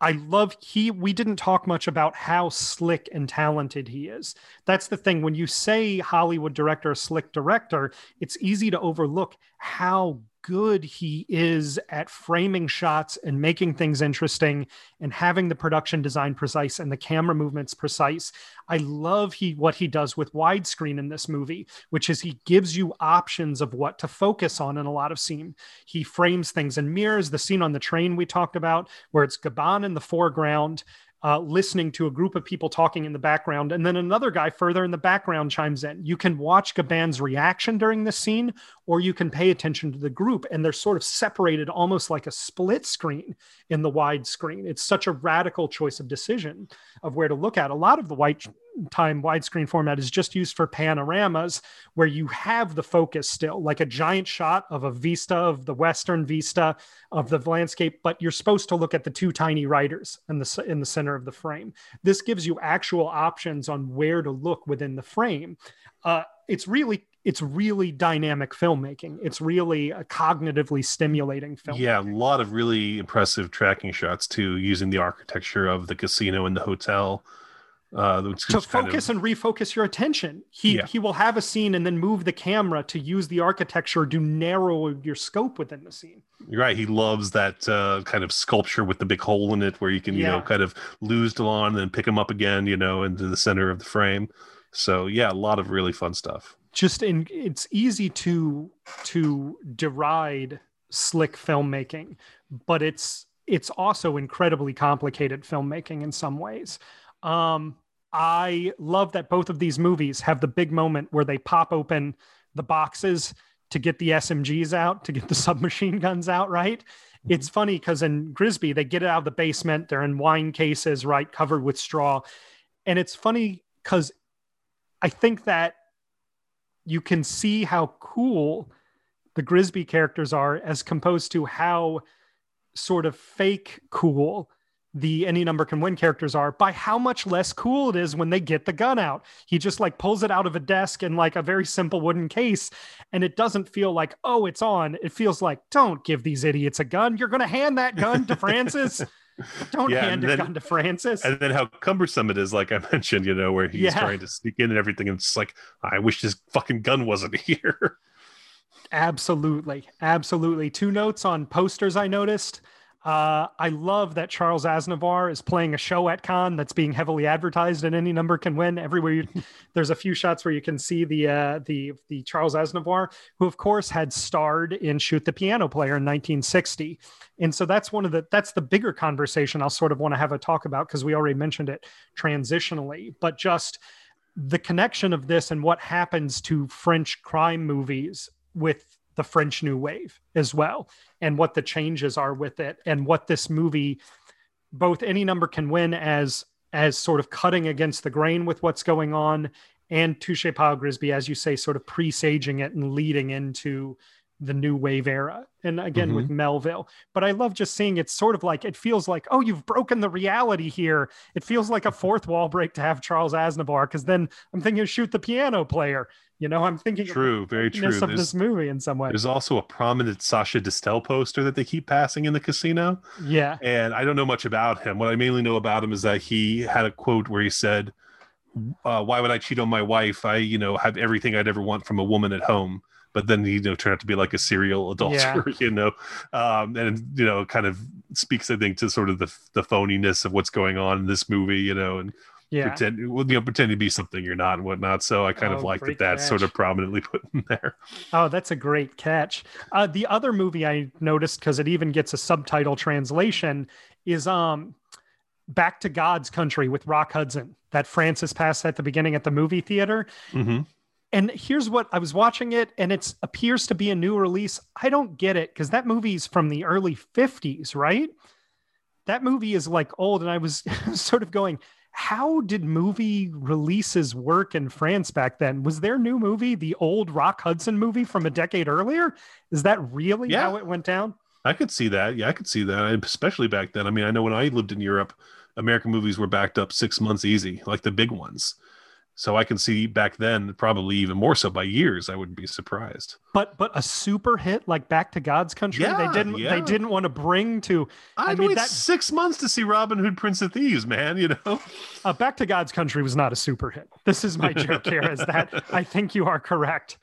i love he we didn't talk much about how slick and talented he is. That's the thing when you say hollywood director slick director it's easy to overlook how good he is at framing shots and making things interesting and having the production design precise and the camera movements precise. I love he what he does with widescreen in this movie, which is he gives you options of what to focus on in a lot of scene. He frames things in mirrors. The scene on the train we talked about, where it's Gabin in the foreground. Uh, listening to a group of people talking in the background, and then another guy further in the background chimes in. You can watch Gabin's reaction during the scene, or you can pay attention to the group, and they're sort of separated almost like a split screen in the wide screen. It's such a radical choice of decision of where to look at. A lot of the white time widescreen format is just used for panoramas where you have the focus still, like a giant shot of a vista of the western vista of the landscape, but you're supposed to look at the two tiny writers in the in the center of the frame. This gives you actual options on where to look within the frame. Uh, it's really it's really dynamic filmmaking. It's really a cognitively stimulating film. Yeah, a lot of really impressive tracking shots too, using the architecture of the casino and the hotel uh, to focus of, and refocus your attention. He yeah. he will have a scene and then move the camera to use the architecture to narrow your scope within the scene. You're right. He loves that uh, kind of sculpture with the big hole in it, where you can you yeah. know kind of lose Delon and then pick him up again, you know, into the center of the frame. So yeah, a lot of really fun stuff. Just in, it's easy to to deride slick filmmaking, but it's it's also incredibly complicated filmmaking in some ways. Um, I love that both of these movies have the big moment where they pop open the boxes to get the SMGs out, to get the submachine guns out, right? It's funny because in Grisbi, they get it out of the basement. They're in wine cases, right? Covered with straw. And it's funny because I think that you can see how cool the Grisbi characters are as composed to how sort of fake cool the any number can win characters are by how much less cool it is when they get the gun out. He just like pulls it out of a desk in like a very simple wooden case and it doesn't feel like, "Oh, it's on." It feels like, "Don't give these idiots a gun. You're going to hand that gun to Francis." Don't yeah, hand a then, gun to Francis. And then how cumbersome it is, like I mentioned, you know, where he's yeah. trying to sneak in and everything. And it's like, I wish this fucking gun wasn't here. Absolutely. Absolutely. Two notes on posters I noticed. Uh, I love that Charles Aznavour is playing a show at Cannes that's being heavily advertised, and any number can win. Everywhere you, there's a few shots where you can see the uh, the the Charles Aznavour, who of course had starred in Shoot the Piano Player in 1960, and so that's one of the that's the bigger conversation I'll sort of want to have a talk about because we already mentioned it transitionally, but just the connection of this and what happens to French crime movies with the French New Wave as well, and what the changes are with it, and what this movie, both any number can win as as sort of cutting against the grain with what's going on, and Touchez pas Grisbi, as you say, sort of presaging it and leading into the new wave era and again mm-hmm. with melville but i love just seeing it sort of like it feels like oh you've broken the reality here it feels like a fourth wall break to have charles aznavour because then i'm thinking shoot the piano player you know, I'm thinking true, very true. Of there's, this movie in some way. There's also a prominent Sacha Distel poster that they keep passing in the casino. Yeah, and I don't know much about him. What I mainly know about him is that he had a quote where he said, uh, "Why would I cheat on my wife? I, you know, have everything I'd ever want from a woman at home." But then he, you know, turned out to be like a serial adulterer, yeah. you know, um, and you know, kind of speaks, I think, to sort of the the phoniness of what's going on in this movie, you know, and yeah. pretend you know pretend to be something you're not and whatnot. So I kind oh, of like that that's sort of prominently put in there. Oh, that's a great catch. Uh, the other movie I noticed because it even gets a subtitle translation is um Back to God's Country with Rock Hudson that Francis passed at the beginning at the movie theater. Mm-hmm. And here's what I was watching it, and it appears to be a new release. I don't get it because that movie's from the early 50s, right? That movie is like old, and I was sort of going, how did movie releases work in France back then? Was their new movie the old Rock Hudson movie from a decade earlier? Is that really yeah. how it went down? I could see that. Yeah, I could see that, especially back then. I mean, I know when I lived in Europe, American movies were backed up six months easy, like the big ones. So I can see back then, probably even more so by years. I wouldn't be surprised. But but a super hit like Back to God's Country, yeah, they didn't yeah. they didn't want to bring to. I, I mean that six months to see Robin Hood, Prince of Thieves, man. You know, uh, Back to God's Country was not a super hit. This is my joke here. Is that I think you are correct.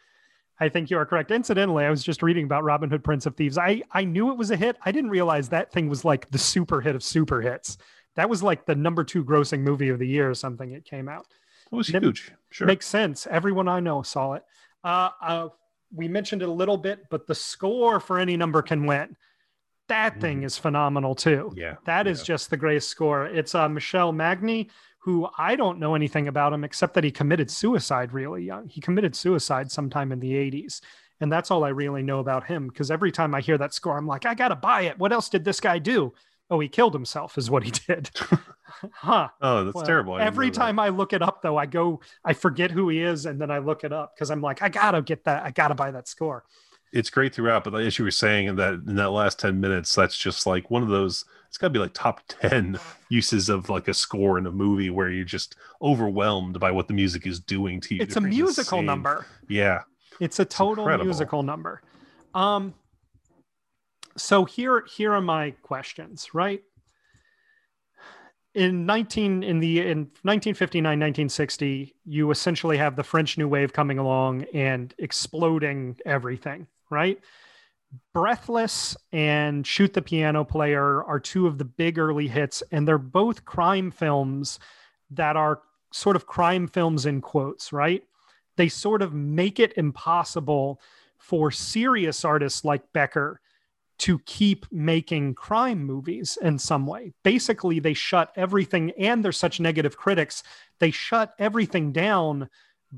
I think you are correct. Incidentally, I was just reading about Robin Hood, Prince of Thieves. I I knew it was a hit. I didn't realize that thing was like the super hit of super hits. That was like the number two grossing movie of the year or something. It came out. It was huge. Sure. Makes sense. Everyone I know saw it. Uh, uh, we mentioned it a little bit, but the score for any number can win. That thing mm. is phenomenal too. Yeah. that yeah. is just the greatest score. It's uh, Michel Magne, who I don't know anything about him except that he committed suicide really young. He committed suicide sometime in the 80s. And that's all I really know about him. Because every time I hear that score, I'm like, I got to buy it. What else did this guy do? Oh, he killed himself, is what he did. huh. Oh, that's well, terrible. I every time I look it up, though, I go, I forget who he is, and then I look it up because I'm like, I gotta get that. I gotta buy that score. It's great throughout, but as you were saying in that in that last ten minutes, that's just like one of those. It's got to be like top ten uses of like a score in a movie where you're just overwhelmed by what the music is doing to you. It's a musical number. Yeah, It's a total incredible. musical number. Um, so here, here are my questions. Right in 19 in the in 1959 1960 you essentially have the french new wave coming along and exploding everything right? Breathless and shoot the piano player are two of the big early hits and they're both crime films that are sort of crime films in quotes right? They sort of make it impossible for serious artists like becker to keep making crime movies in some way. Basically, they shut everything, and they're such negative critics, they shut everything down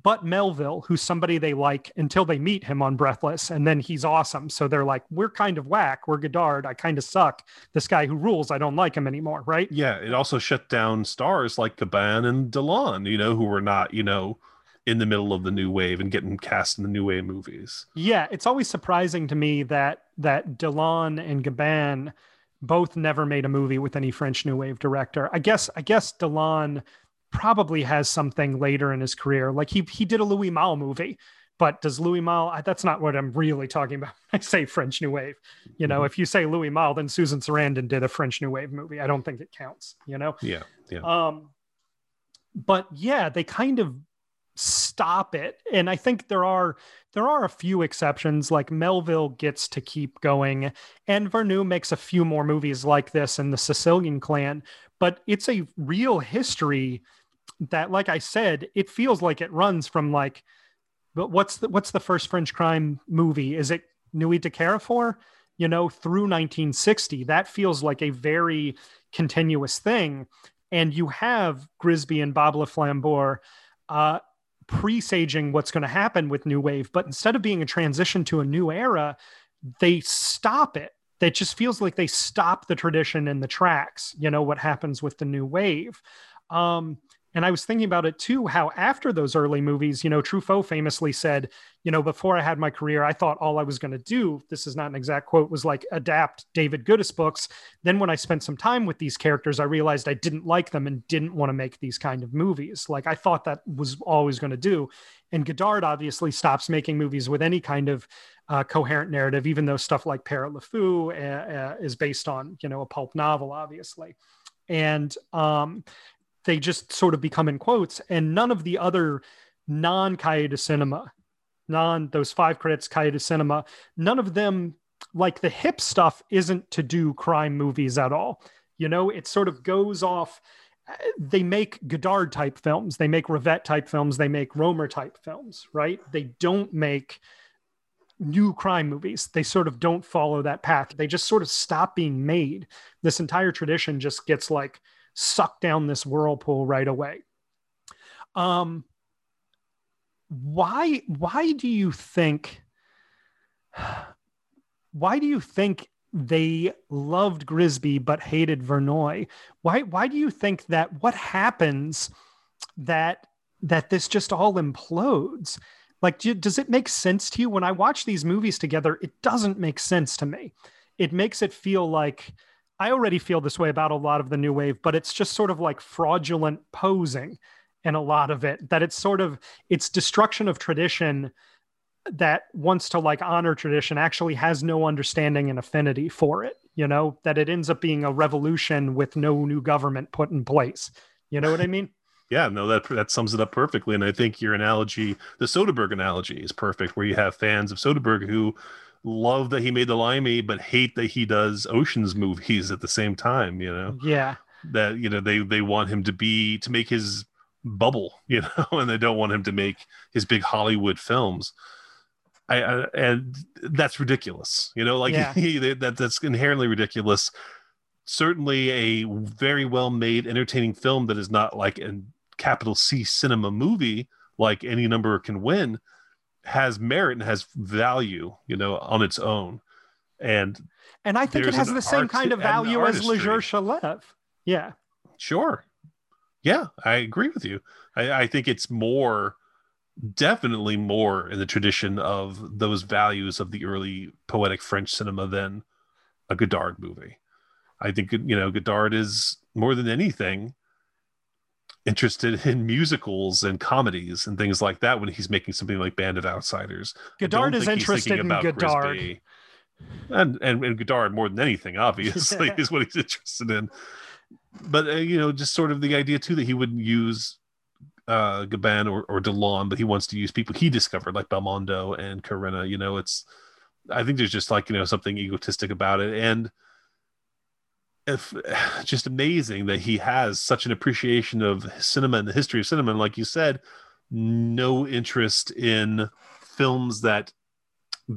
but Melville, who's somebody they like until they meet him on Breathless, and then he's awesome. So they're like, we're kind of whack. We're Godard. I kind of suck. This guy who rules, I don't like him anymore, right? Yeah, it also shut down stars like Gabin and Delon, you know, who were not, you know, in the middle of the new wave and getting cast in the new wave movies. Yeah, it's always surprising to me that that Delon and Gabin both never made a movie with any French new wave director. I guess I guess Delon probably has something later in his career. Like he he did a Louis Malle movie, but does Louis Malle? That's not what I'm really talking about. I say French New Wave. You know, mm-hmm. if you say Louis Malle, then Susan Sarandon did a French New Wave movie. I don't think it counts. You know. Yeah. Yeah. Um, but yeah, they kind of stop it. And i think there are there are a few exceptions like melville gets to keep going and verneuil makes a few more movies like this in the sicilian clan but it's a real history that like i said it feels like it runs from like but what's the what's the first french crime movie? Is it nuit du carrefour you know through 1960 that feels like a very continuous thing. And you have grisbi and bob le flambeur uh, presaging what's going to happen with new wave but instead of being a transition to a new era they stop it. That just feels like they stop the tradition in the tracks you know what happens with the new wave. Um and I was thinking about it too, how after those early movies, you know, Truffaut famously said, you know, before I had my career, I thought all I was going to do, this is not an exact quote, was like adapt David Goodis books. Then when I spent some time with these characters, I realized I didn't like them and didn't want to make these kind of movies. Like I thought that was always going to do. And Godard obviously stops making movies with any kind of uh, coherent narrative, even though stuff like Pierrot le Fou uh, uh, is based on, you know, a pulp novel, obviously. And um, they just sort of become in quotes and none of the other non du Cinema non those five credits du Cinema none of them like the hip stuff isn't to do crime movies at all. You know it sort of goes off uh, they make Godard type films they make Rivette type films they make Rohmer type films right? They don't make new crime movies. They sort of don't follow that path. They just sort of stop being made. This entire tradition just gets like sucked down this whirlpool right away. Um, why why do you think why do you think they loved Grisbi but hated Verneuil? Why why do you think that what happens that that this just all implodes? Like do, does it make sense to you when I watch these movies together? It doesn't make sense to me. It makes it feel like I already feel this way about a lot of the new wave, but it's just sort of like fraudulent posing in a lot of it. That it's sort of it's destruction of tradition that wants to like honor tradition actually has no understanding and affinity for it. You know that it ends up being a revolution with no new government put in place. You know what I mean? yeah, no, that that sums it up perfectly. And I think your analogy, the Soderbergh analogy, is perfect, where you have fans of Soderbergh who love that he made the Limey, but hate that he does Ocean's movies at the same time. You know, yeah, that you know they they want him to be to make his bubble, you know, and they don't want him to make his big Hollywood films. I, I and that's ridiculous, you know, like yeah. he, that that's inherently ridiculous. Certainly, a very well made, entertaining film that is not like a capital C cinema movie like any number can win has merit and has value, you know, on its own. And and I think it has the same art, kind of value as Le Jour se lève. Yeah. Sure. Yeah, I agree with you. I, I think it's more definitely more in the tradition of those values of the early poetic French cinema than a Godard movie. I think you know Godard is more than anything interested in musicals and comedies and things like that when he's making something like Band of Outsiders. Godard is interested in Godard. Grisbi. And, and and Godard more than anything, obviously, is what he's interested in. But uh, you know, just sort of the idea too that he wouldn't use uh Gabin or, or Delon, but he wants to use people he discovered like Belmondo and Karina. You know, it's I think there's just like you know something egotistic about it, and if just amazing that he has such an appreciation of cinema and the history of cinema. And like you said, no interest in films that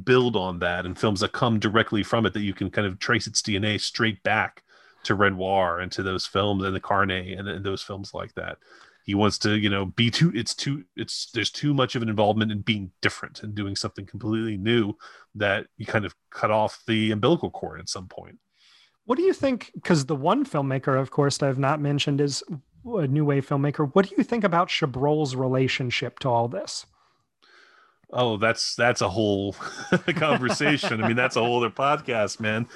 build on that and films that come directly from it that you can kind of trace its DNA straight back to Renoir and to those films and the Carné and, and those films like that. He wants to, you know, be too. It's too. It's there's too much of an involvement in being different and doing something completely new that you kind of cut off the umbilical cord at some point. What do you think? Because the one filmmaker, of course, that I've not mentioned is a new wave filmmaker. What do you think about Chabrol's relationship to all this? Oh, that's that's a whole conversation. I mean, that's a whole other podcast, man.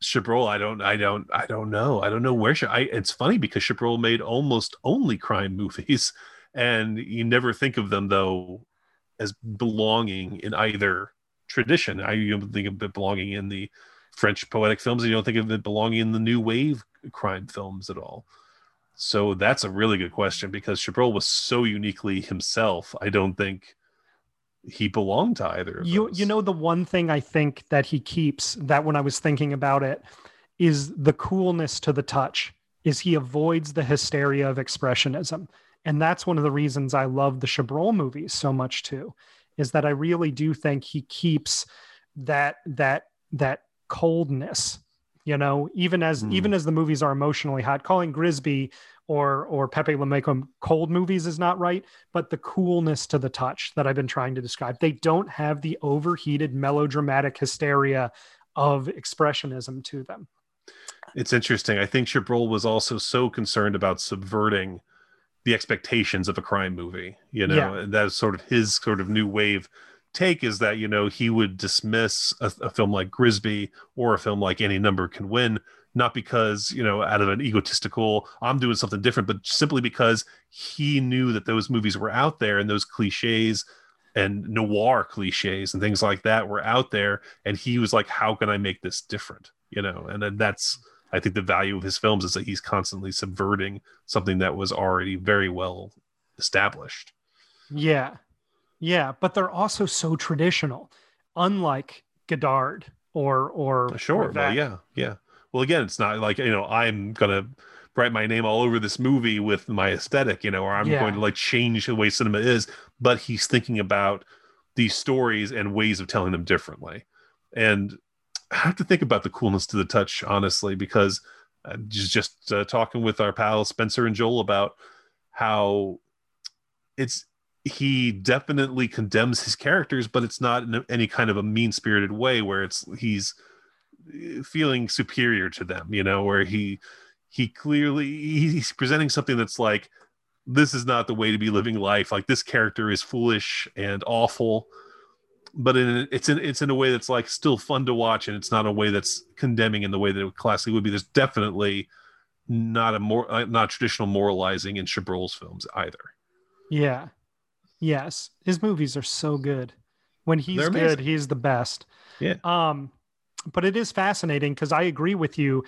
Chabrol, I don't, I don't, I don't know. I don't know where. Should, I. It's funny because Chabrol made almost only crime movies, and you never think of them though as belonging in either tradition. I you think of belonging in the French poetic films, and you don't think of it belonging in the new wave crime films at all. So that's a really good question because Chabrol was so uniquely himself. I don't think he belonged to either. you those. you know the one thing I think that he keeps that when I was thinking about it is the coolness to the touch. Is he avoids the hysteria of expressionism, and that's one of the reasons I love the Chabrol movies so much too. Is that I really do think he keeps that that that coldness you know even as mm. even as the movies are emotionally hot calling grisbi or or pepe le Moko cold movies is not right but the coolness to the touch that i've been trying to describe they don't have the overheated melodramatic hysteria of expressionism to them it's interesting i think chabrol was also so concerned about subverting the expectations of a crime movie you know yeah. and that's sort of his sort of new wave take is that you know he would dismiss a, a, film like Grisbi or a film like Any Number Can Win, not because you know out of an egotistical I'm doing something different, but simply because he knew that those movies were out there and those cliches and noir cliches and things like that were out there, and he was like, how can I make this different? You know, and then that's I think the value of his films is that he's constantly subverting something that was already very well established. Yeah, yeah, but they're also so traditional, unlike Godard or or sure. Or well, yeah, yeah. Well, again, it's not like you know I'm gonna write my name all over this movie with my aesthetic, you know, or I'm yeah. going to like change the way cinema is. But he's thinking about these stories and ways of telling them differently. And I have to think about the coolness to the touch, honestly, because uh, just just uh, talking with our pals Spencer and Joel about how it's he definitely condemns his characters, but it's not in any kind of a mean spirited way where it's he's uh, feeling superior to them, you know, where he he clearly he's presenting something that's like this is not the way to be living life. Like this character is foolish and awful, but in it's in it's in a way that's like still fun to watch, and it's not a way that's condemning in the way that it classically would be. There's definitely not a more uh, not traditional moralizing in Chabrol's films either. Yeah, Yes, his movies are so good. When he's good, he's the best. Yeah. Um, but it is fascinating because I agree with you.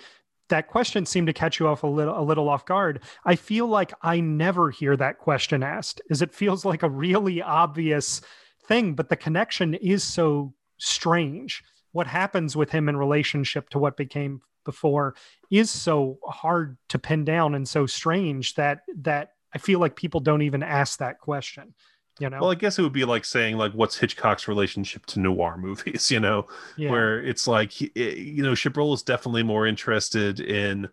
That question seemed to catch you off a little a little off guard. I feel like I never hear that question asked, as it feels like a really obvious thing, but the connection is so strange. What happens with him in relationship to what became before is so hard to pin down and so strange that that I feel like people don't even ask that question you know? Well i guess it would be like saying like what's hitchcock's relationship to noir movies you know? Yeah. where it's like eh, you know chabrol is definitely more interested in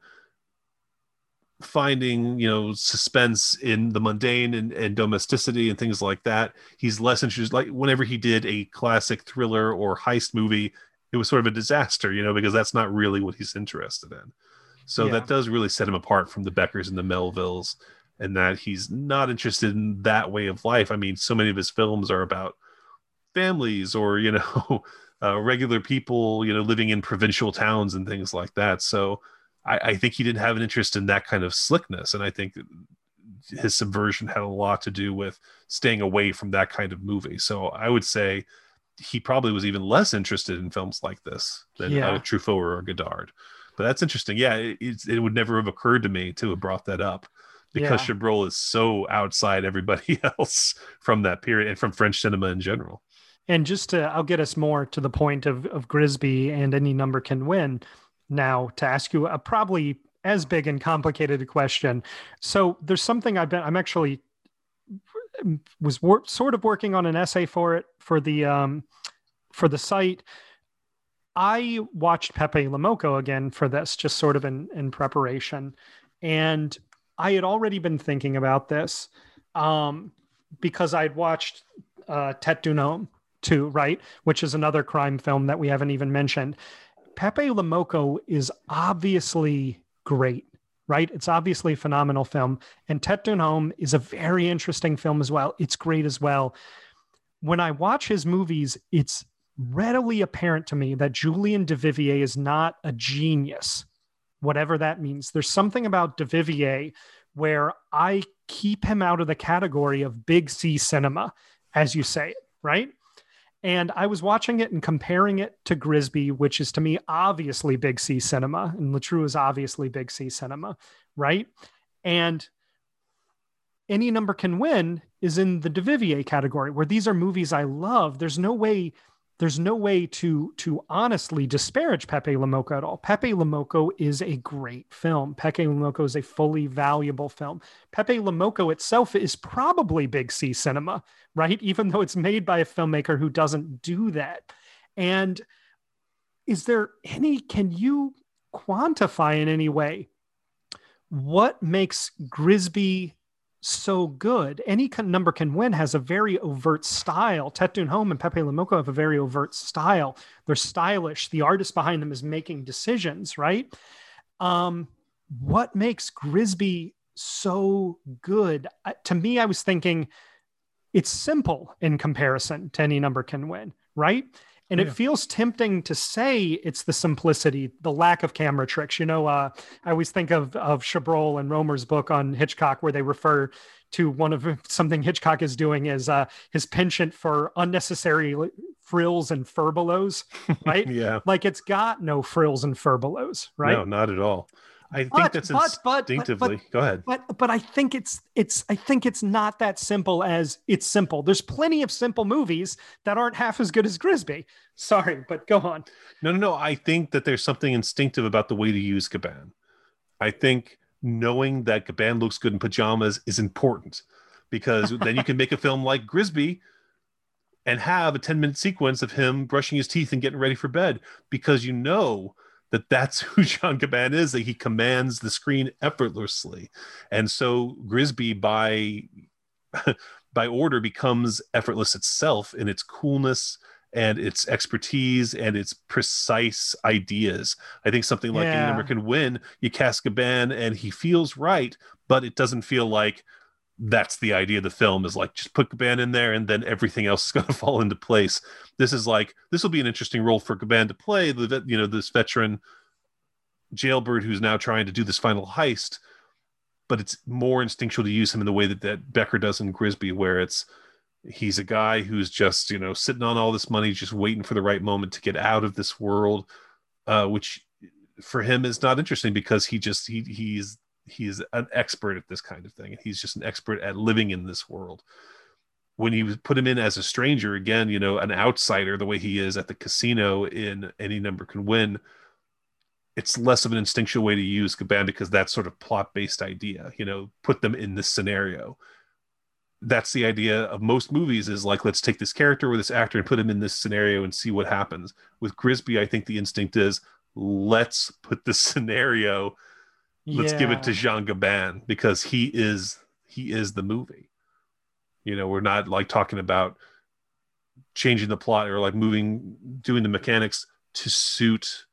finding you know suspense in the mundane and, and domesticity and things like that. He's less interested like whenever he did a classic thriller or heist movie it was sort of a disaster you know because that's not really what he's interested in. So yeah. that does really set him apart from the beckers and the melvilles and that he's not interested in that way of life. I mean, so many of his films are about families or, you know, uh, regular people, you know, living in provincial towns and things like that. So I, I, think he didn't have an interest in that kind of slickness. And I think his subversion had a lot to do with staying away from that kind of movie. So I would say he probably was even less interested in films like this than yeah. uh, Truffaut or Godard. But that's interesting. Yeah, it, it, would never have occurred to me to have brought that up because yeah. Chabrol is so outside everybody else from that period and from French cinema in general. And just to, I'll get us more to the point of, of Grisbi and any number can win now to ask you a probably as big and complicated a question. So there's something I've been, I'm actually was wor- sort of working on an essay for it for the um, for the site. I watched Pepe Le Moko again for this, just sort of in in preparation, and I had already been thinking about this um, because I'd watched uh, Tete d'un Homme too, right, which is another crime film that we haven't even mentioned. Pepe Le Moko is obviously great right? It's obviously a phenomenal film. And Tete d'un Homme is a very interesting film as well. It's great as well. When I watch his movies, it's readily apparent to me that Julien Duvivier is not a genius, whatever that means. There's something about Duvivier where I keep him out of the category of big C cinema, as you say, right? And I was watching it and comparing it to Grisbi, which is to me obviously Big C cinema, and Le Trou is obviously Big C cinema, right? And any number can win is in the Duvivier category, where these are movies I love. There's no way there's no way to to honestly disparage Pepe Le Moko at all. Pepe Le Moko is a great film. Pepe Le Moko is a fully valuable film. Pepe Le Moko itself is probably big C cinema, right? Even though it's made by a filmmaker who doesn't do that. And is there any can you quantify in any way what makes Grisbi so good. Any number can win has a very overt style. Tete Home and Pepe Le Moko have a very overt style. They're stylish. The artist behind them is making decisions, right? Um, what makes Grisbi so good? To me, I was thinking it's simple in comparison to any number can win, right? And yeah. it feels tempting to say it's the simplicity, the lack of camera tricks. You know, uh, I always think of of Chabrol and Rohmer's book on Hitchcock, where they refer to one of something Hitchcock is doing is uh, his penchant for unnecessary frills and furbelows, right? yeah, like it's got no frills and furbelows, right? No, not at all. I think but, that's but, instinctively. But, but, Go ahead. But but I think it's it's I think it's not that simple as it's simple. There's plenty of simple movies that aren't half as good as Grisbi. Sorry, but go on. No, no, no. I think that there's something instinctive about the way to use Gabin. I think knowing that Gabin looks good in pajamas is important because then you can make a film like Grisbi and have a 10 minute sequence of him brushing his teeth and getting ready for bed because you know that that's who Jean Gabin is, that he commands the screen effortlessly. And so Grisbi by by order becomes effortless itself in its coolness and its expertise and its precise ideas. I think something like yeah. Any Number Can Win, you cast Gabin and he feels right, but it doesn't feel like that's the idea of the film is like just put Gabin in there and then everything else is going to fall into place. This is like this will be an interesting role for Gabin to play. The you know this veteran jailbird who's now trying to do this final heist, but it's more instinctual to use him in the way that that Becker does in Grisbi, where it's he's a guy who's just you know sitting on all this money, just waiting for the right moment to get out of this world, uh, which for him is not interesting because he just he he's he's an expert at this kind of thing and he's just an expert at living in this world. When you put him in as a stranger again you know an outsider the way he is at the casino in any number can win it's less of an instinctual way to use Gabin because that sort of plot based idea you know put them in this scenario. That's the idea of most movies is like let's take this character or this actor and put him in this scenario and see what happens. With grisbi i think the instinct is let's put the scenario let's yeah. give it to Jean Gabin because he is he is the movie. You know, we're not like talking about changing the plot or like moving doing the mechanics to suit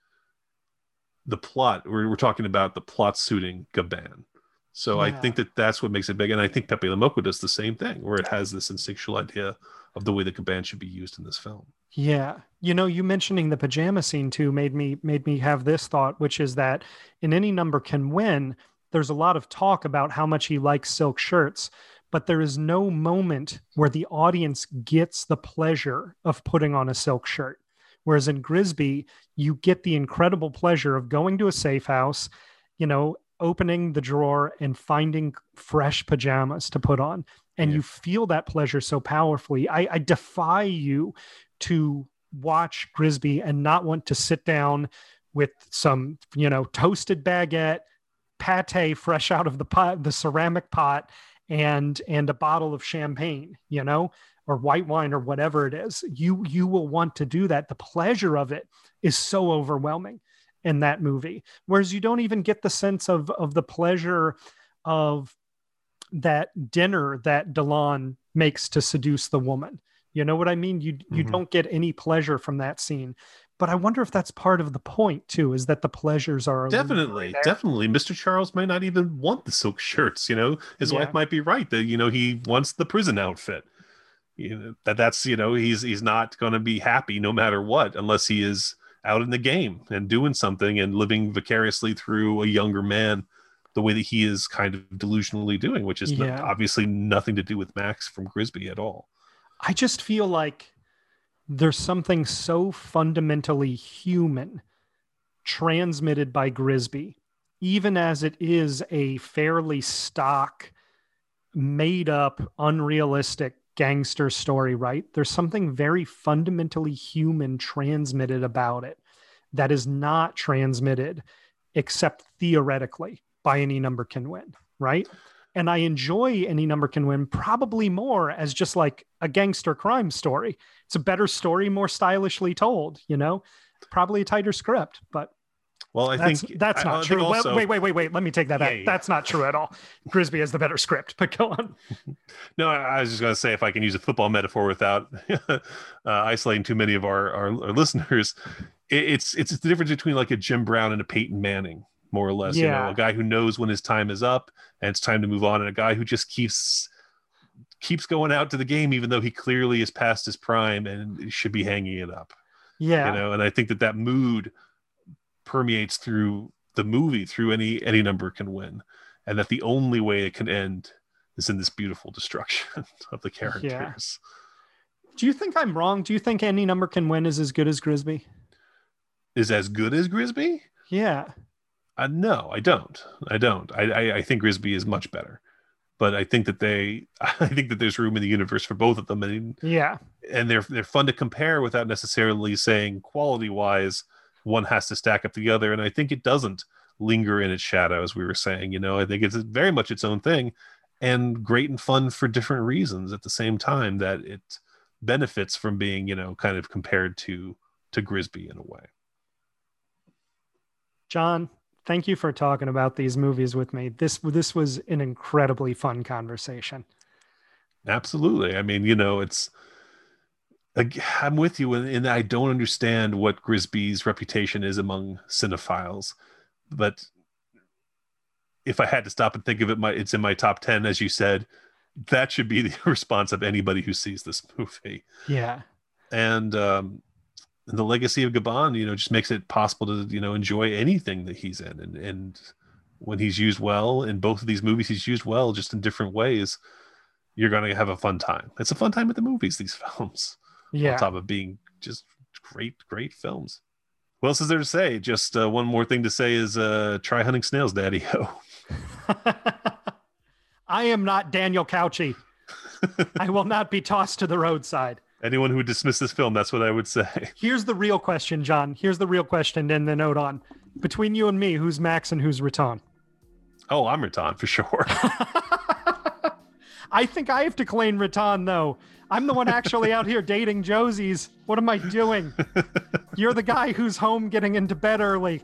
the plot. We're, we're talking about the plot suiting Gabin. So yeah. I think that that's what makes it big, and I think Pepe Le does the same thing, where it has this instinctual idea of the way the Gabin should be used in this film. Yeah. You know, you mentioning the pajama scene too made me made me have this thought, which is that in any number can win, there's a lot of talk about how much he likes silk shirts, but there is no moment where the audience gets the pleasure of putting on a silk shirt. Whereas in Grisbi, you get the incredible pleasure of going to a safe house, you know, opening the drawer and finding fresh pajamas to put on. And yeah. you feel that pleasure so powerfully. I, I defy you to watch Grisbi and not want to sit down with some, you know, toasted baguette, pate fresh out of the pot, the ceramic pot, and and a bottle of champagne, you know, or white wine or whatever it is. You you will want to do that. The pleasure of it is so overwhelming in that movie. Whereas you don't even get the sense of of the pleasure of that dinner that Delon makes to seduce the woman. You know what I mean? You you mm-hmm. don't get any pleasure from that scene. But I wonder if that's part of the point too, is that the pleasures are definitely, definitely. Mr. Charles might not even want the silk shirts. You know, his yeah. wife might be right that you know he wants the prison outfit. You know that that's you know he's he's not going to be happy no matter what unless he is out in the game and doing something and living vicariously through a younger man the way that he is kind of delusionally doing, which is yeah. obviously nothing to do with Max from Grisbi at all. I just feel like there's something so fundamentally human transmitted by Grisbi, even as it is a fairly stock, made up, unrealistic gangster story, right? There's something very fundamentally human transmitted about it that is not transmitted except theoretically by any number can win, right? And I enjoy Any Number Can Win probably more as just like a gangster crime story. It's a better story, more stylishly told, you know, probably a tighter script, but well, I that's, think that's not I, true. Also, wait, wait, wait, wait. Let me take that back. Yeah. That's not true at all. Grisbi has the better script, but go on. no, I was just going to say if I can use a football metaphor without uh, isolating too many of our, our, our listeners, it, it's it's the difference between like a Jim Brown and a Peyton Manning more or less. Yeah. You know, a guy who knows when his time is up and it's time to move on, and a guy who just keeps keeps going out to the game even though he clearly is past his prime and should be hanging it up. Yeah, you know, and I think that that mood permeates through the movie, through any any number can win, and that the only way it can end is in this beautiful destruction of the characters. Yeah. Do you think I'm wrong? Do you think any number can win is as good as Grisbi? Is as good as Grisbi? Yeah. Uh, no, I don't. I don't. I, I, I think Grisbi is much better, but I think that they, I think that there's room in the universe for both of them, and yeah, and they're they're fun to compare without necessarily saying quality wise one has to stack up the other, and I think it doesn't linger in its shadow, as we were saying. You know, I think it's very much its own thing, and great and fun for different reasons at the same time that it benefits from being, you know, kind of compared to to Grisbi in a way. John, thank you for talking about these movies with me. This this was an incredibly fun conversation. Absolutely. I mean, you know, it's I'm with you in, in I don't understand what Grisbi's reputation is among cinephiles, but if I had to stop and think of it, my it's in my top ten, as you said. That should be the response of anybody who sees this movie. Yeah, and um, and the legacy of Gabin, you know, just makes it possible to you know enjoy anything that he's in, and and when he's used well in both of these movies, he's used well just in different ways. You're going to have a fun time. It's a fun time at the movies. These films, yeah, on top of being just great, great films. What else is there to say? Just uh, one more thing to say is uh, try hunting snails, Daddy. I am not Daniel Cauchy. I will not be tossed to the roadside anyone who would dismiss this film, that's what I would say. Here's the real question, John. Here's the real question and the note on. Between you and me, who's Max and who's Riton? Oh, I'm Riton for sure. I think I have to claim Riton though. I'm the one actually out here dating Josie's. What am I doing? You're the guy who's home getting into bed early.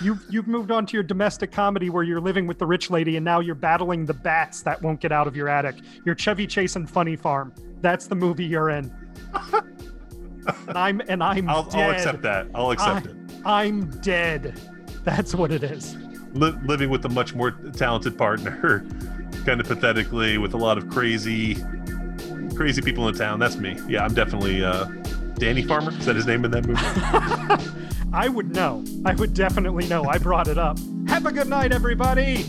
You've you've moved on to your domestic comedy where you're living with the rich lady and now you're battling the bats that won't get out of your attic. You're Chevy Chase and Funny Farm. That's the movie you're in and I'm and I'm I'll, dead. I'll accept that. I'll accept I, it. I'm dead. That's what it is. Li- living with a much more talented partner, kind of pathetically, with a lot of crazy, crazy people in town. That's me. Yeah, I'm definitely uh, Danny Farmer. Is that his name in that movie? I would know. I would definitely know. I brought it up. Have a good night, everybody.